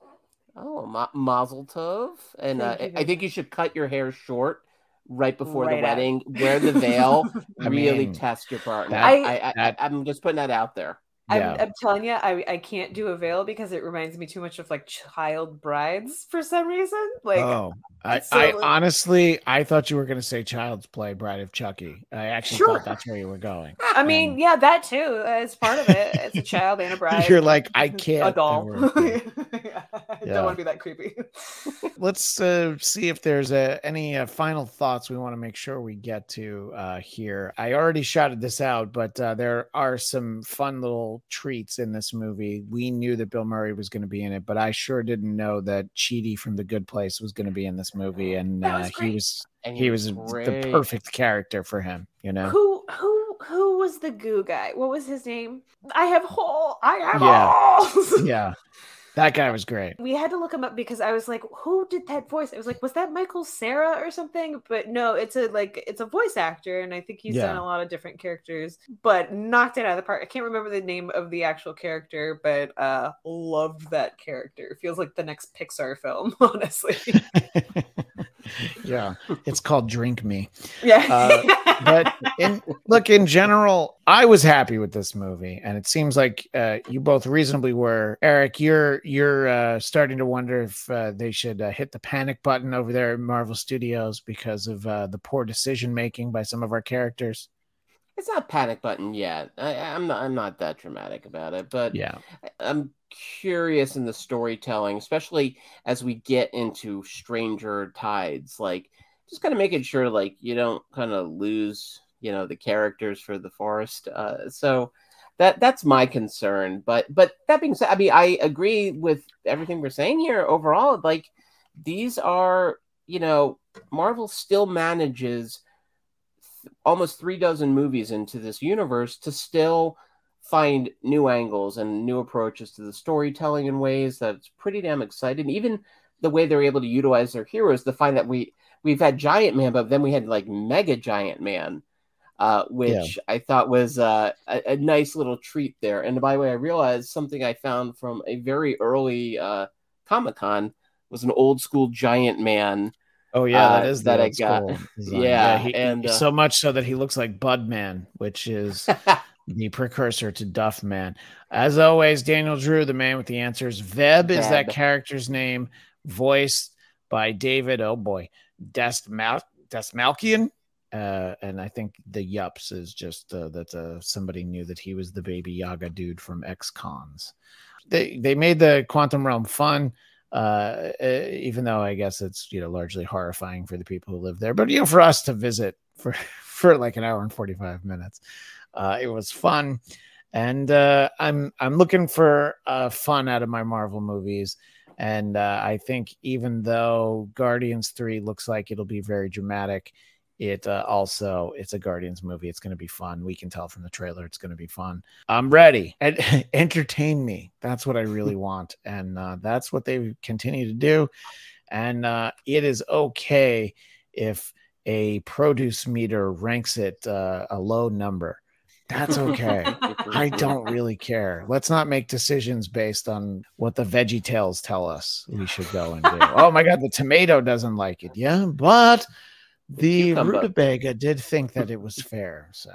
Oh, ma- Mazel Tov. And uh, I think you should cut your hair short right before Right the wedding. Wear the veil. <laughs> I really mean, test your partner. I, I, I, I'm just putting that out there. Yeah. I'm, I'm telling you, I, I can't do a veil because it reminds me too much of like child brides for some reason. Like, oh, I, so- I honestly, I thought you were going to say Child's Play, Bride of Chucky. I actually Sure. thought that's where you were going. <laughs> I mean, Um, yeah, that too. is part of it. It's a child and a <laughs> bride. You're like, I <laughs> can't. a doll. I Yeah. don't want to be that creepy. Let's uh, see if there's uh, any uh, final thoughts we want to make sure we get to uh, here. I already shouted this out, but uh, there are some fun little treats in this movie. We knew that Bill Murray was going to be in it, but I sure didn't know that Chidi from The Good Place was going to be in this movie, and That uh, he was And he was the perfect character for him. You know. who who who was the goo guy? What was his name? I have hole. I have Yeah. holes. yeah, <laughs> that guy was great. We had to look him up because I was like, "Who did that voice?" I was like, "Was that Michael Cera or something?" But no, it's a like it's a voice actor, and I think he's done a lot of different characters. But knocked it out of the park. I can't remember the name of the actual character, but uh, loved that character. It feels like the next Pixar film, <laughs> honestly. <laughs> yeah, it's called Drink Me. yeah, Uh, but in look in general i was happy with this movie and it seems like uh, you both reasonably were eric you're you're uh, starting to wonder if uh, they should uh, hit the panic button over there at marvel studios because of uh, the poor decision making by some of our characters It's not panic button yet. I, I'm not. I'm not that dramatic about it, but yeah I'm curious in the storytelling, especially as we get into stranger tides. Like, just kind of making sure, like, you don't kind of lose, you know, the characters for the forest. Uh, so that that's my concern. But but that being said, I mean, I agree with everything we're saying here. Overall, like, these are, you know, Marvel still manages almost three dozen movies into this universe to still find new angles and new approaches to the storytelling in ways that's pretty damn exciting. Even the way they're able to utilize their heroes to find that we we've had Giant Man, but then we had like Mega Giant Man, uh, which I thought was uh, a, a nice little treat there. And by the way, I realized something I found from a very early uh, Comic Con was an old school Giant Man. oh yeah Uh, that is the that I got. <laughs> design. Yeah, he- and, uh, so much so that he looks like budman which is <laughs> the precursor to Duff Man. As always, Daniel Drew, the man with the answers. Veb is that character's name, voiced by David, oh boy, Desmal- Dastmalchian. Uh, and I think the Yups is just uh, that uh, somebody knew that he was the baby Yaga dude from X Cons. They they made the Quantum Realm fun, uh, uh, even though I guess it's you know largely horrifying for the people who live there. But you know, for us to visit for <laughs> for like an hour and forty five minutes, uh, it was fun, and uh, I'm I'm looking for uh, fun out of my Marvel movies. And uh, I think even though Guardians Three looks like it'll be very dramatic, it uh, also it's a Guardians movie. It's going to be fun. We can tell from the trailer it's going to be fun. I'm ready. And <laughs> entertain me. That's what I really <laughs> want, and uh, that's what they continue to do. And uh, it is okay if a produce meter ranks it uh, a low number. That's okay. <laughs> I don't really care. Let's not make decisions based on what the Veggie Tales tell us we should go and do. oh my God, the tomato doesn't like it. Yeah, but the rutabaga did think that it was <laughs> fair. So,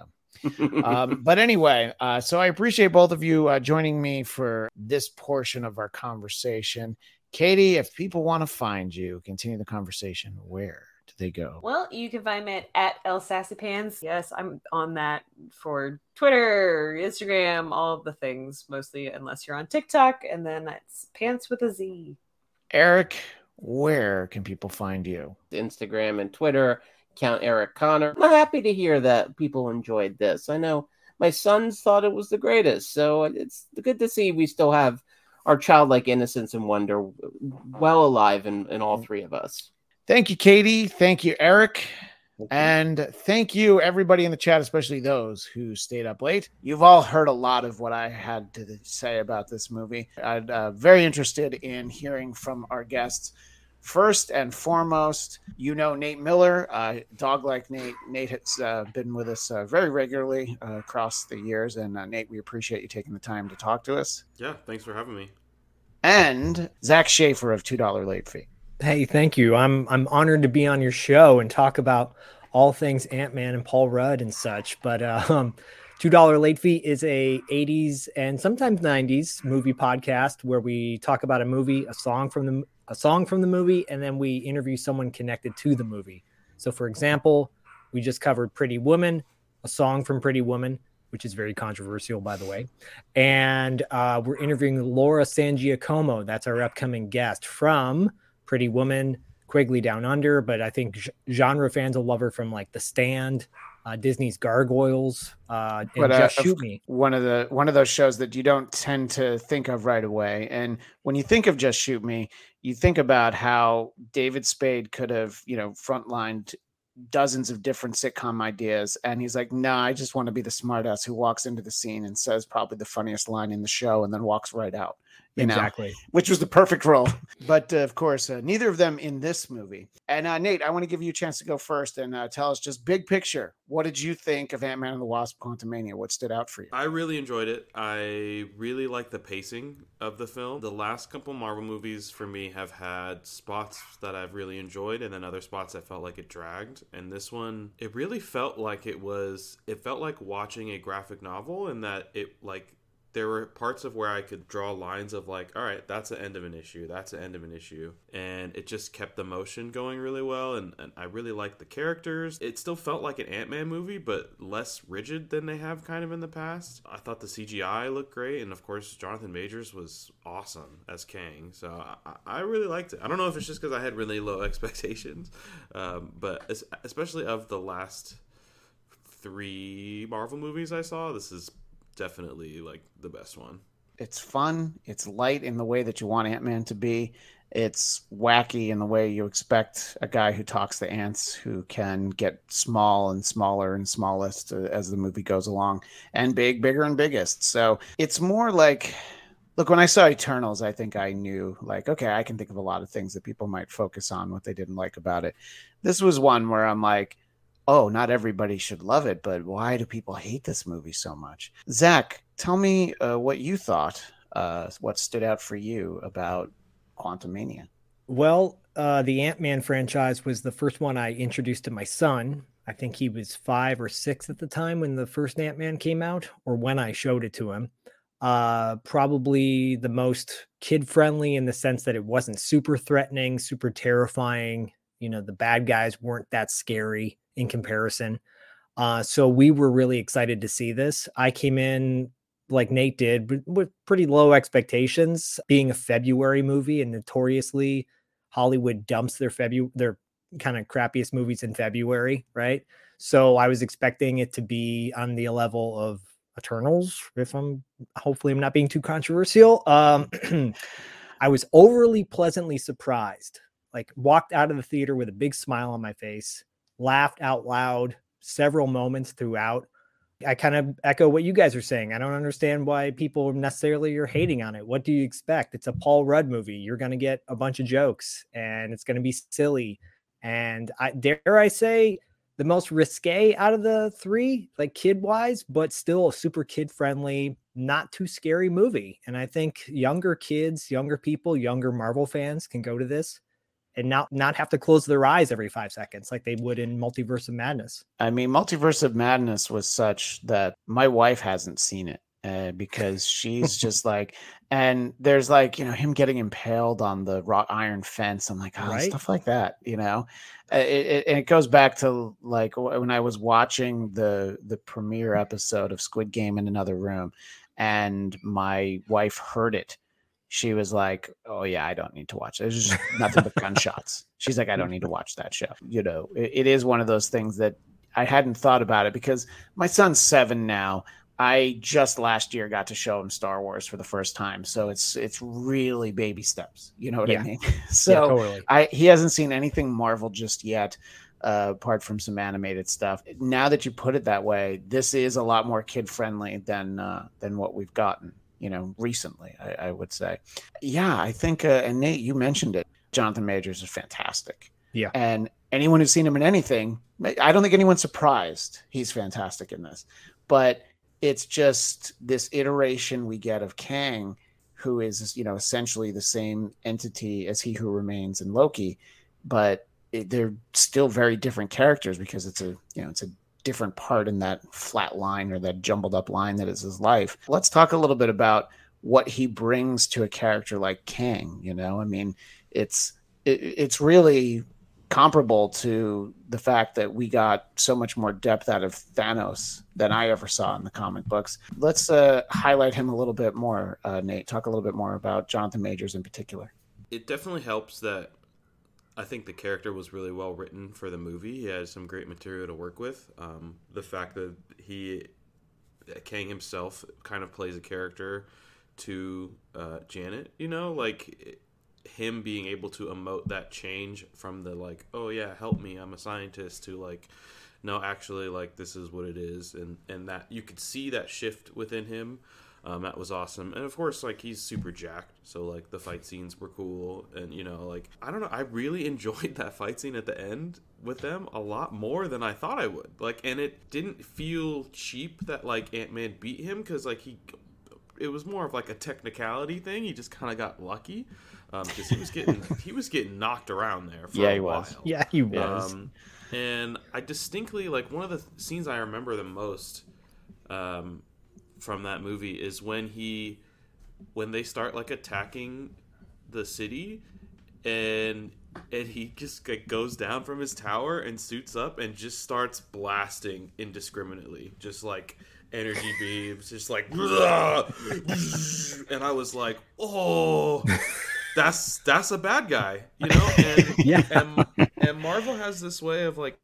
um, but anyway, uh, so I appreciate both of you uh, joining me for this portion of our conversation. Katie, if people want to find you, continue the conversation, where do they go? Well, you can find me at, at El Sassy Pants. Yes, I'm on that for Twitter, Instagram, all of the things, mostly unless you're on TikTok, and then it's pants with a Z. Eric, where can people find you? Instagram and Twitter, Count Eric Conner. I'm happy to hear that people enjoyed this. I know my sons thought it was the greatest, so it's good to see we still have our childlike innocence and wonder well alive in, in all mm. three of us. Thank you, Katie. Thank you, Eric. And thank you, everybody in the chat, especially those who stayed up late. You've all heard a lot of what I had to say about this movie. I'm uh, very interested in hearing from our guests. First and foremost, you know Nate Miller, uh, dog like Nate. Nate has uh, been with us uh, very regularly uh, across the years. And uh, Nate, we appreciate you taking the time to talk to us. Yeah, thanks for having me. and Zak Shaffer of $2 Late Fee. Hey, thank you. I'm I'm honored to be on your show and talk about all things Ant Man and Paul Rudd and such. But <laughs> um, two dollar late fee is a 80s and sometimes 90s movie podcast where we talk about a movie, a song from the a song from the movie, and then we interview someone connected to the movie. So, for example, we just covered Pretty Woman, a song from Pretty Woman, which is very controversial, by the way. And uh, we're interviewing Laura San Giacomo. That's our upcoming guest from Pretty Woman, Quigley Down Under, but I think genre fans will love her from like The Stand, uh, Disney's Gargoyles, uh, and But, uh, Just Shoot Me. One of the one of those shows that you don't tend to think of right away. And when you think of Just Shoot Me, you think about how David Spade could have, you know, frontlined dozens of different sitcom ideas. And he's like, nah, I just want to be the smartass who walks into the scene and says probably the funniest line in the show and then walks right out. You know? Exactly. which was the perfect role. <laughs> But uh, of course, uh, neither of them in this movie. And uh, Nate, I want to give you a chance to go first and uh, tell us just big picture. What did you think of Ant Man and the Wasp: Quantumania? What stood out for you? I really enjoyed it. I really like the pacing of the film. The last couple Marvel movies for me have had spots that I've really enjoyed and then other spots I felt like it dragged. And this one, it really felt like it was it felt like watching a graphic novel and that it like there were parts of where I could draw lines of like, all right, that's the end of an issue, that's the end of an issue, and it just kept the motion going really well. And, and I really liked the characters. It still felt like an Ant Man movie, but less rigid than they have kind of in the past. I thought the CGI looked great, and of course, Jonathan Majors was awesome as Kang. So I, I really liked it. I don't know if it's just because I had really low <laughs> expectations, um, but especially of the last three Marvel movies I saw, this is definitely like the best one. It's fun. It's light in the way that you want Ant Man to be. It's wacky in the way you expect a guy who talks to ants who can get small and smaller and smallest uh, as the movie goes along, and big, bigger, and biggest. So it's more like look when i saw eternals i think i knew like okay i can think of a lot of things that people might focus on what they didn't like about it this was one where i'm like oh not everybody should love it but why do people hate this movie so much zak tell me uh, what you thought uh, what stood out for you about Quantumania Well, uh, the Ant Man franchise was the first one I introduced to my son. I think he was five or six at the time when the first Ant Man came out, or when I showed it to him. Uh, probably the most kid friendly in the sense that it wasn't super threatening, super terrifying. You know, the bad guys weren't that scary in comparison. Uh, so we were really excited to see this. I came in like Nate did, but with pretty low expectations. Being a February movie, and notoriously, Hollywood dumps their February their kind of crappiest movies in February, right? So I was expecting it to be on the level of Eternals. If I'm hopefully I'm not being too controversial. Um, <clears throat> I was overly pleasantly surprised. Like walked out of the theater with a big smile on my face, laughed out loud several moments throughout. I kind of echo what you guys are saying. I don't understand why people necessarily are mm-hmm. hating on it. What do you expect? It's a Paul Rudd movie. You're going to get a bunch of jokes and it's going to be silly. And I dare I say the most risque out of the three, like kid wise, but still a super kid friendly, not too scary movie. And I think younger kids, younger people, younger Marvel fans can go to this and not not have to close their eyes every five seconds like they would in Multiverse of Madness. I mean, Multiverse of Madness was such that my wife hasn't seen it uh, because she's <laughs> just like, and there's like, you know, him getting impaled on the wrought iron fence. I'm like, oh, Right. stuff like that, you know. Uh, It, it, and it goes back to like when I was watching the the premiere episode of Squid Game in another room, and my wife heard it. She was like, "Oh yeah, I don't need to watch. It. There's just nothing but gunshots." She's like, "I don't need to watch that show." You know, it, it is one of those things that I hadn't thought about it because my son's seven now. I just last year got to show him Star Wars for the first time, so it's it's really baby steps. You know what Yeah. I mean? <laughs> So yeah, totally. I he hasn't seen anything Marvel just yet, uh, apart from some animated stuff. Now that you put it that way, this is a lot more kid friendly than uh, than what we've gotten. You know, recently, I, I would say. Yeah, I think. Uh, and Nate, you mentioned it. Jonathan Majors is fantastic. Yeah. and anyone who's seen him in anything, I don't think anyone's surprised he's fantastic in this. But it's just this iteration we get of Kang, who is you know essentially the same entity as He Who Remains in Loki, but it, they're still very different characters because it's a you know it's a different part in that flat line or that jumbled up line that is his life. Let's talk a little bit about what he brings to a character like Kang. You know, I mean, it's it, it's really comparable to the fact that we got so much more depth out of Thanos than I ever saw in the comic books. Let's uh, highlight him a little bit more, uh, Nate. Talk a little bit more about Jonathan Majors in particular. It definitely helps that I think the character was really well written for the movie. He has some great material to work with. Um, the fact that he, Kang himself, kind of plays a character to uh, Janet, you know, like him being able to emote that change from the like, oh yeah, help me, I'm a scientist, to like, no, actually, like this is what it is, and and that you could see that shift within him. Um, that was awesome, and of course, like he's super jacked, so like the fight scenes were cool, and you know, like I don't know, I really <laughs> enjoyed that fight scene at the end with them a lot more than I thought I would. Like, and it didn't feel cheap that like Ant Man beat him because like he, it was more of like a technicality thing. He just kind of got lucky because um, he was getting <laughs> he was getting knocked around there. For yeah, a he while. was. Yeah, he was. Um, and I distinctly like one of the th- scenes I remember the most um, from that movie is when he when they start like attacking the city and and he just like, goes down from his tower and suits up and just starts blasting indiscriminately just like energy <laughs> beams just like <laughs> <laughs> and i was like oh that's that's a bad guy, you know. And, Yeah. and and Marvel has this way of like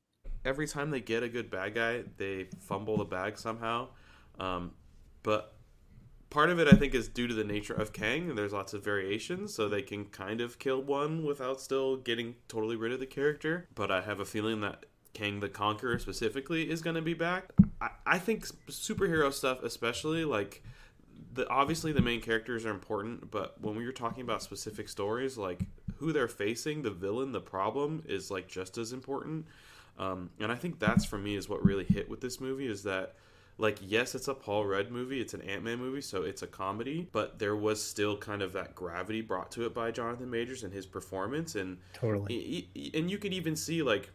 every time they get a good bad guy, they fumble the bag somehow. Um, but part of it, I think, is due to the nature of Kang. and There's lots of variations, so they can kind of kill one without still getting totally rid of the character. But I have a feeling that Kang the Conqueror specifically is going to be back. I, I think superhero stuff, especially like the obviously the main characters are important, but when we were talking about specific stories, like who they're facing, the villain, the problem is like just as important. Um, and I think that's for me is what really hit with this movie is that like yes, it's a Paul Rudd movie, it's an Ant Man movie, so it's a comedy, but there was still kind of that gravity brought to it by Jonathan Majors and his performance, and Totally. and you could even see like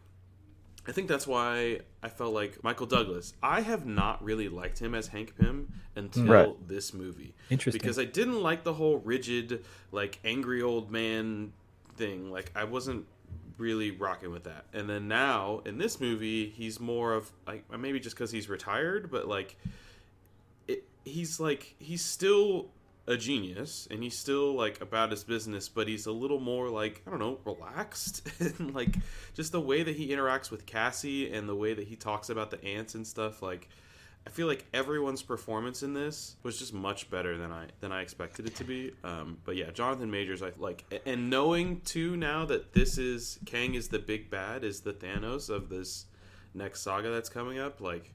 I think that's why I felt like Michael Douglas. I have not really liked him as Hank Pym until Right. this movie. Interesting. Because I didn't like the whole rigid, like angry old man thing. Like I wasn't really rocking with that. And then now in this movie, he's more of like maybe just because he's retired, but like it, he's like he's still a genius and he's still like about his business but he's a little more like i don't know relaxed <laughs> and like just the way that he interacts with cassie and the way that he talks about the ants and stuff like i feel like everyone's performance in this was just much better than i than i expected it to be. Um, but yeah jonathan majors i like and knowing too now that this is kang is the big bad is the thanos of this next saga that's coming up like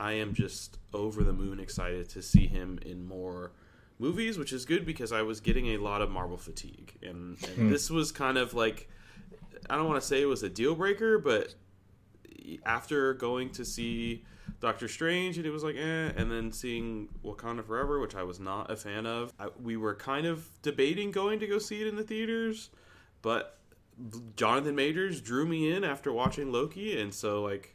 I am just over the moon excited to see him in more movies, which is good because I was getting a lot of Marvel fatigue, and, and this was kind of like I don't want to say it was a deal breaker, but after going to see Doctor Strange, and it was like, eh, and then seeing Wakanda Forever, which I was not a fan of, I, we were kind of debating going to go see it in the theaters, but Jonathan Majors drew me in after watching Loki, and so like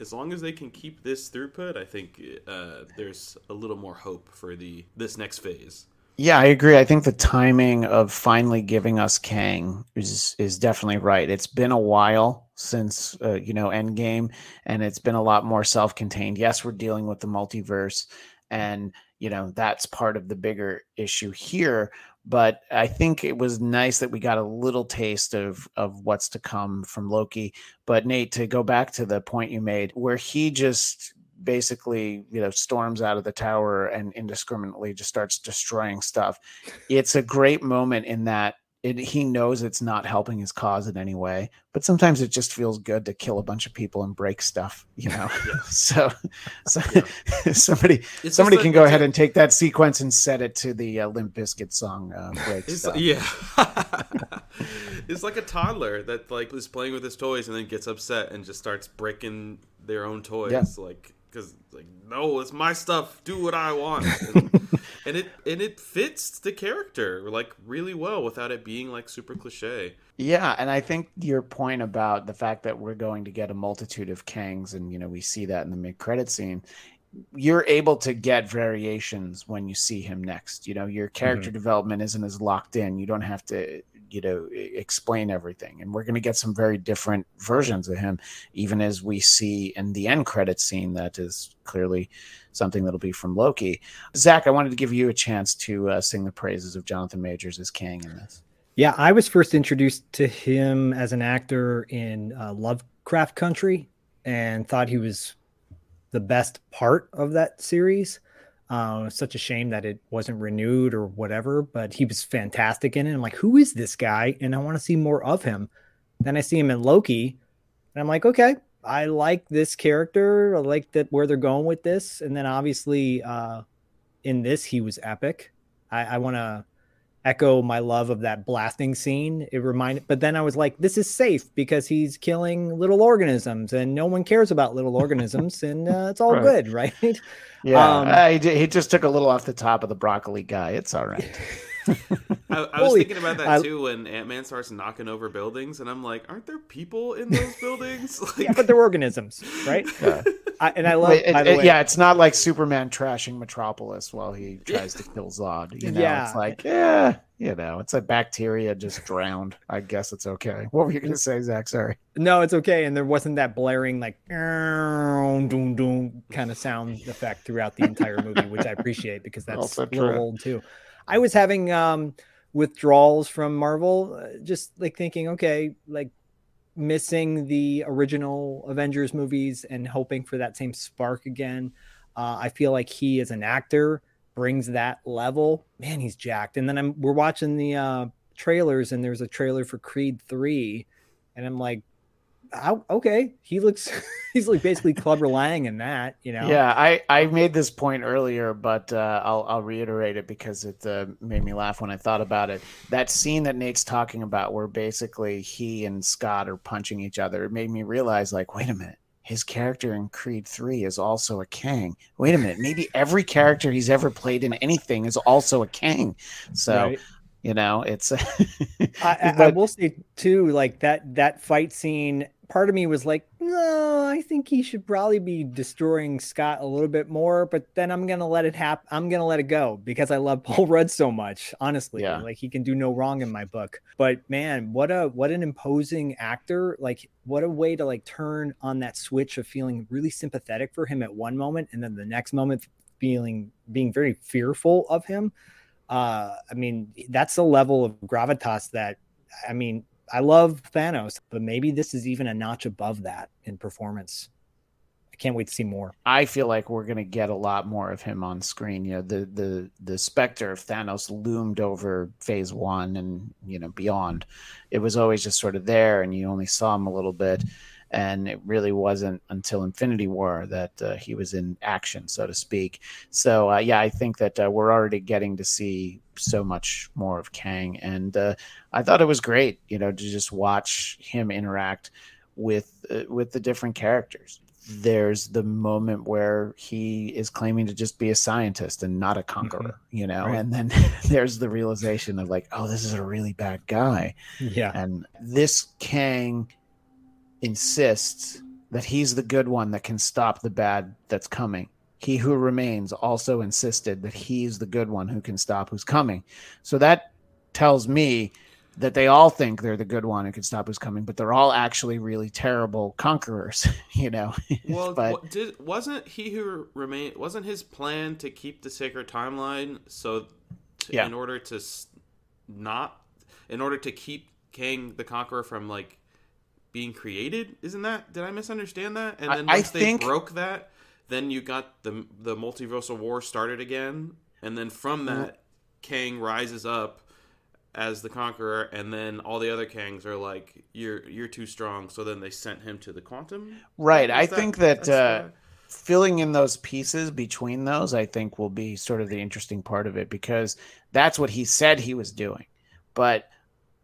as long as they can keep this throughput, I think uh, there's a little more hope for the this next phase. Yeah, I agree. I think the timing of finally giving us Kang is is definitely right. It's been a while since uh, you know Endgame, and it's been a lot more self-contained. Yes, we're dealing with the multiverse, and you know that's part of the bigger issue here. But I think it was nice that we got a little taste of of what's to come from Loki. But Nate, to go back to the point you made, where he just basically you know storms out of the tower and indiscriminately just starts destroying stuff it's a great moment in that it, he knows it's not helping his cause in any way but sometimes it just feels good to kill a bunch of people and break stuff you know <laughs> <laughs> so, so <laughs> somebody It's somebody can go ahead a- and take that sequence and set it to the uh, Limp Bizkit song uh, break stuff. yeah, it's like a toddler that like is playing with his toys and then gets upset and just starts breaking their own toys. Yeah. Like because like no, it's my stuff. Do what I want. <laughs> And, and it and it fits the character like really well without it being like super cliche. Yeah, and I think your point about the fact that we're going to get a multitude of Kangs, and you know we see that in the mid-credit scene. You're able to get variations when you see him next. You know, your character mm-hmm. development isn't as locked in. You don't have to, you know, explain everything. And we're going to get some very different versions of him, even as we see in the end credit scene. That is clearly something that'll be from Loki. Zak, I wanted to give you a chance to uh, sing the praises of Jonathan Majors as Kang in this. Yeah, I was first introduced to him as an actor in uh, Lovecraft Country and thought he was the best part of that series. Uh, such a shame that it wasn't renewed or whatever, but he was fantastic in it. I'm like, who is this guy? And I want to see more of him. Then I see him in Loki, and I'm like, okay, I like this character. I like that where they're going with this. And then obviously, uh, in this, he was epic. I, I want to echo my love of that blasting scene. It reminded, but then I was like, this is safe because he's killing little organisms and no one cares about little <laughs> organisms and uh, it's all Right. good, <laughs> right? Yeah, Um, uh, he, ju- he just took a little off the top of the broccoli guy. It's all right. <laughs> I, I was thinking about that I- too when Ant Man starts knocking over buildings, and I'm like, aren't there people in those buildings? <laughs> Like, yeah, but they're organisms, right? Yeah. I, and I love, Wait, it- by the it- way, yeah, it's not like Superman trashing Metropolis while he <laughs> tries to kill Zod. You know, Yeah. it's like, yeah, you know, it's a bacteria just drowned. I guess it's okay. What were you going to say, Zak? Sorry. No, it's okay. And there wasn't that blaring like doom doom kind of sound effect throughout the entire movie, which I appreciate because <laughs> that's Also a little true. old too. I was having um withdrawals from Marvel, uh, just like thinking, okay, like missing the original Avengers movies and hoping for that same spark again. Uh, I feel like he as an actor brings that level. Man, he's jacked. And then I'm we're watching the uh trailers and there's a trailer for Creed 3 and I'm like how, okay, he looks <laughs> he's like basically Clubber Lang in that, you know. Yeah, I, I made this point earlier, but uh, I'll I'll reiterate it because it uh, made me laugh when I thought about it. That scene that Nate's talking about, where basically he and Scott are punching each other, it made me realize, like, wait a minute, his character in Creed Three is also a Kang. Wait a minute, maybe every character he's ever played in anything is also a Kang. So Right. you know, it's. <laughs> I, I, I will say too, like that that fight scene. Part of me was like, no, I think he should probably be destroying Scott a little bit more. But then I'm gonna let it happen. I'm gonna let it go because I love <laughs> Paul Rudd so much. Honestly, Yeah. like he can do no wrong in my book. But man, what a what an imposing actor! Like what a way to like turn on that switch of feeling really sympathetic for him at one moment, and then the next moment feeling being very fearful of him uh i mean that's the level of gravitas that i mean i love thanos but maybe this is even a notch above that in performance i can't wait to see more I feel like we're gonna get a lot more of him on screen. You know, the the the specter of Thanos loomed over Phase One and you know beyond. It was always just sort of there, and you only saw him a little bit. And it really wasn't until Infinity War that uh, he was in action, so to speak. So uh, yeah, I think that uh, we're already getting to see so much more of Kang, and uh, I thought it was great, you know, to just watch him interact with uh, with the different characters there's the moment where he is claiming to just be a scientist and not a conqueror, you know, Right. and then <laughs> there's the realization of like, oh, this is a really bad guy. yeah And this Kang insists that he's the good one that can stop the bad that's coming. He who remains also insisted that he's the good one who can stop who's coming. So that tells me that they all think they're the good one who can stop who's coming, but they're all actually really terrible conquerors, <laughs> you know. <laughs> Well, but did, wasn't he who remained? Wasn't his plan to keep the sacred timeline so, to, Yeah. in order to not, in order to keep Kang the Conqueror from like being created? Isn't that? Did I misunderstand that? And then I once they think- broke that, then you got the the multiversal war started again, and then from that, Kang rises up as the conqueror and then all the other kangs are like you're you're too strong so then they sent him to the quantum Right. I think that uh, filling in those pieces between those, I think, will be sort of the interesting part of it because that's what he said he was doing. But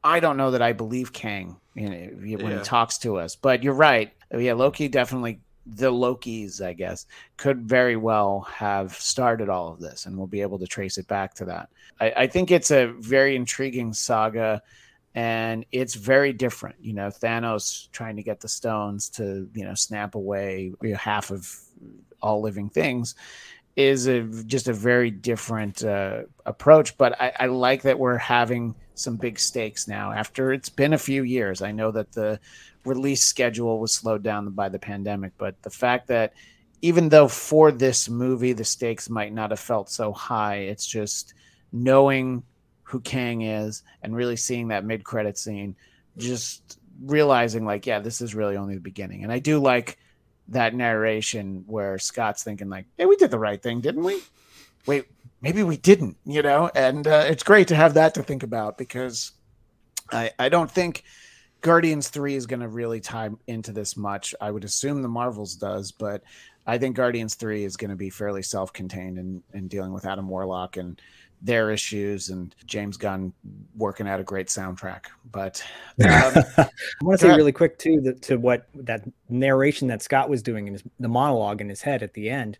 I don't know that I believe Kang you know, when Yeah. he talks to us. But you're right. Yeah, Loki definitely the Lokis, I guess, could very well have started all of this, and we'll be able to trace it back to that. I, I think it's a very intriguing saga, and it's very different. You know, Thanos trying to get the stones to you know snap away you know, half of all living things is a just a very different uh, approach. But I, I like that we're having some big stakes now after it's been a few years. I know that the release schedule was slowed down by the pandemic, but the fact that even though for this movie the stakes might not have felt so high, it's just knowing who Kang is and really seeing that mid credit scene, just realizing like, yeah, this is really only the beginning. And I do like that narration where Scott's thinking like, "Hey, we did the right thing, didn't we?" Wait, maybe we didn't, you know. And uh, it's great to have that to think about because I I don't think Guardians Three is going to really tie into this much. I would assume the Marvels does, but I think Guardians Three is going to be fairly self-contained in, in dealing with Adam Warlock and their issues and James Gunn working out a great soundtrack. But <laughs> um, I want to say really quick too that to what that narration that Scott was doing in his the monologue in his head at the end,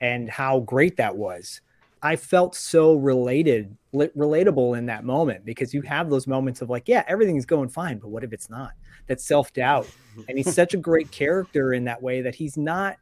and how great that was. I felt so related, relatable in that moment because you have those moments of like, yeah, everything's going fine, but what if it's not? That self doubt, <laughs> and he's such a great character in that way that he's not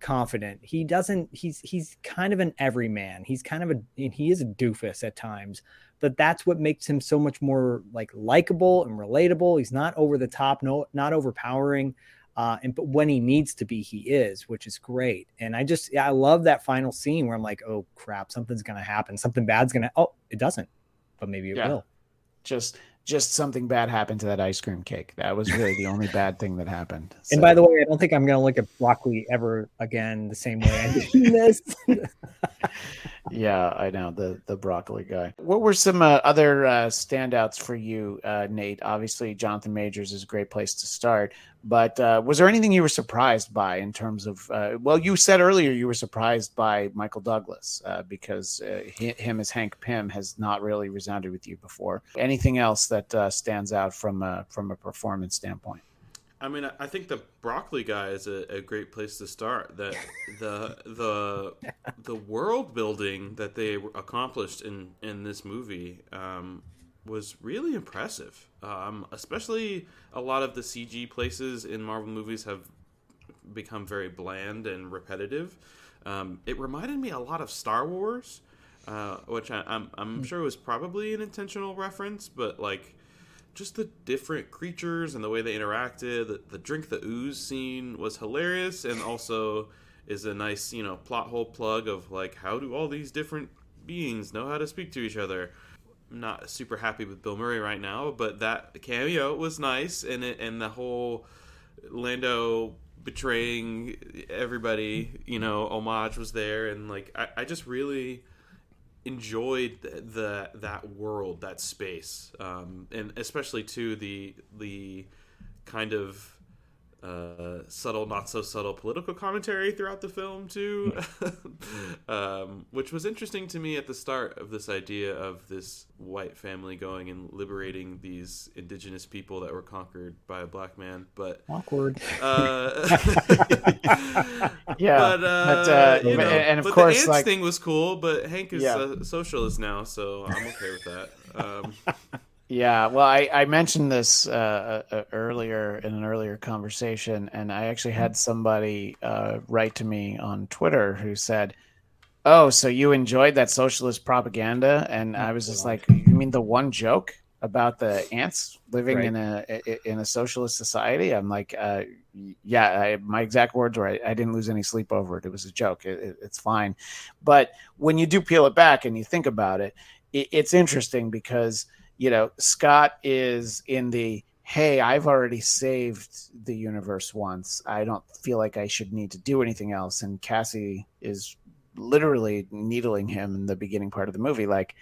confident. He doesn't. He's he's kind of an everyman. He's kind of a he is a doofus at times, but that's what makes him so much more like likable and relatable. He's not over the top, no, not overpowering. Uh, and but when he needs to be, he is, which is great. And I just yeah, I love that final scene where I'm like, oh crap, something's gonna happen, something bad's gonna. Oh, it doesn't, but maybe it Yeah. will. just just something bad happened to that ice cream cake. That was really the only bad thing that happened. <laughs> And by the way, I don't think I'm gonna look at broccoli ever again the same way I did this. <laughs> yeah, I know the the broccoli guy. What were some uh, other uh, standouts for you, uh, Nate? Obviously, Jonathan Majors is a great place to start. But uh, was there anything you were surprised by in terms of? Uh, well, you said earlier you were surprised by Michael Douglas uh, because uh, hi- him as Hank Pym has not really resounded with you before. Anything else that uh, stands out from a, from a performance standpoint? I mean, I- I think the broccoli guy is a, a great place to start. That <laughs> the the the world building that they accomplished in in this movie um, was really impressive. Um, especially a lot of the CG places in Marvel movies have become very bland and repetitive. Um, it reminded me a lot of Star Wars, uh, which I, I'm I'm sure was probably an intentional reference, but like just the different creatures and the way they interacted. The, the drink the ooze scene was hilarious, and also is a nice you know plot hole plug of like how do all these different beings know how to speak to each other. Not super happy with Bill Murray right now, but that cameo was nice, and it and the whole Lando betraying everybody, you know, homage was there, and like I, I just really enjoyed the, the that world, that space, um, and especially to the the kind of uh, subtle, not so subtle political commentary throughout the film too, <laughs> um, which was interesting to me at the start of this idea of this white family going and liberating these indigenous people that were conquered by a black man. But Awkward. Uh, <laughs> Yeah, but, uh, but, uh, you know, and of but course, the ants like- thing was cool. But Hank is Yeah. a socialist now, so I'm okay with that. Um, <laughs> Yeah, well, I, I mentioned this uh, uh, earlier in an earlier conversation, and I actually had somebody uh, write to me on Twitter who said, "Oh, so you enjoyed that socialist propaganda?" And I was just like, "You mean the one joke about the ants living Right. in a in a socialist society?" I'm like, uh, "Yeah, I, my exact words were, I, I didn't lose any sleep over it. It was a joke. It, it- it's fine." But when you do peel it back and you think about it, it it's interesting because you know, Scott is in the hey, I've already saved the universe once. I don't feel like I should need to do anything else. And Cassie is literally needling him in the beginning part of the movie, like,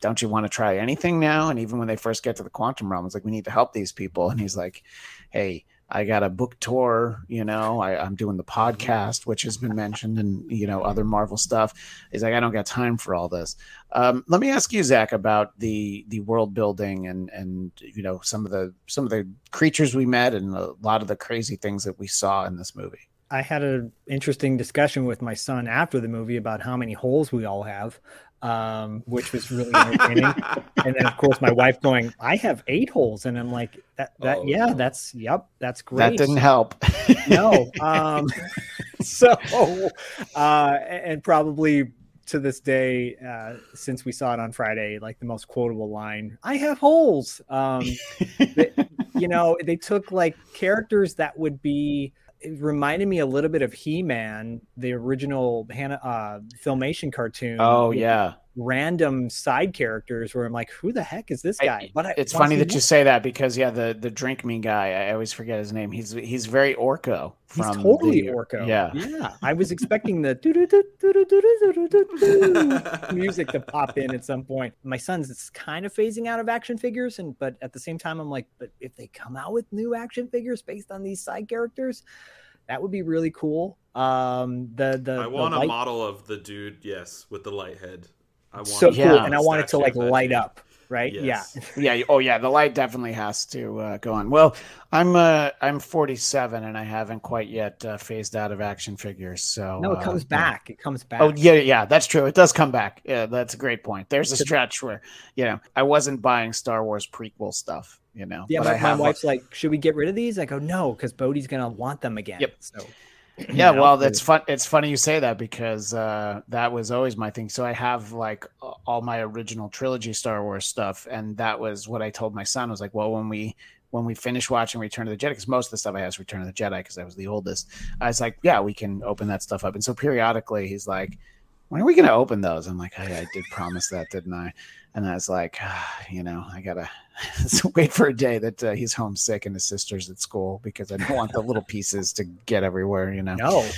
don't you want to try anything now? And even when they first get to the quantum realm, it's like, we need to help these people. And he's like, hey, I got a book tour, you know, I, I'm doing the podcast, which has been mentioned, and you know, other Marvel stuff. He's like, I don't got time for all this. Um, let me ask you, Zak, about the the world building and and you know some of the some of the creatures we met and a lot of the crazy things that we saw in this movie. I had an interesting discussion with my son after the movie about how many holes we all have, um, which was really entertaining. <laughs> and then, of course, my wife going, "I have eight holes," and I'm like, "That, that, Oh, yeah, no. that's, yep, that's great." That didn't help. <laughs> no. Um, <laughs> so, uh, and probably to this day, uh, since we saw it on Friday, like the most quotable line, I have holes. Um, they- you know, they took like characters that would be, it reminded me a little bit of He Man, the original Hannah, uh, filmation cartoon. Oh yeah. Random side characters where I'm like, who the heck is this guy? But I, It's funny see that you say that because yeah, the the drink me guy, I always forget his name. He's he's very Orco. He's totally the- Orco. Yeah. yeah. I was expecting the music to pop in at some point. My son's it's kind of phasing out of action figures, and but at the same time, I'm like, but if they come out with new action figures based on these side characters, that would be really cool. Um, the the I the want a model of the dude, yes, with the light head. I want so a cool, and I want it to like of light dude. up, right? Yes. Yeah. yeah oh yeah the light definitely has to uh, go on well i'm uh i'm 47 and i haven't quite yet uh, phased out of action figures so No, it uh, comes yeah. back. It comes back. Oh yeah, yeah, that's true. It does come back. Yeah, that's a great point. There's a stretch where, you know, I wasn't buying Star Wars prequel stuff, you know. Yeah, but I my, my wife's like, should we get rid of these? I go, no, because Bodie's gonna want them again. Yep. So <clears throat> yeah, well, that's fun. It's funny you say that because uh, that was always my thing. So I have like all my original trilogy Star Wars stuff, and that was what I told my son. I was like, well, when we when we finish watching Return of the Jedi, because most of the stuff I have is Return of the Jedi, because I was the oldest. I was like, yeah, we can open that stuff up. And so periodically, he's like, when are we going to open those? I'm like, hey, I did promise that, didn't I? And I was like, ah, you know, I gotta <laughs> wait for a day that uh, he's homesick and his sister's at school because I don't want the little pieces to get everywhere. You know, no.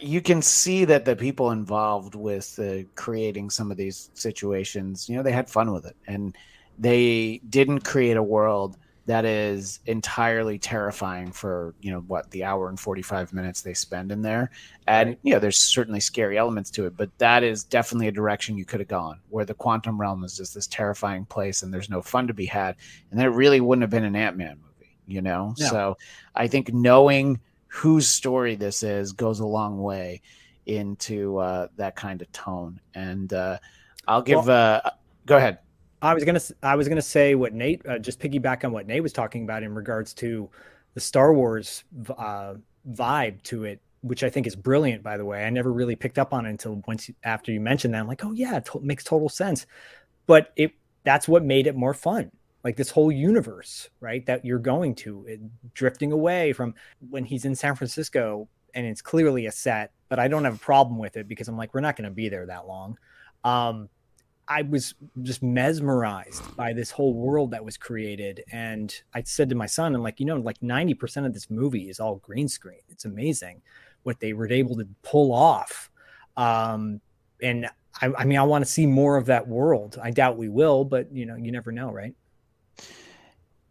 you can see that the people involved with uh, creating some of these situations, you know, they had fun with it, and they didn't create a world that is entirely terrifying for you know what the hour and 45 minutes they spend in there. And you know there's certainly scary elements to it but that is definitely a direction you could have gone where the quantum realm is just this terrifying place and there's no fun to be had. And then it really wouldn't have been an ant-man movie you know? No. so i think knowing whose story this is goes a long way into uh, that kind of tone. And uh, i'll give uh, go ahead I was gonna I was gonna say what Nate uh, just piggyback on what Nate was talking about in regards to the Star Wars uh, vibe to it, which I think is brilliant. By the way, I never really picked up on it until once you, after you mentioned that. I'm like, oh yeah, it to- makes total sense. But it that's what made it more fun. Like this whole universe, right? That you're going to it, drifting away from when he's in San Francisco and it's clearly a set, but I don't have a problem with it because I'm like, we're not going to be there that long. Um, I was just mesmerized by this whole world that was created. And I said to my son, I'm like, you know, like 90% of this movie is all green screen. It's amazing what they were able to pull off. Um, and I, I mean, I want to see more of that world. I doubt we will, but you know, you never know, right?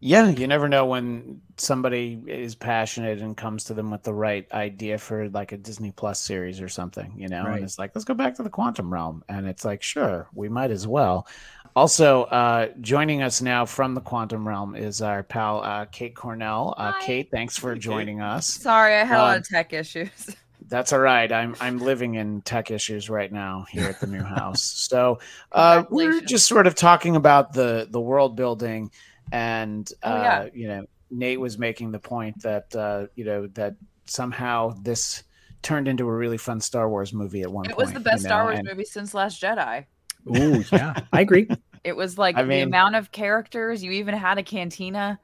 Yeah, you never know when somebody is passionate and comes to them with the right idea for like a Disney Plus series or something, you know, Right. and it's like, let's go back to the quantum realm. And it's like, sure, we might as well. Also, uh, joining us now from the quantum realm is our pal, uh, Kate Cornelle. Uh, Kate, thanks for joining us. Sorry, I had a lot Um, of tech issues. <laughs> That's all right. I'm I'm living in tech issues right now here at the new <laughs> house. So uh, we're just sort of talking about the the world building, and Oh, uh, yeah. you know, Nate was making the point that uh, you know that somehow this turned into a really fun Star Wars movie at one It point. It was the best you Star Wars and- movie since Last Jedi. Ooh, yeah, I agree. <laughs> It was like I the amount of characters. You even had a cantina.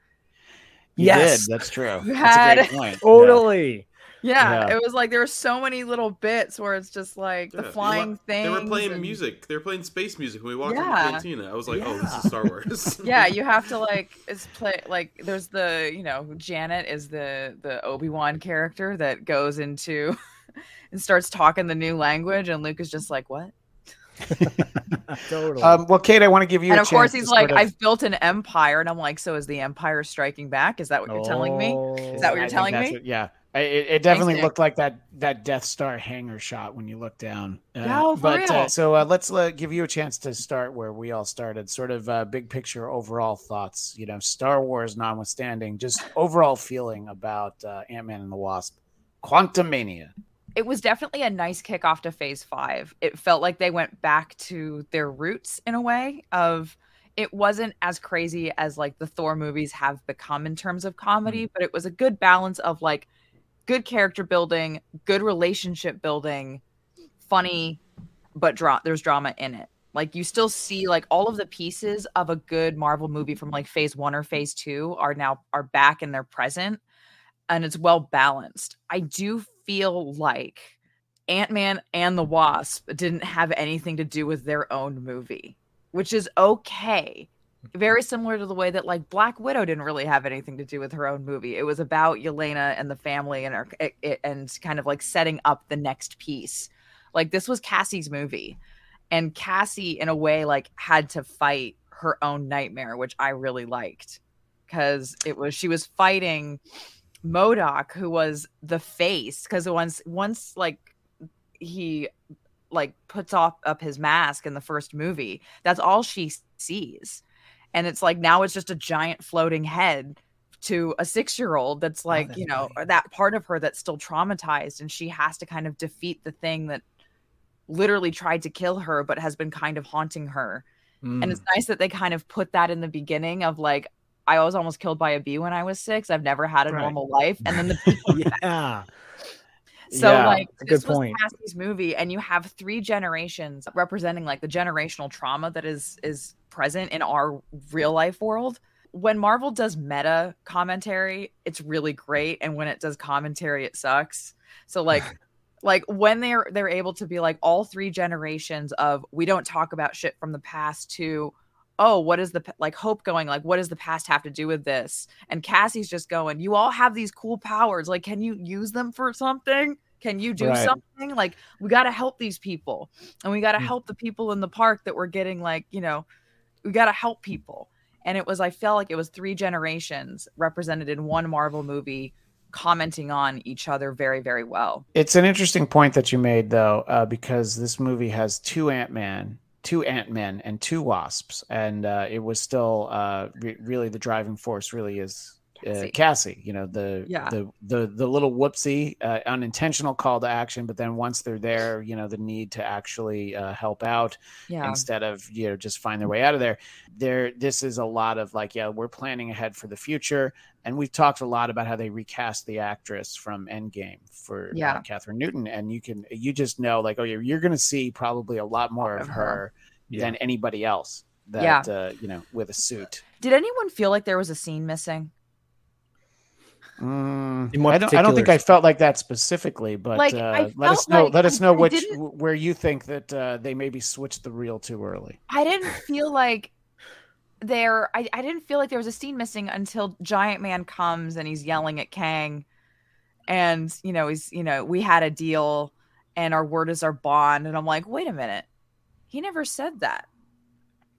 You Yes. did. That's true. You That's a had- great point. Totally. Yeah, Yeah. it was like there were so many little bits where it's just like the they flying wa- things. They were playing and- music. They were playing space music when we walked Yeah. into the cantina. I was like, oh, this is Star Wars. <laughs> Yeah, you have to like it's play like there's the you know Janet is the the Obi Wan character that goes into <laughs> and starts talking the new language, and Luke is just like what? <laughs> Totally. Um, well, Kate, I want to give you. and a of course he's like, of- I've built an empire, and I'm like, so is the Empire striking back? Is that what you're telling me? Is that what you're think telling me? what- yeah, I- it, it definitely Nick. looked like that that Death Star hangar shot when you look down. Uh, for but uh, so uh, let's uh, give you a chance to start where we all started. Sort of uh, big picture overall thoughts. You know, Star Wars notwithstanding, just overall feeling about uh, Ant Man and the Wasp, Quantumania. it was definitely a nice kickoff to phase five. It felt like they went back to their roots in a way of it wasn't as crazy as like the Thor movies have become in terms of comedy, but it was a good balance of like good character building, good relationship building, funny, but dra- there's drama in it. Like you still see like all of the pieces of a good Marvel movie from like phase one or phase two are now are back and they're present and it's well balanced. I do feel like Ant Man and the Wasp didn't have anything to do with their own movie, which is okay. Very similar to the way that like Black Widow didn't really have anything to do with her own movie. It was about Yelena and the family and her, it, it- and kind of like setting up the next piece. Like this was Cassie's movie, and Cassie in a way like had to fight her own nightmare, which I really liked because it was she was fighting MODOK, who was the face, because once once like he like puts off up his mask in the first movie, that's all she sees. And it's like now it's just a giant floating head to a six year old that's oh, like, you know, that part of her that's still traumatized and she has to kind of defeat the thing that literally tried to kill her but has been kind of haunting her. And it's mm. nice that they kind of put that in the beginning of like, I was almost killed by a bee when I was six. I've never had a Right. normal life. And then the <laughs> people yeah. So Yeah, like this was point. Cassie's movie, and you have three generations representing like the generational trauma that is is present in our real life world. When Marvel does meta commentary, it's really great, and when it does commentary, it sucks. So like <laughs> like when they're they're able to be like all three generations of we don't talk about shit from the past to oh what is the like hope going like what does the past have to do with this? And cassie's just going you all have these cool powers like can you use them for something? Can you do Right. something? Like we got to help these people and we got to Mm. help the people in the park that we're getting like you know we got to help people. And it was i felt like it was three generations represented in one marvel movie commenting on each other very very well. It's an interesting point that you made, though, uh, because this movie has two Ant Man, two Ant Men, and two Wasps, and uh, it was still uh, re- really the driving force. Really is uh, Cassie. Cassie. You know the Yeah. the the the little whoopsie, uh, unintentional call to action, but then once they're there, you know the need to actually uh, help out Yeah. instead of you know just find their way out of there. There, this is a lot of like, yeah, we're planning ahead for the future, and we've talked a lot about how they recast the actress from Endgame for Yeah. uh, Kathryn Newton, and you can you just know like, oh, yeah, you're going to see probably a lot more of of her her. than anybody else that Yeah. uh, you know with a suit. did anyone feel like there was a scene missing Mm, I don't. I don't think I felt like that specifically, but Like, uh, let us know. like let us know I which where you think that uh, they maybe switched the reel too early. I didn't feel like there I, I didn't feel like there was a scene missing until Giant Man comes and he's yelling at Kang. And you know he's you know we had a deal and our word is our bond. And I'm like wait a minute. He never said that.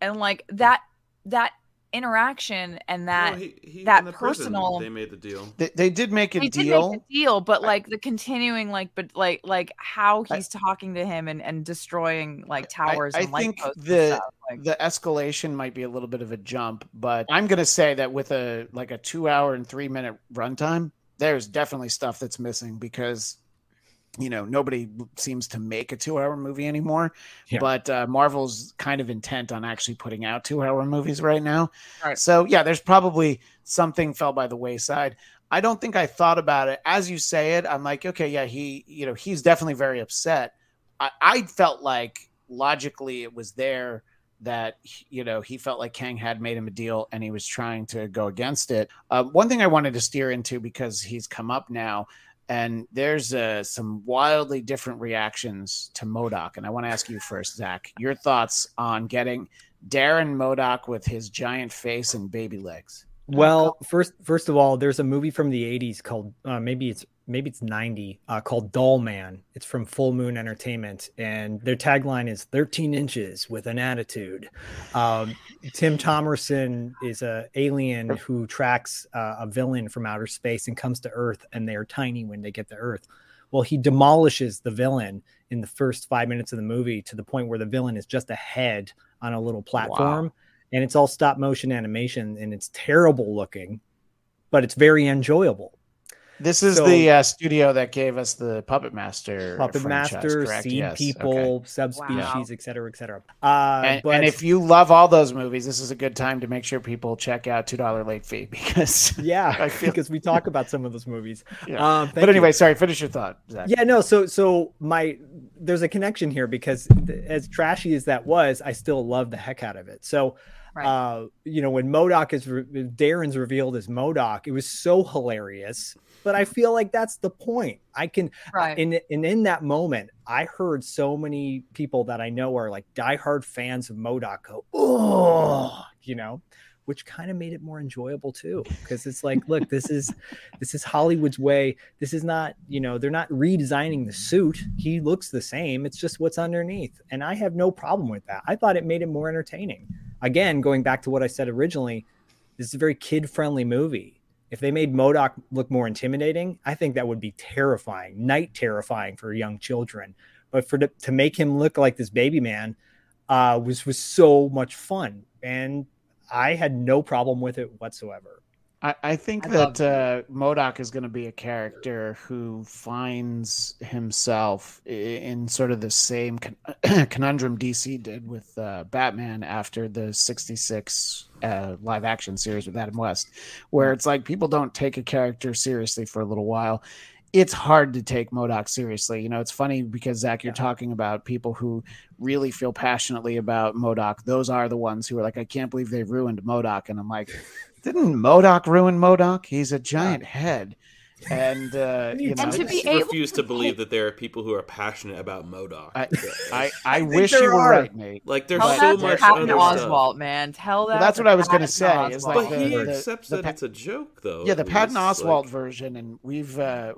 And like that that interaction and that Well, he- he- that in the prison, personal they made the deal. They, they did make a they deal. did make the deal but like the continuing like but like like how he's talking to him and and destroying like towers I, I and light think posts and the stuff, like- the escalation might be a little bit of a jump, but I'm gonna say that with a like a two hour and three minute runtime, there's definitely stuff that's missing because you know nobody seems to make a two hour movie anymore. Yeah. But uh, Marvel's kind of intent on actually putting out two hour movies right now. Right. So yeah, there's probably something fell by the wayside. I don't think I thought about it as you say it. I'm like, okay, yeah, he, you know, he's definitely very upset. I, I felt like logically it was there that you know he felt like Kang had made him a deal and he was trying to go against it. Uh, one thing I wanted to steer into because he's come up now, and there's uh, some wildly different reactions to MODOK, and I want to ask you first, Zak, your thoughts on getting Darren MODOK with his giant face and baby legs. Well, first first of all, there's a movie from the 80s called uh, maybe it's maybe it's 90 uh, called Dollman. It's from Full Moon Entertainment, and their tagline is 13 inches with an attitude. Um, Tim Thomerson is a alien who tracks uh, a villain from outer space and comes to Earth, and they are tiny when they get to Earth. Well, he demolishes the villain in the first five minutes of the movie to the point where the villain is just a head on a little platform and it's all stop motion animation and it's terrible looking but it's very enjoyable This is So- the uh, studio that gave us the Puppet Master. Puppet Master, correct? Seed Yes, okay. People, Subspecies, Wow. et cetera, et cetera. Uh, And, but and if you love all those movies, this is a good time to make sure people check out Two Dollar Late Fee <laughs> because yeah, I feel- because we talk about some of those movies. Yeah. Um, thank but you. anyway, sorry. Finish your thought, Zak. Yeah, no. So, so my there's a connection here because th- as trashy as that was, I still love the heck out of it. So, Right. uh, you know, when MODOK is re- Darren's revealed as MODOK, it was so hilarious. But I feel like that's the point. I can, Right. and and in that moment, I heard so many people that I know are like diehard fans of MODOK go, oh, you know, which kind of made it more enjoyable too. Because it's like, look, this is <laughs> this is Hollywood's way. This is not, you know, they're not redesigning the suit. He looks the same. It's just what's underneath. And I have no problem with that. I thought it made it more entertaining. Again, going back to what I said originally, this is a very kid-friendly movie. If they made MODOK look more intimidating, I think that would be terrifying, night terrifying for young children. But for the, to make him look like this baby man uh, was was so much fun, and I had no problem with it whatsoever. I, I think I that love uh, MODOK is going to be a character who finds himself i- in sort of the same con- <clears throat> conundrum DC did with uh, Batman after the 66 uh, live action series with Adam West, where it's like people don't take a character seriously for a little while. It's hard to take MODOK seriously. You know, it's funny because Zak, you're talking about people who really feel passionately about MODOK. Those are the ones who are like, I can't believe they ruined MODOK. And I'm like, <laughs> didn't MODOK ruin MODOK? He's a giant head. And uh, <laughs> you know, And to be just able refuse to to believe that there are people who are passionate about MODOK. I I, I think wish you were are. right, Nate. like there's Tell so that much to Patton other stuff. Man. Tell that. Well, that's what I was gonna say, is like But the- he the- accepts the that pa- it's a joke, though. yeah, the at Patton least. Oswalt Like, version, and we've uh,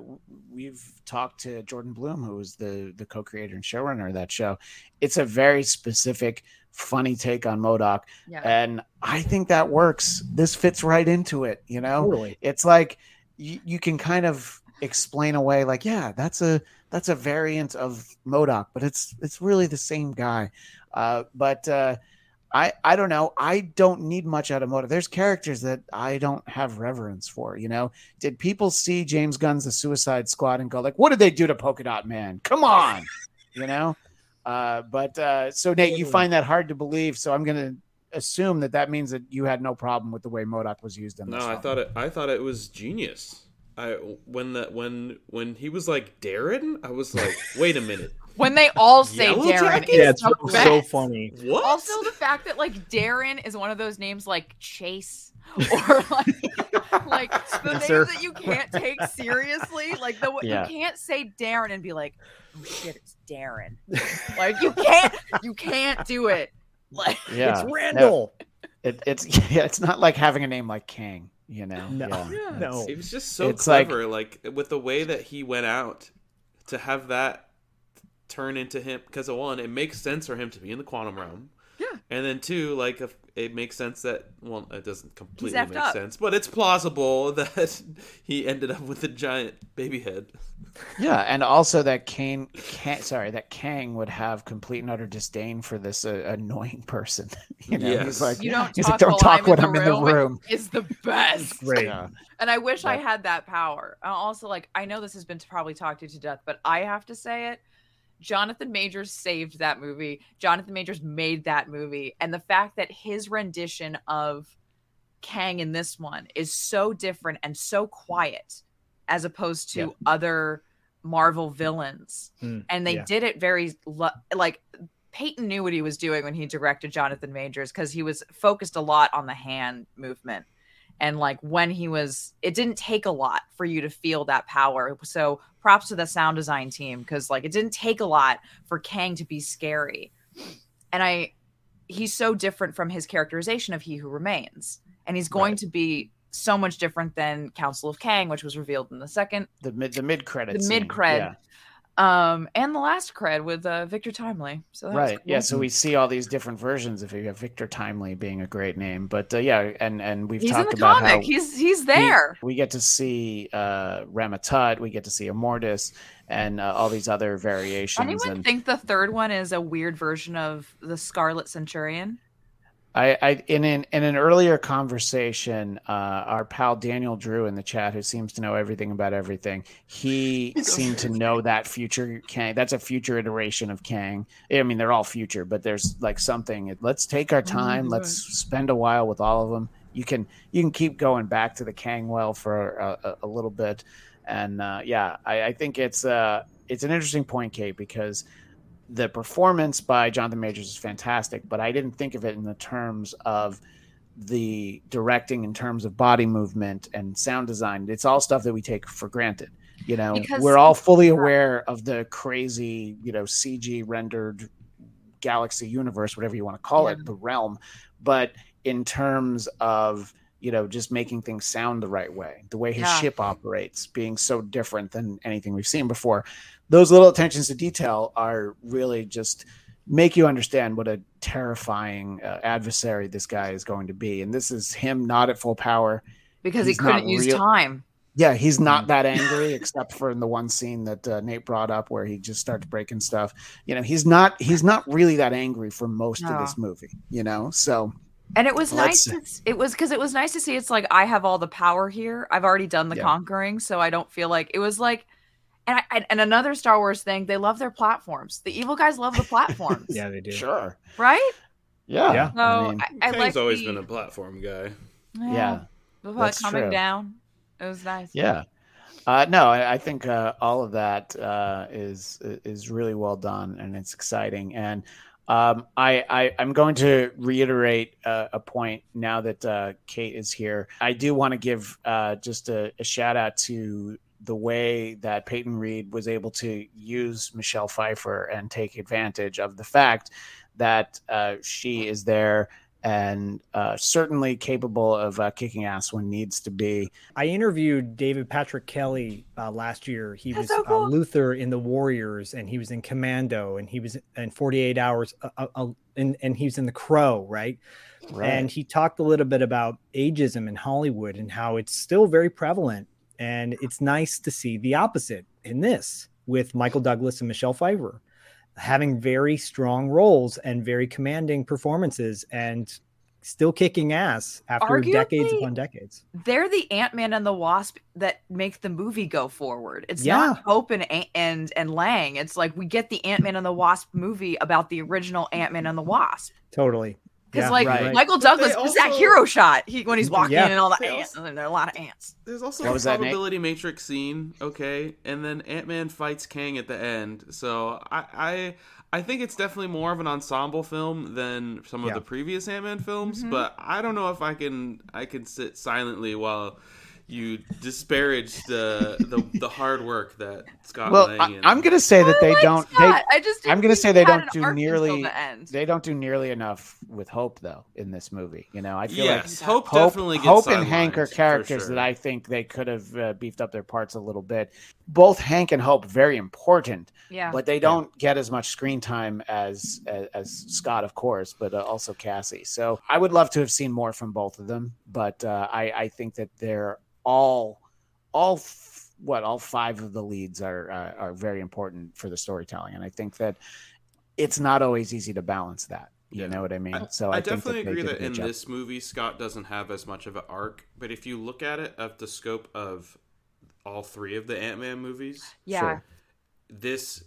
we've talked to Jordan Blum, who was the the co-creator and showrunner of that show. It's a very specific, funny take on MODOK, yeah. and I think that works. This fits right into it. You know, Totally. it's like you, you can kind of explain away like yeah that's a that's a variant of modok but it's it's really the same guy. Uh but uh i i don't know. I don't need much out of modok. There's characters that i don't have reverence for you know? Did people see james gunn's the suicide squad and go like what did they do to polka dot man? Come on! You know? Uh but uh so nate you find that hard to believe so i'm gonna assume that that means that you had no problem with the way modok was used in No, this I thought it. I thought it was genius. I when that when when he was like Darren, I was like, wait a minute, <laughs> when they all say Yellow Darren, Jacket? Yeah, it's so, so funny. what? Also, the fact that like Darren is one of those names like Chase <laughs> or like like the Spencer. names that you can't take seriously. Like the Yeah. you can't say Darren and be like, oh shit, it's Darren. like you can't you can't do it. <laughs> Like yeah It's Randall. It, it's <laughs> yeah, it's not like having a name like Kang, you know. No. Yeah. No. It was just so It's like- clever, like, with the way that he went out to have that turn into him. Because one, it makes sense for him to be in the quantum realm. Yeah. And then two, like, if it makes sense that well, it doesn't completely make up. sense, but it's plausible <laughs> that he ended up with a giant baby head. <laughs> Yeah, and also that Kane, Kang, sorry, that Kang would have complete and utter disdain for this uh, annoying person. <laughs> you know, Yes. he's like, you don't he's talk, like, don't talk I'm when I'm in the room. room. Is the best. Great. Yeah. And I wish I had that power. Also, like I know this has been probably talked to to death, but I have to say it. Jonathan Majors saved that movie. Jonathan Majors made that movie, and the fact that his rendition of Kang in this one is so different and so quiet, as opposed to Yeah. other Marvel villains, Mm, and they yeah. did it very lo- like Peyton knew what he was doing when he directed Jonathan Majors because he was focused a lot on the hand movement and like when he was it didn't take a lot for you to feel that power. So props to the sound design team because like it didn't take a lot for kang to be scary. And i he's so different from his characterization of he who remains. And he's going Right. to be so much different than council of kang which was revealed in the second The mid the mid credits the mid cred um and the last cred with uh victor timely so Right. Yeah. So we see all these different versions of. You have Victor Timely being a great name, but uh, yeah, and and we've he's talked about comic how he's he's we- there We, get to see uh, Rama-Tut, we get to see Immortus, and uh, all these other variations. Anyone and think the third one is a weird version of the Scarlet Centurion? I, I in an in an earlier conversation, uh, our pal Daniel Drew in the chat, who seems to know everything about everything, he <laughs> seemed to know that future Kang. That's a future iteration of Kang. I mean, they're all future, but there's like something. Let's take our time. Let's spend a while with all of them. You can you can keep going back to the Kang well for a, a, a little bit, and uh, yeah, I, I think it's uh it's an interesting point, Kate, because the performance by Jonathan Majors is fantastic, but I didn't think of it in the terms of the directing in terms of body movement and sound design. It's all stuff that we take for granted. You know, Because- we're all fully aware of the crazy, you know, CG rendered galaxy universe, whatever you want to call it, the realm. But in terms of you know just making things sound the right way, the way his Yeah. ship operates, being so different than anything we've seen before, those little attentions to detail are really just make you understand what a terrifying uh, adversary this guy is going to be. And this is him not at full power because He's he couldn't use real- time. yeah, he's not that <laughs> angry, except for in the one scene that uh, Nate brought up where he just starts breaking stuff. You know, he's not he's not really that angry for most of this movie. You know, so And it was nice. To, it was because it was nice to see. It's like I have all the power here. I've already done the Yeah. conquering, so I don't feel like it was like. And I, and- and another Star Wars thing, they love their platforms. The evil guys love the platforms, <laughs> Yeah, they do. sure, right? yeah, Yeah. So I I, mean, I, Kang's like always the, been a platform guy. yeah, the that's coming true. down. It was nice. yeah. Uh, no, I, I think uh, all of that uh, is is really well done and it's exciting. And um, I, I I'm going to reiterate uh, a point now that uh, Kate is here. I do want to give uh, just a, a shout out to the way that Peyton Reed was able to use Michelle Pfeiffer and take advantage of the fact that uh, she is there and uh, certainly capable of uh, kicking ass when needs to be. I interviewed David Patrick Kelly uh, last year. He That's was so cool. uh, Luther in the Warriors, and he was in Commando, and he was in 48 Hours, uh, uh, uh, and, and he was in The Crow, right? And he talked a little bit about ageism in Hollywood and how it's still very prevalent. And it's nice to see the opposite in this with Michael Douglas and Michelle Pfeiffer having very strong roles and very commanding performances and still kicking ass after decades Arguably- upon decades. They're the Ant Man and the Wasp that make the movie go forward. It's Yeah. not Hope and and and Lang. It's like we get the Ant Man and the Wasp movie about the original Ant Man and the Wasp. Totally. Because Yeah, like right. Michael But they Douglas was that hero shot he when he's walking Yeah. in and all the They ants and there are a lot of ants. There's also What a was that, probability matrix scene, okay, and then Ant Man fights Kang at the end. So I, I, I think it's definitely more of an ensemble film than some of Yeah. the previous Ant Man films. Mm-hmm. But I don't know if I can, I can sit silently while you disparage the the, the hard work that Scott Well, Lang I, and I'm going to say that they like don't. They, I just I'm gonna say they don't do nearly- the they don't do nearly enough with Hope though in this movie. You know, I feel yes, like Hope, Hope, definitely gets Hope and Hank are characters sure. that I think they could have uh, beefed up their parts a little bit. Both Hank and Hope very important, yeah. but they don't get as much screen time as as, as Scott, of course, but uh, also Cassie. So I would love to have seen more from both of them, but uh, I I think that they're all all f- what all five of the leads are uh, are very important for the storytelling, and I think that it's not always easy to balance that. You Yeah. know what I mean? I, so I, I, think definitely that agree that in job. this movie Scott doesn't have as much of an arc, but if you look at it of the scope of all three of the Ant Man movies, yeah. Sure. this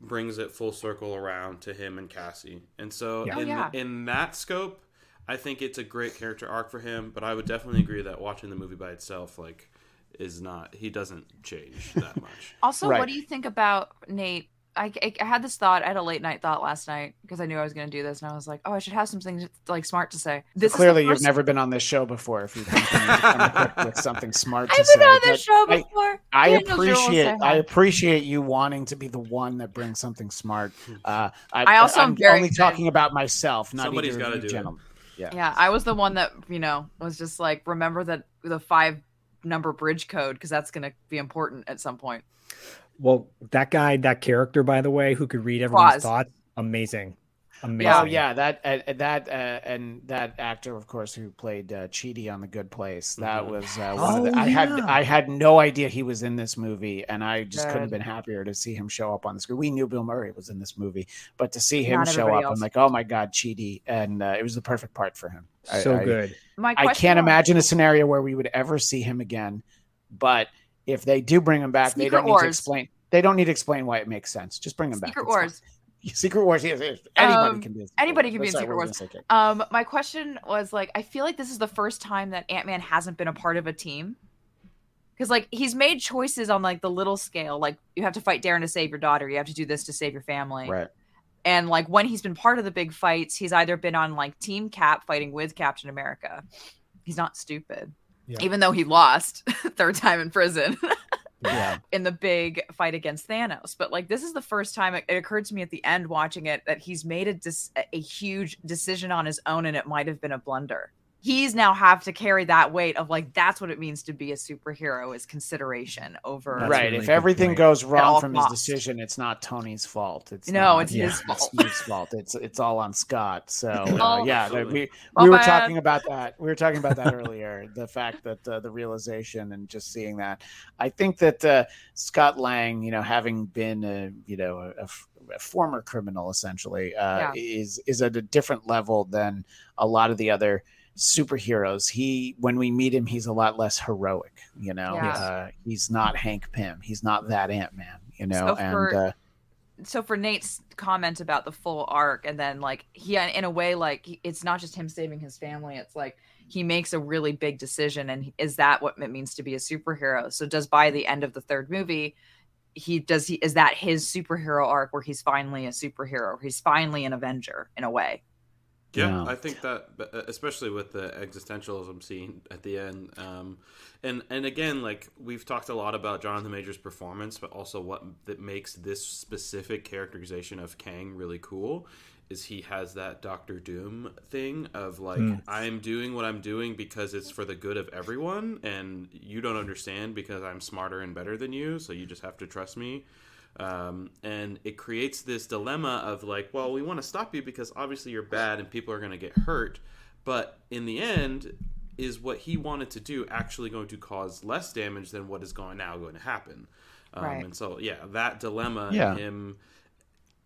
brings it full circle around to him and Cassie. And so Yeah. Oh, in yeah. in that scope, I think it's a great character arc for him, but I would definitely agree that watching the movie by itself like is not he doesn't change that <laughs> much. Also, Right. what do you think about Nate? I, I, I had this thought. I had a late night thought last night because I knew I was going to do this, and I was like, "Oh, I should have something like smart to say." This is Clearly, you've never been on this show before. If you think you need to come up with something smart to I've say, been on but this show before. I Daniel Drew will appreciate. I appreciate you wanting to be the one that brings something smart. Uh, I, I also am I'm very only excited. talking about myself, not Somebody's either of you do it. gentlemen. Yeah. Yeah, I was the one that you know was just like, remember that the five number bridge code because that's going to be important at some point. Well, that guy, that character, by the way, who could read everyone's Quaz. thoughts, amazing. Amazing. Oh yeah, that uh, that uh, and that actor, of course, who played uh, Chidi on The Good Place. That Mhm. was uh, one of the, Oh, I had. I had no idea he was in this movie, and I just couldn't have been happier to see him show up on the screen. We knew Bill Murray was in this movie, but to see him Not show up, else. I'm like, oh my god, Chidi, and uh, it was the perfect part for him. So I- good. My I can't on- imagine a scenario where we would ever see him again. But if they do bring him back, they don't need to explain. They don't need to explain why it makes sense. Just bring him back. Secret It's fine. Wars. <laughs> Secret Wars. Yes, yes. Anybody Um, can be. in Secret anybody Wars. can be in Secret Wars. was I gonna say, Kate? Um, my question was like, I feel like this is the first time that Ant Man hasn't been a part of a team. Because like he's made choices on like the little scale, like you have to fight Darren to save your daughter, you have to do this to save your family. Right. And like when he's been part of the big fights, he's either been on like Team Cap fighting with Captain America. He's not stupid. Yeah. Even though he lost <laughs> third time in prison <laughs> Yeah. in the big fight against Thanos. But like this is the first time it, it occurred to me at the end watching it that he's made a dis- a huge decision on his own and it might have been a blunder. He's now have to carry that weight of like that's what it means to be a superhero is consideration over That's right. really if everything point. goes wrong from his decision, it's not Tony's fault. It's No, not, it's Yeah. his fault. Steve's fault. It's it's all on Scott. So uh, <laughs> Oh. yeah, Absolutely. we My we were bad. talking about that. We were talking about that earlier. The fact that uh, the realization and just seeing that, I think that uh, Scott Lang, you know, having been a you know a former criminal essentially, uh, Yeah. is is at a different level than a lot of the other superheroes. He when we meet him, he's a lot less heroic. You know, Yeah. uh, he's not Hank Pym. He's not that Ant Man. You know, So and for- uh, so for Nate's comment about the full arc, and then like he, in a way, like it's not just him saving his family. It's like he makes a really big decision, and is that what it means to be a superhero? So does by the end of the third movie, he does he is that his superhero arc where he's finally a superhero? He's finally an Avenger in a way. Yeah. I think that, uh, especially with the existentialism scene at the end, um, and and again, like we've talked a lot about Jonathan Majors' performance, but also what that makes this specific characterization of Kang really cool is he has that Doctor Doom thing of like Mm. I'm doing what I'm doing because it's for the good of everyone, and you don't understand because I'm smarter and better than you, so you just have to trust me um, and it creates this dilemma of like well we want to stop you because obviously you're bad and people are going to get hurt but in the end is what he wanted to do actually going to cause less damage than what is going now going to happen um, Right. and so yeah that dilemma Yeah. and him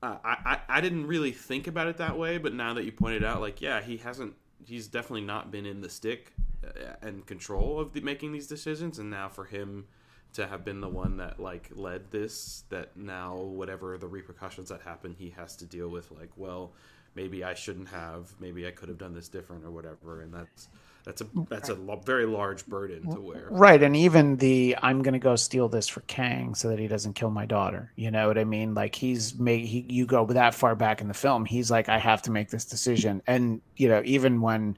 uh, I, I I didn't really think about it that way, but now that you pointed out, like, yeah, he hasn't. He's definitely not been in the stick uh, and control of the, making these decisions, and now for him to have been the one that like led this, that now whatever the repercussions that happen, he has to deal with. Like, well, maybe I shouldn't have. Maybe I could have done this different or whatever, and that's that's a that's a lo- very large burden to wear. Right, and even the I'm gonna go steal this for Kang so that he doesn't kill my daughter. You know what I mean? Like he's made he you go that far back in the film, he's like, I have to make this decision. And you know, even when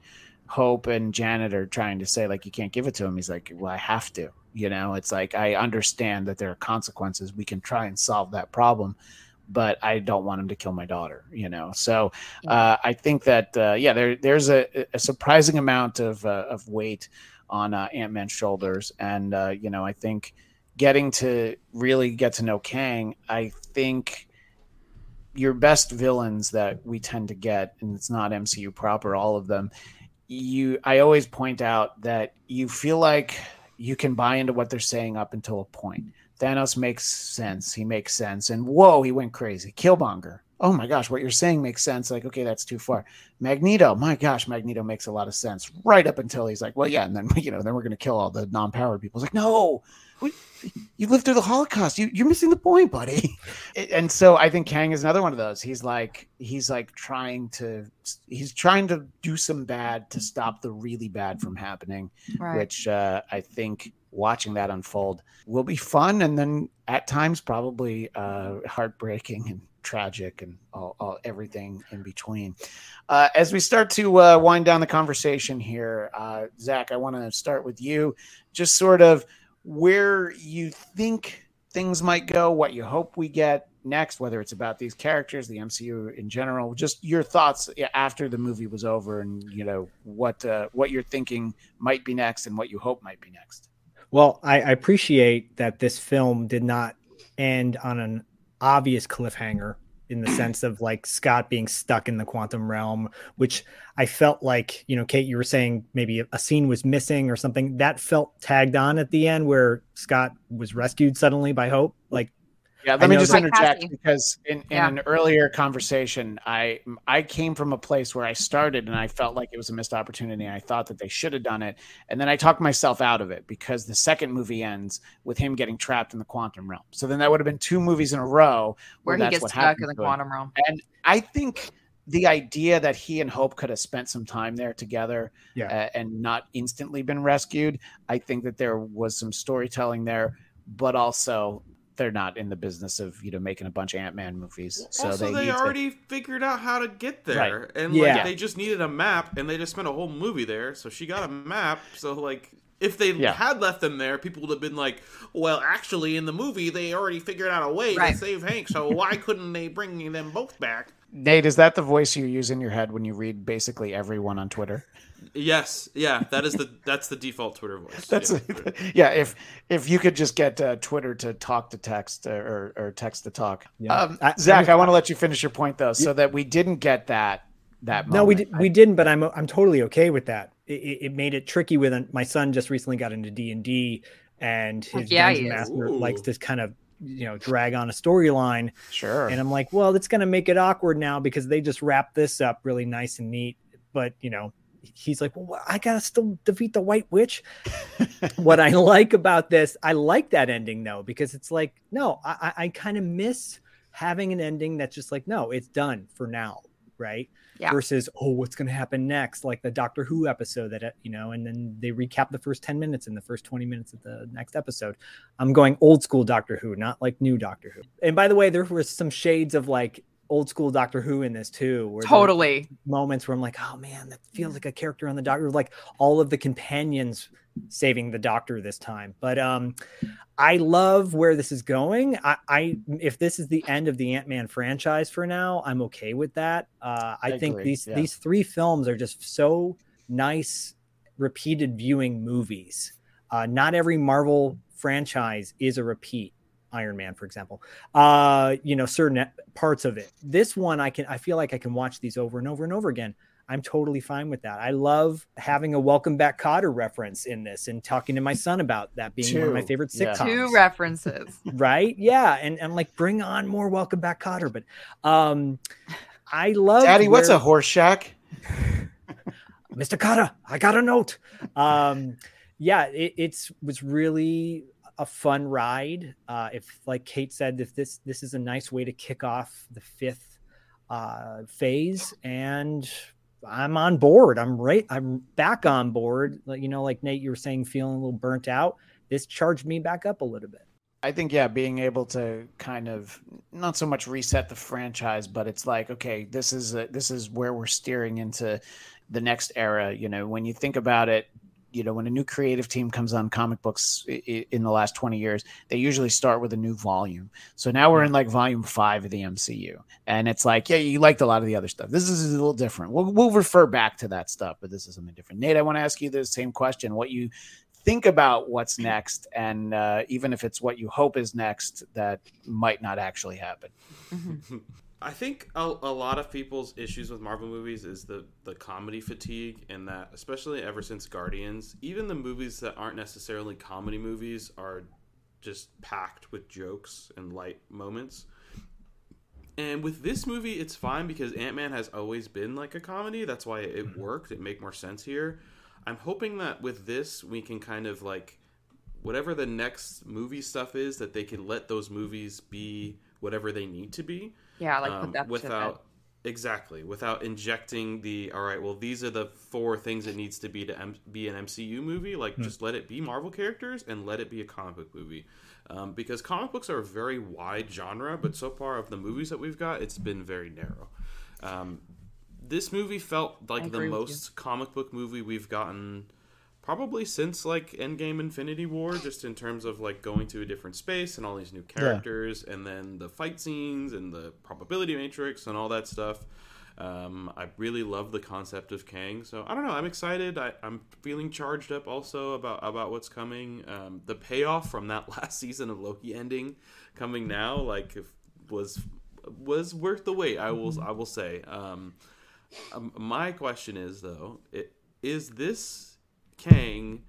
Hope and Janet are trying to say like you can't give it to him, he's like, Well, I have to. You know, it's like I understand that there are consequences. We can try and solve that problem, but I don't want him to kill my daughter. You know, so uh, I think that uh, yeah, there there's a, a surprising amount of uh, of weight on uh, Ant Man's shoulders, and uh, you know I think getting to really get to know Kang, I think your best villains that we tend to get, and it's not MCU proper, all of them. You, I always point out that you feel like you can buy into what they're saying up until a point. Thanos makes sense. He makes sense. And whoa, he went crazy. Killmonger. Oh my gosh, what you're saying makes sense. Like, okay, that's too far. Magneto. My gosh, Magneto makes a lot of sense. Right up until he's like, well, yeah, and then <laughs> you know, then we're gonna kill all the non-powered people. It's like, no, you lived through the Holocaust. You, you're missing the point, buddy. And so I think Kang is another one of those. He's like, he's like trying to, he's trying to do some bad to stop the really bad from happening Right. which uh, I think watching that unfold will be fun and then at times probably uh, heartbreaking and tragic and all, all everything in between. Uh, as we start to uh, wind down the conversation here, uh, Zak, I want to start with you. Just sort of where you think things might go, what you hope we get next, whether it's about these characters, the MCU in general, just your thoughts after the movie was over, and you know what uh, what you're thinking might be next, and what you hope might be next. Well, I, I appreciate that this film did not end on an obvious cliffhanger. In the sense of like Scott being stuck in the quantum realm, which I felt like, you know, Kate, you were saying maybe a scene was missing or something that felt tagged on at the end where Scott was rescued suddenly by Hope. Like Yeah, I let me just that- interject Cassie. because in, in Yeah. an earlier conversation, I I came from a place where I started and I felt like it was a missed opportunity. I thought that they should have done it, and then I talked myself out of it because the second movie ends with him getting trapped in the quantum realm. So then that would have been two movies in a row Where he that's gets what stuck in the quantum realm. And I think the idea that he and Hope could have spent some time there together Yeah. uh, and not instantly been rescued, I think that there was some storytelling there, but also they're not in the business of you know making a bunch of Ant Man movies. So also, they, they, need to- already figured out how to get there, Right. and Yeah. like they just needed a map, and they just spent a whole movie there. So she got a map. So like, if they Yeah. had left them there, people would have been like, "Well, actually, in the movie, they already figured out a way Right. to save Hank. So why <laughs> couldn't they bring them both back?" Nate, is that the voice you use in your head when you read basically everyone on Twitter? Yes, yeah, that is the that's the default Twitter voice. <laughs> That's yeah. yeah. If if you could just get uh, Twitter to talk to text uh, or or text to talk. Yeah. Um, I- Zak, I- I want to let you finish your point though, so that we didn't get that that. No, we did, we didn't, but I'm I'm totally okay with that. It, it, it made it tricky with my son just recently got into D and D, and his yeah, dungeon master Ooh. likes to kind of you know drag on a storyline, Sure. and I'm like, well, it's going to make it awkward now because they just wrap this up really nice and neat. But you know, he's like, well, I gotta still defeat the White Witch. <laughs> what I like about this, I like that ending though because it's like, no, I, I kind of miss having an ending that's just like, no, it's done for now, right? Yeah. Versus, oh, what's going to happen next? Like the Doctor Who episode that, uh, you know, and then they recap the first 10 minutes and the first 20 minutes of the next episode. I'm going old school Doctor Who, not like new Doctor Who. And by the way, there were some shades of like old school Doctor Who in this too. Where were Totally. moments where I'm like, oh man, that feels like a character on the Doctor. Like all of the companions saving the Doctor this time. But um, I love where this is going. I, I if this is the end of the Ant Man franchise for now, I'm okay with that. Uh, I, I think agree, these yeah. these three films are just so nice, repeated viewing movies. Uh, not every Marvel franchise is a repeat. Iron Man, for example, uh, you know, certain parts of it. This one, I can, I feel like I can watch these over and over and over again. I'm totally fine with that. I love having a Welcome Back Kotter reference in this and talking to my son about that being one of my Two, favorite yeah. sitcoms. Two references. <laughs> right? Yeah, and and like bring on more Welcome Back Kotter. But um, I love Daddy, what's a Horshack? <laughs> Mr. Kotter, I got a note. Um, yeah, it, it's was really a fun ride. Uh, if like Kate said, if this this is a nice way to kick off the fifth uh, phase, and I'm on board. I'm right. I'm back on board. You know, like Nate, you were saying, feeling a little burnt out. This charged me back up a little bit. I think yeah, being able to kind of not so much reset the franchise, but it's like okay, this is a, this is where we're steering into the next era. You know, when you think about it, you know, when a new creative team comes on comic books i- i- in the last twenty years, they usually start with a new volume. So now we're in like volume five of the MCU, and it's like yeah, you liked a lot of the other stuff. This is a little different. We'll we'll refer back to that stuff, but this is something different. Nate, I want to ask you the same question: what you think about what's next and uh, even if it's what you hope is next that might not actually happen <laughs> I think a, a lot of people's issues with Marvel movies is the the comedy fatigue, and that especially ever since Guardians, even the movies that aren't necessarily comedy movies are just packed with jokes and light moments. And with this movie, it's fine because Ant Man has always been like a comedy. That's why it mm-hmm. worked. It make more sense here. I'm hoping that with this, we can kind of like whatever the next movie stuff is, that they can let those movies be whatever they need to be Yeah, like um, put that without bed. exactly without injecting the all right well these are the four things it needs to be to M- be an mcu movie like just let it be marvel characters and let it be a comic book movie um, because comic books are a very wide genre but so far of the movies that we've got it's been very narrow um, this movie felt like the agree with you. most comic book movie we've gotten probably since like Endgame Infinity War, just in terms of like going to a different space and all these new characters, and then the fight scenes and the probability matrix and all that stuff. Um, I really love the concept of Kang, so I don't know. I'm excited. I, I'm feeling charged up also about about what's coming. Um, the payoff from that <laughs> last season of Loki ending coming now, like if, was was worth the wait. I will I will say. Um, um, my question is though, it, is this Kang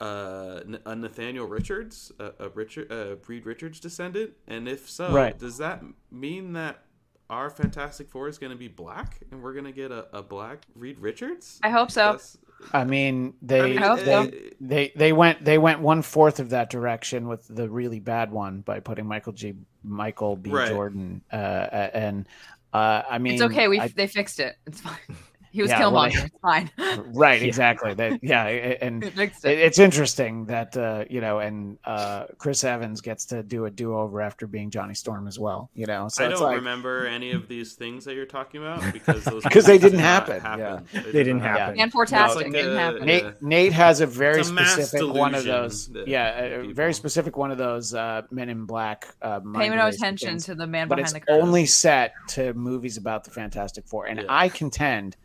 uh, N- a Nathaniel Richards, a, a Richard, a Reed Richards descendant? And if so, Right. does that mean that our Fantastic Four is going to be black, and we're going to get a, a black Reed Richards? I hope so. That's- I mean, they I hope they, so. they they went they went one fourth of that direction with the really bad one by putting Michael G. Michael B. Right. Jordan, uh, uh, and uh, I mean, it's okay. We I- they fixed it. It's fine. <laughs> He was Yeah, well, Killmonger. they- it's fine. <laughs> right <laughs> exactly that yeah and <laughs> it, it. it's interesting that uh, you know and uh, Chris Evans gets to do a do over after being Johnny Storm as well you know so I don't like remember any of these things that you're talking about because those Because they didn't did not happen, yeah. They, They didn't happen. And It's Portastic like didn't a- happen. Nate yeah. Nate has a very a specific one of those yeah a people- very specific one of those uh, Men in Black uh, Pay no attention things. to the man but behind it's the curtain. only set to movies about the Fantastic Four, and Yeah. I contend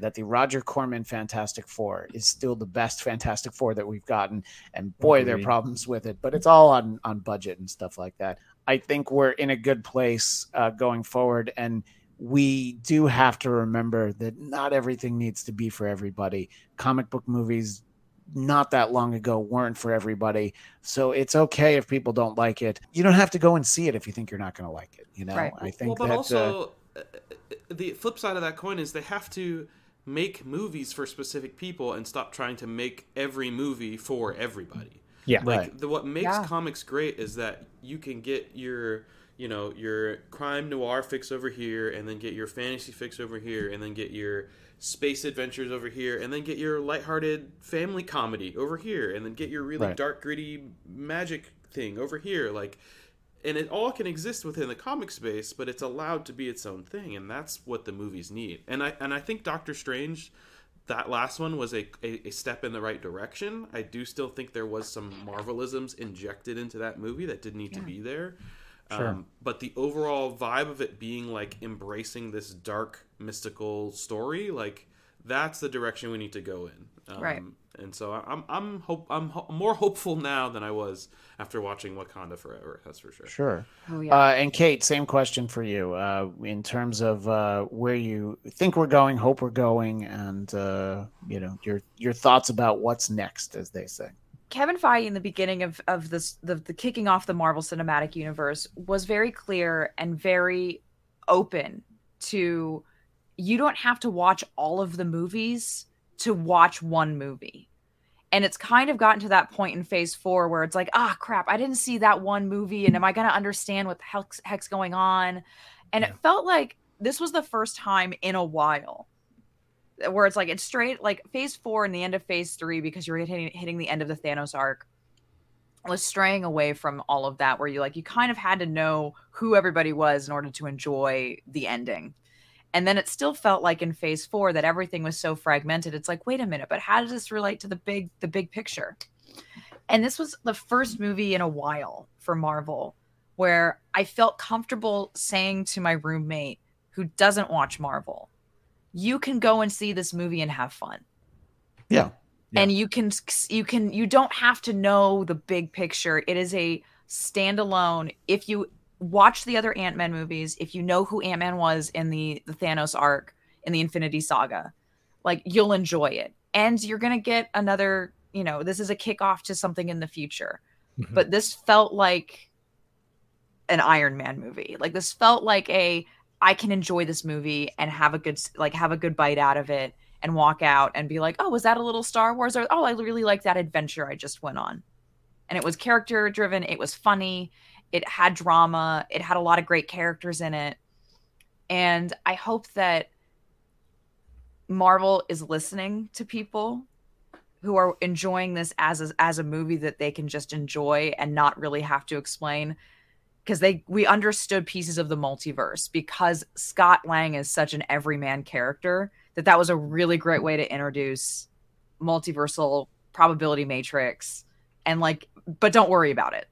that the Roger Corman Fantastic Four is still the best Fantastic Four that we've gotten. And boy, there are problems with it, but it's all on on budget and stuff like that. I think we're in a good place uh, going forward, and we do have to remember that not everything needs to be for everybody. Comic book movies. Not that long ago, weren't for everybody. So it's okay if people don't like it. You don't have to go and see it if you think you're not going to like it. You know, Right. I think well, but that uh, also uh, the flip side of that coin is they have to make movies for specific people and stop trying to make every movie for everybody. Yeah. Like Right. the, what makes Yeah. comics great is that you can get your you know your crime noir fix over here and then get your fantasy fix over here and then get your space adventures over here and then get your lighthearted family comedy over here and then get your really Right. dark gritty magic thing over here like and it all can exist within the comic space but it's allowed to be its own thing and that's what the movies need. And i and i think doctor strange that last one was a, a, a step in the right direction. I do still think there was some marvelisms injected into that movie that didn't need to be there. Sure. um, but the overall vibe of it being like embracing this dark mystical story like that's the direction we need to go in. Um, Right. and so I- i'm i'm hope i'm ho- more hopeful now than i was after watching wakanda forever that's for sure Sure. Oh, yeah. Uh, and Kate, same question for you. Uh, in terms of uh, where you think we're going, hope we're going, and uh, you know your your thoughts about what's next, as they say. Kevin Feige in the beginning of of this the, the kicking off the Marvel Cinematic Universe was very clear and very open to you don't have to watch all of the movies to watch one movie. And it's kind of gotten to that point in phase four where it's like, ah, crap, I didn't see that one movie. And am I going to understand what the heck's, heck's going on? And it felt like this was the first time in a while where it's like it's straight like phase four and the end of phase three because you're hitting hitting the end of the Thanos arc was straying away from all of that where you like you kind of had to know who everybody was in order to enjoy the ending. And then it still felt like in phase four that everything was so fragmented. It's like, wait a minute, but how does this relate to the big the big picture? And this was the first movie in a while for Marvel where I felt comfortable saying to my roommate who doesn't watch Marvel, you can go and see this movie and have fun Yeah. and you can you can you don't have to know the big picture it is a standalone if you watch the other ant-man movies if you know who ant-man was in the the thanos arc in the infinity saga like you'll enjoy it and you're gonna get another you know this is a kickoff to something in the future Mhm. but this felt like an iron man movie like this felt like a i can enjoy this movie and have a good like have a good bite out of it and walk out and be like, oh, was that a little Star Wars? Or, oh, I really like that adventure I just went on. And it was character driven. It was funny. It had drama. It had a lot of great characters in it. And I hope that Marvel is listening to people who are enjoying this as a, as a movie that they can just enjoy and not really have to explain because they we understood pieces of the multiverse because Scott Lang is such an everyman character that that was a really great way to introduce multiversal probability matrix and like but don't worry about it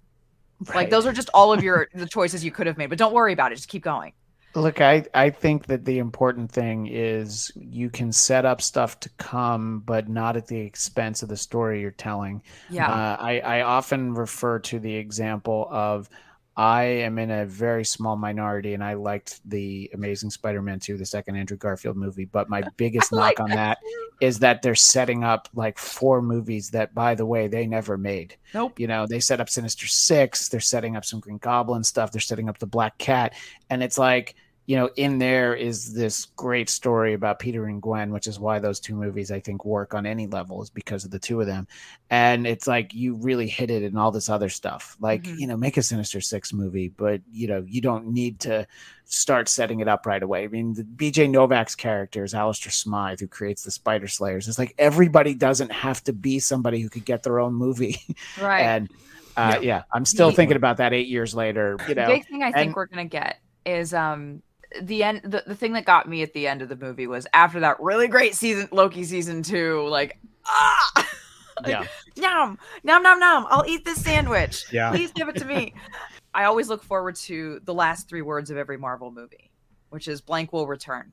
like those are just all of your <laughs> the choices you could have made but don't worry about it. Just keep going. Look, I, I think that the important thing is you can set up stuff to come, but not at the expense of the story you're telling. yeah. Uh, I, I often refer to the example of I am in a very small minority, and I liked the Amazing Spider-Man 2, the second Andrew Garfield movie. But my <laughs> biggest knock on that is that they're setting up like four movies that, by the way, they never made. Nope. You know, they set up Sinister Six, they're setting up some Green Goblin stuff, they're setting up the Black Cat, and it's like you know, in there is this great story about Peter and Gwen, which is why those two movies I think work on any level is because of the two of them. And it's like you really hit it in all this other stuff. Like, Mhm. you know, make a Sinister Six movie, but you know, you don't need to start setting it up right away. I mean, the BJ Novak's character is Alistair Smythe, who creates the Spider Slayers. It's like everybody doesn't have to be somebody who could get their own movie. <laughs> Right. and uh, yeah. I'm still The- thinking about that eight years later. You know, the big thing I think and- we're gonna get is um the end the, the thing that got me at the end of the movie was after that really great season Loki season two, like ah <laughs> yeah. yum nom nom nom I'll eat this sandwich. Yeah. Please give it to me. <laughs> I always look forward to the last three words of every Marvel movie, which is blank will return.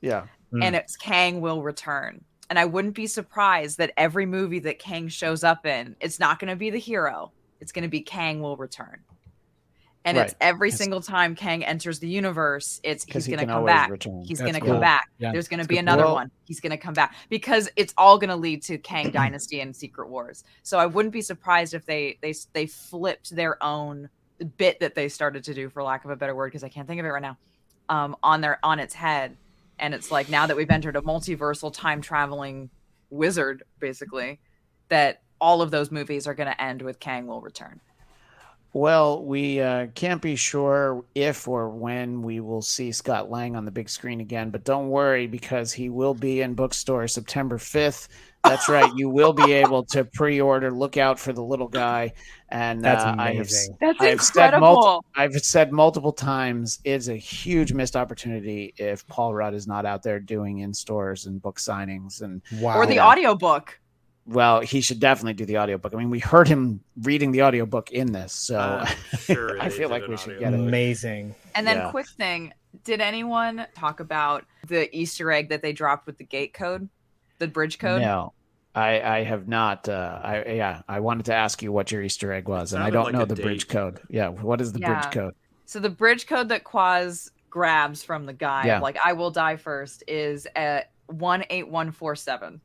Yeah. and it's Kang will return. And I wouldn't be surprised that every movie that Kang shows up in, it's not going to be the hero. It's going to be Kang will return. And it's every single time Kang enters the universe, it's 'Cause he's he going to can come back. return. He's That's going to cool. come back. Yeah. There's going to That's be another Well- one. He's going to come back because it's all going to lead to Kang Dynasty and Secret Wars. So I wouldn't be surprised if they they they flipped their own bit that they started to do, for lack of a better word, because I can't think of it right now, um, on their on its head. And it's like now that we've entered a multiversal time traveling wizard, basically, that all of those movies are going to end with Kang will return. Well, we uh, can't be sure if or when we will see Scott Lang on the big screen again, but don't worry because he will be in bookstore September 5th. That's right. You will be able to pre-order. Look out for the little guy. And That's uh, I have. That's I've said multi- I've said multiple times it's a huge missed opportunity if Paul Rudd is not out there doing in stores and book signings and Wow. Or the Yeah. audiobook. Well, he should definitely do the audiobook. I mean, we heard him reading the audiobook in this, so I'm <laughs> sure I feel like we should audio get it. Amazing. And then, Yeah. quick thing did anyone talk about the Easter egg that they dropped with the gate code, the bridge code? No, I, I have not. Uh, I yeah, I wanted to ask you what your Easter egg was, and I don't like know a the bridge code. Yeah, what is the Yeah. bridge code? So the bridge code that Quaz grabs from the guy, Yeah. like I will die first, is at one eight one four seven,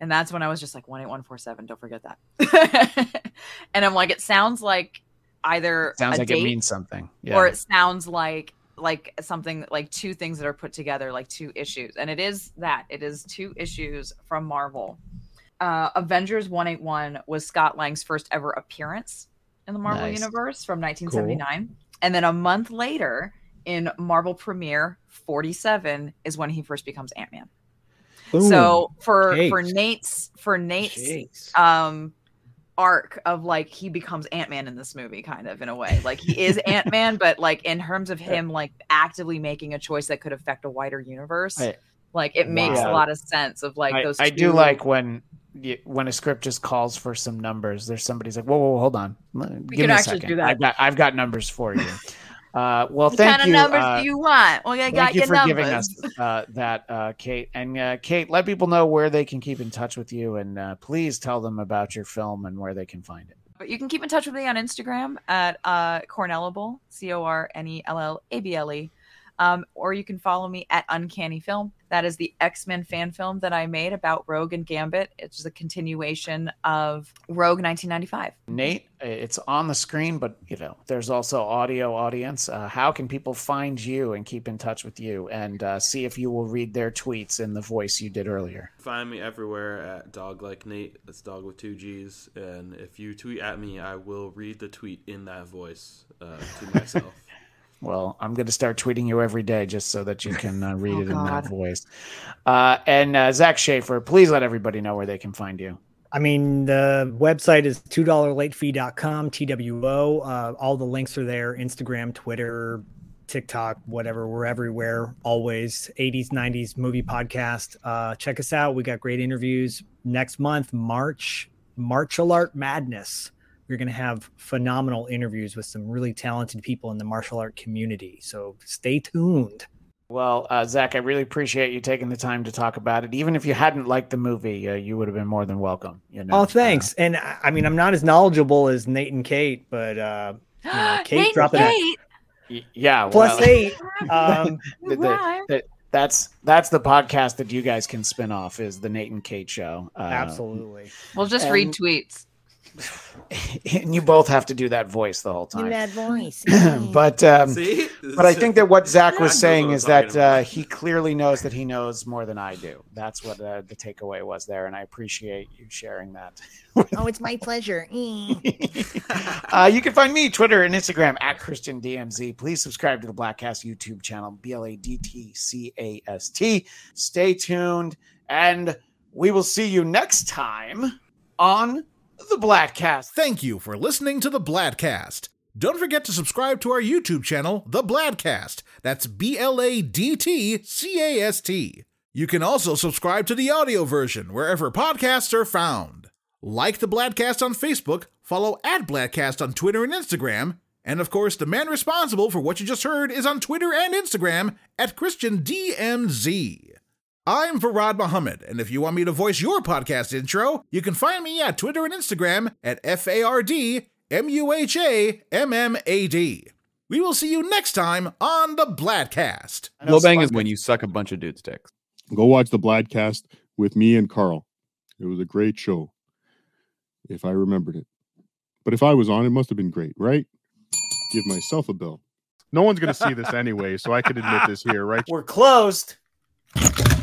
and that's when I was just like one eight one four seven. Don't forget that. <laughs> and I'm like, it sounds like either it Sounds like it means something. Yeah. or it sounds like like something like two things that are put together, like two issues, and it is that it is two issues from Marvel. Uh, Avengers 181 was Scott Lang's first ever appearance in the Marvel Nice. universe from 1979. And then a month later, in Marvel Premiere 47, is when he first becomes Ant Man. So for for Nate's for Nate's Jeez. um arc of like he becomes Ant-Man in this movie kind of in a way. Like he is <laughs> Ant-Man but like in terms of him like actively making a choice that could affect a wider universe. I- like it makes Wow. a lot of sense of like I, those I do like when when a script just calls for some numbers. There's somebody's like, whoa, whoa, whoa, hold on, give can me a actually second. do that. I've got I've got numbers for you. <laughs> Uh, well, what thank kind you. What kind of numbers uh, do you want? Well, I got Thank you your for numbers. giving us uh, that, uh, Kate. And uh, Kate, let people know where they can keep in touch with you, and uh, please tell them about your film and where they can find it. But you can keep in touch with me on Instagram at uh, Cornellable, C O R N E L L A B L E. Um, or you can follow me at Uncanny Film. That is the X Men fan film that I made about Rogue and Gambit. It's a continuation of Rogue 1995. Nate, uh, it's on the screen, but you know, there's also audio audience. Uh, how can people find you and keep in touch with you and uh, see if you will read their tweets in the voice you did earlier? Find me everywhere at dog like Nate. That's dog with two G's. And if you tweet at me, I will read the tweet in that voice uh, to myself. Well, I'm going to start tweeting you every day just so that you can uh, read <laughs> Oh, it in that voice. Uh, and uh, Zak Shaffer, please let everybody know where they can find you. I mean, the website is $2latefee.com, TWO. Uh, all the links are there Instagram, Twitter, TikTok, whatever. We're everywhere, always. 80s, 90s movie podcast. Uh, check us out. We got great interviews. Next month, March, Martial Art Madness. We're going to have phenomenal interviews with some really talented people in the martial art community. So stay tuned. Well, uh, Zak, I really appreciate you taking the time to talk about it. Even if you hadn't liked the movie, uh, you would have been more than welcome. You know. Oh, thanks. and I I mean, I'm not as knowledgeable as Nate and Kate, but uh, You know, <gasps> Kate Nate dropping that Kate. Y- Yeah. plus well, <laughs> eight. Um, the- the- Right. the- that's that's the podcast that you guys can spin off is the Nate and Kate show. Uh, absolutely. We'll just read tweets. And <laughs> you both have to do that voice the whole time. that voice. <clears throat> but um, See? but I think that what Zak was Zak saying is that uh, he clearly knows that he knows more than I do. That's what uh, the takeaway was there, and I appreciate you sharing that. <laughs> Oh, it's my pleasure. <laughs> uh, you can find me Twitter and Instagram at Christian DMZ. Please subscribe to the Bladtcast YouTube channel, B L A D T C A S T. Stay tuned, and we will see you next time on the Bladtcast. Thank you for listening to the Bladtcast. Don't forget to subscribe to our YouTube channel, The Bladtcast. That's B L A D T C A S T. You can also subscribe to the audio version wherever podcasts are found. Like the Bladtcast on Facebook, follow at Bladtcast on Twitter and Instagram, and of course, the man responsible for what you just heard is on Twitter and Instagram at Christian DMZ. I'm Farad Muhammad, and if you want me to voice your podcast intro, you can find me at Twitter and Instagram at F A R D M U H A M M A D. We will see you next time on the Bladtcast. know Blowbang is when you suck a bunch of dude's dicks. Go watch the Bladtcast with me and Carl. It was a great show, if I remembered it. But if I was on, it must have been great, right? Give myself a bill. No one's going to see this anyway, so I could admit this here, right? We're closed. <laughs>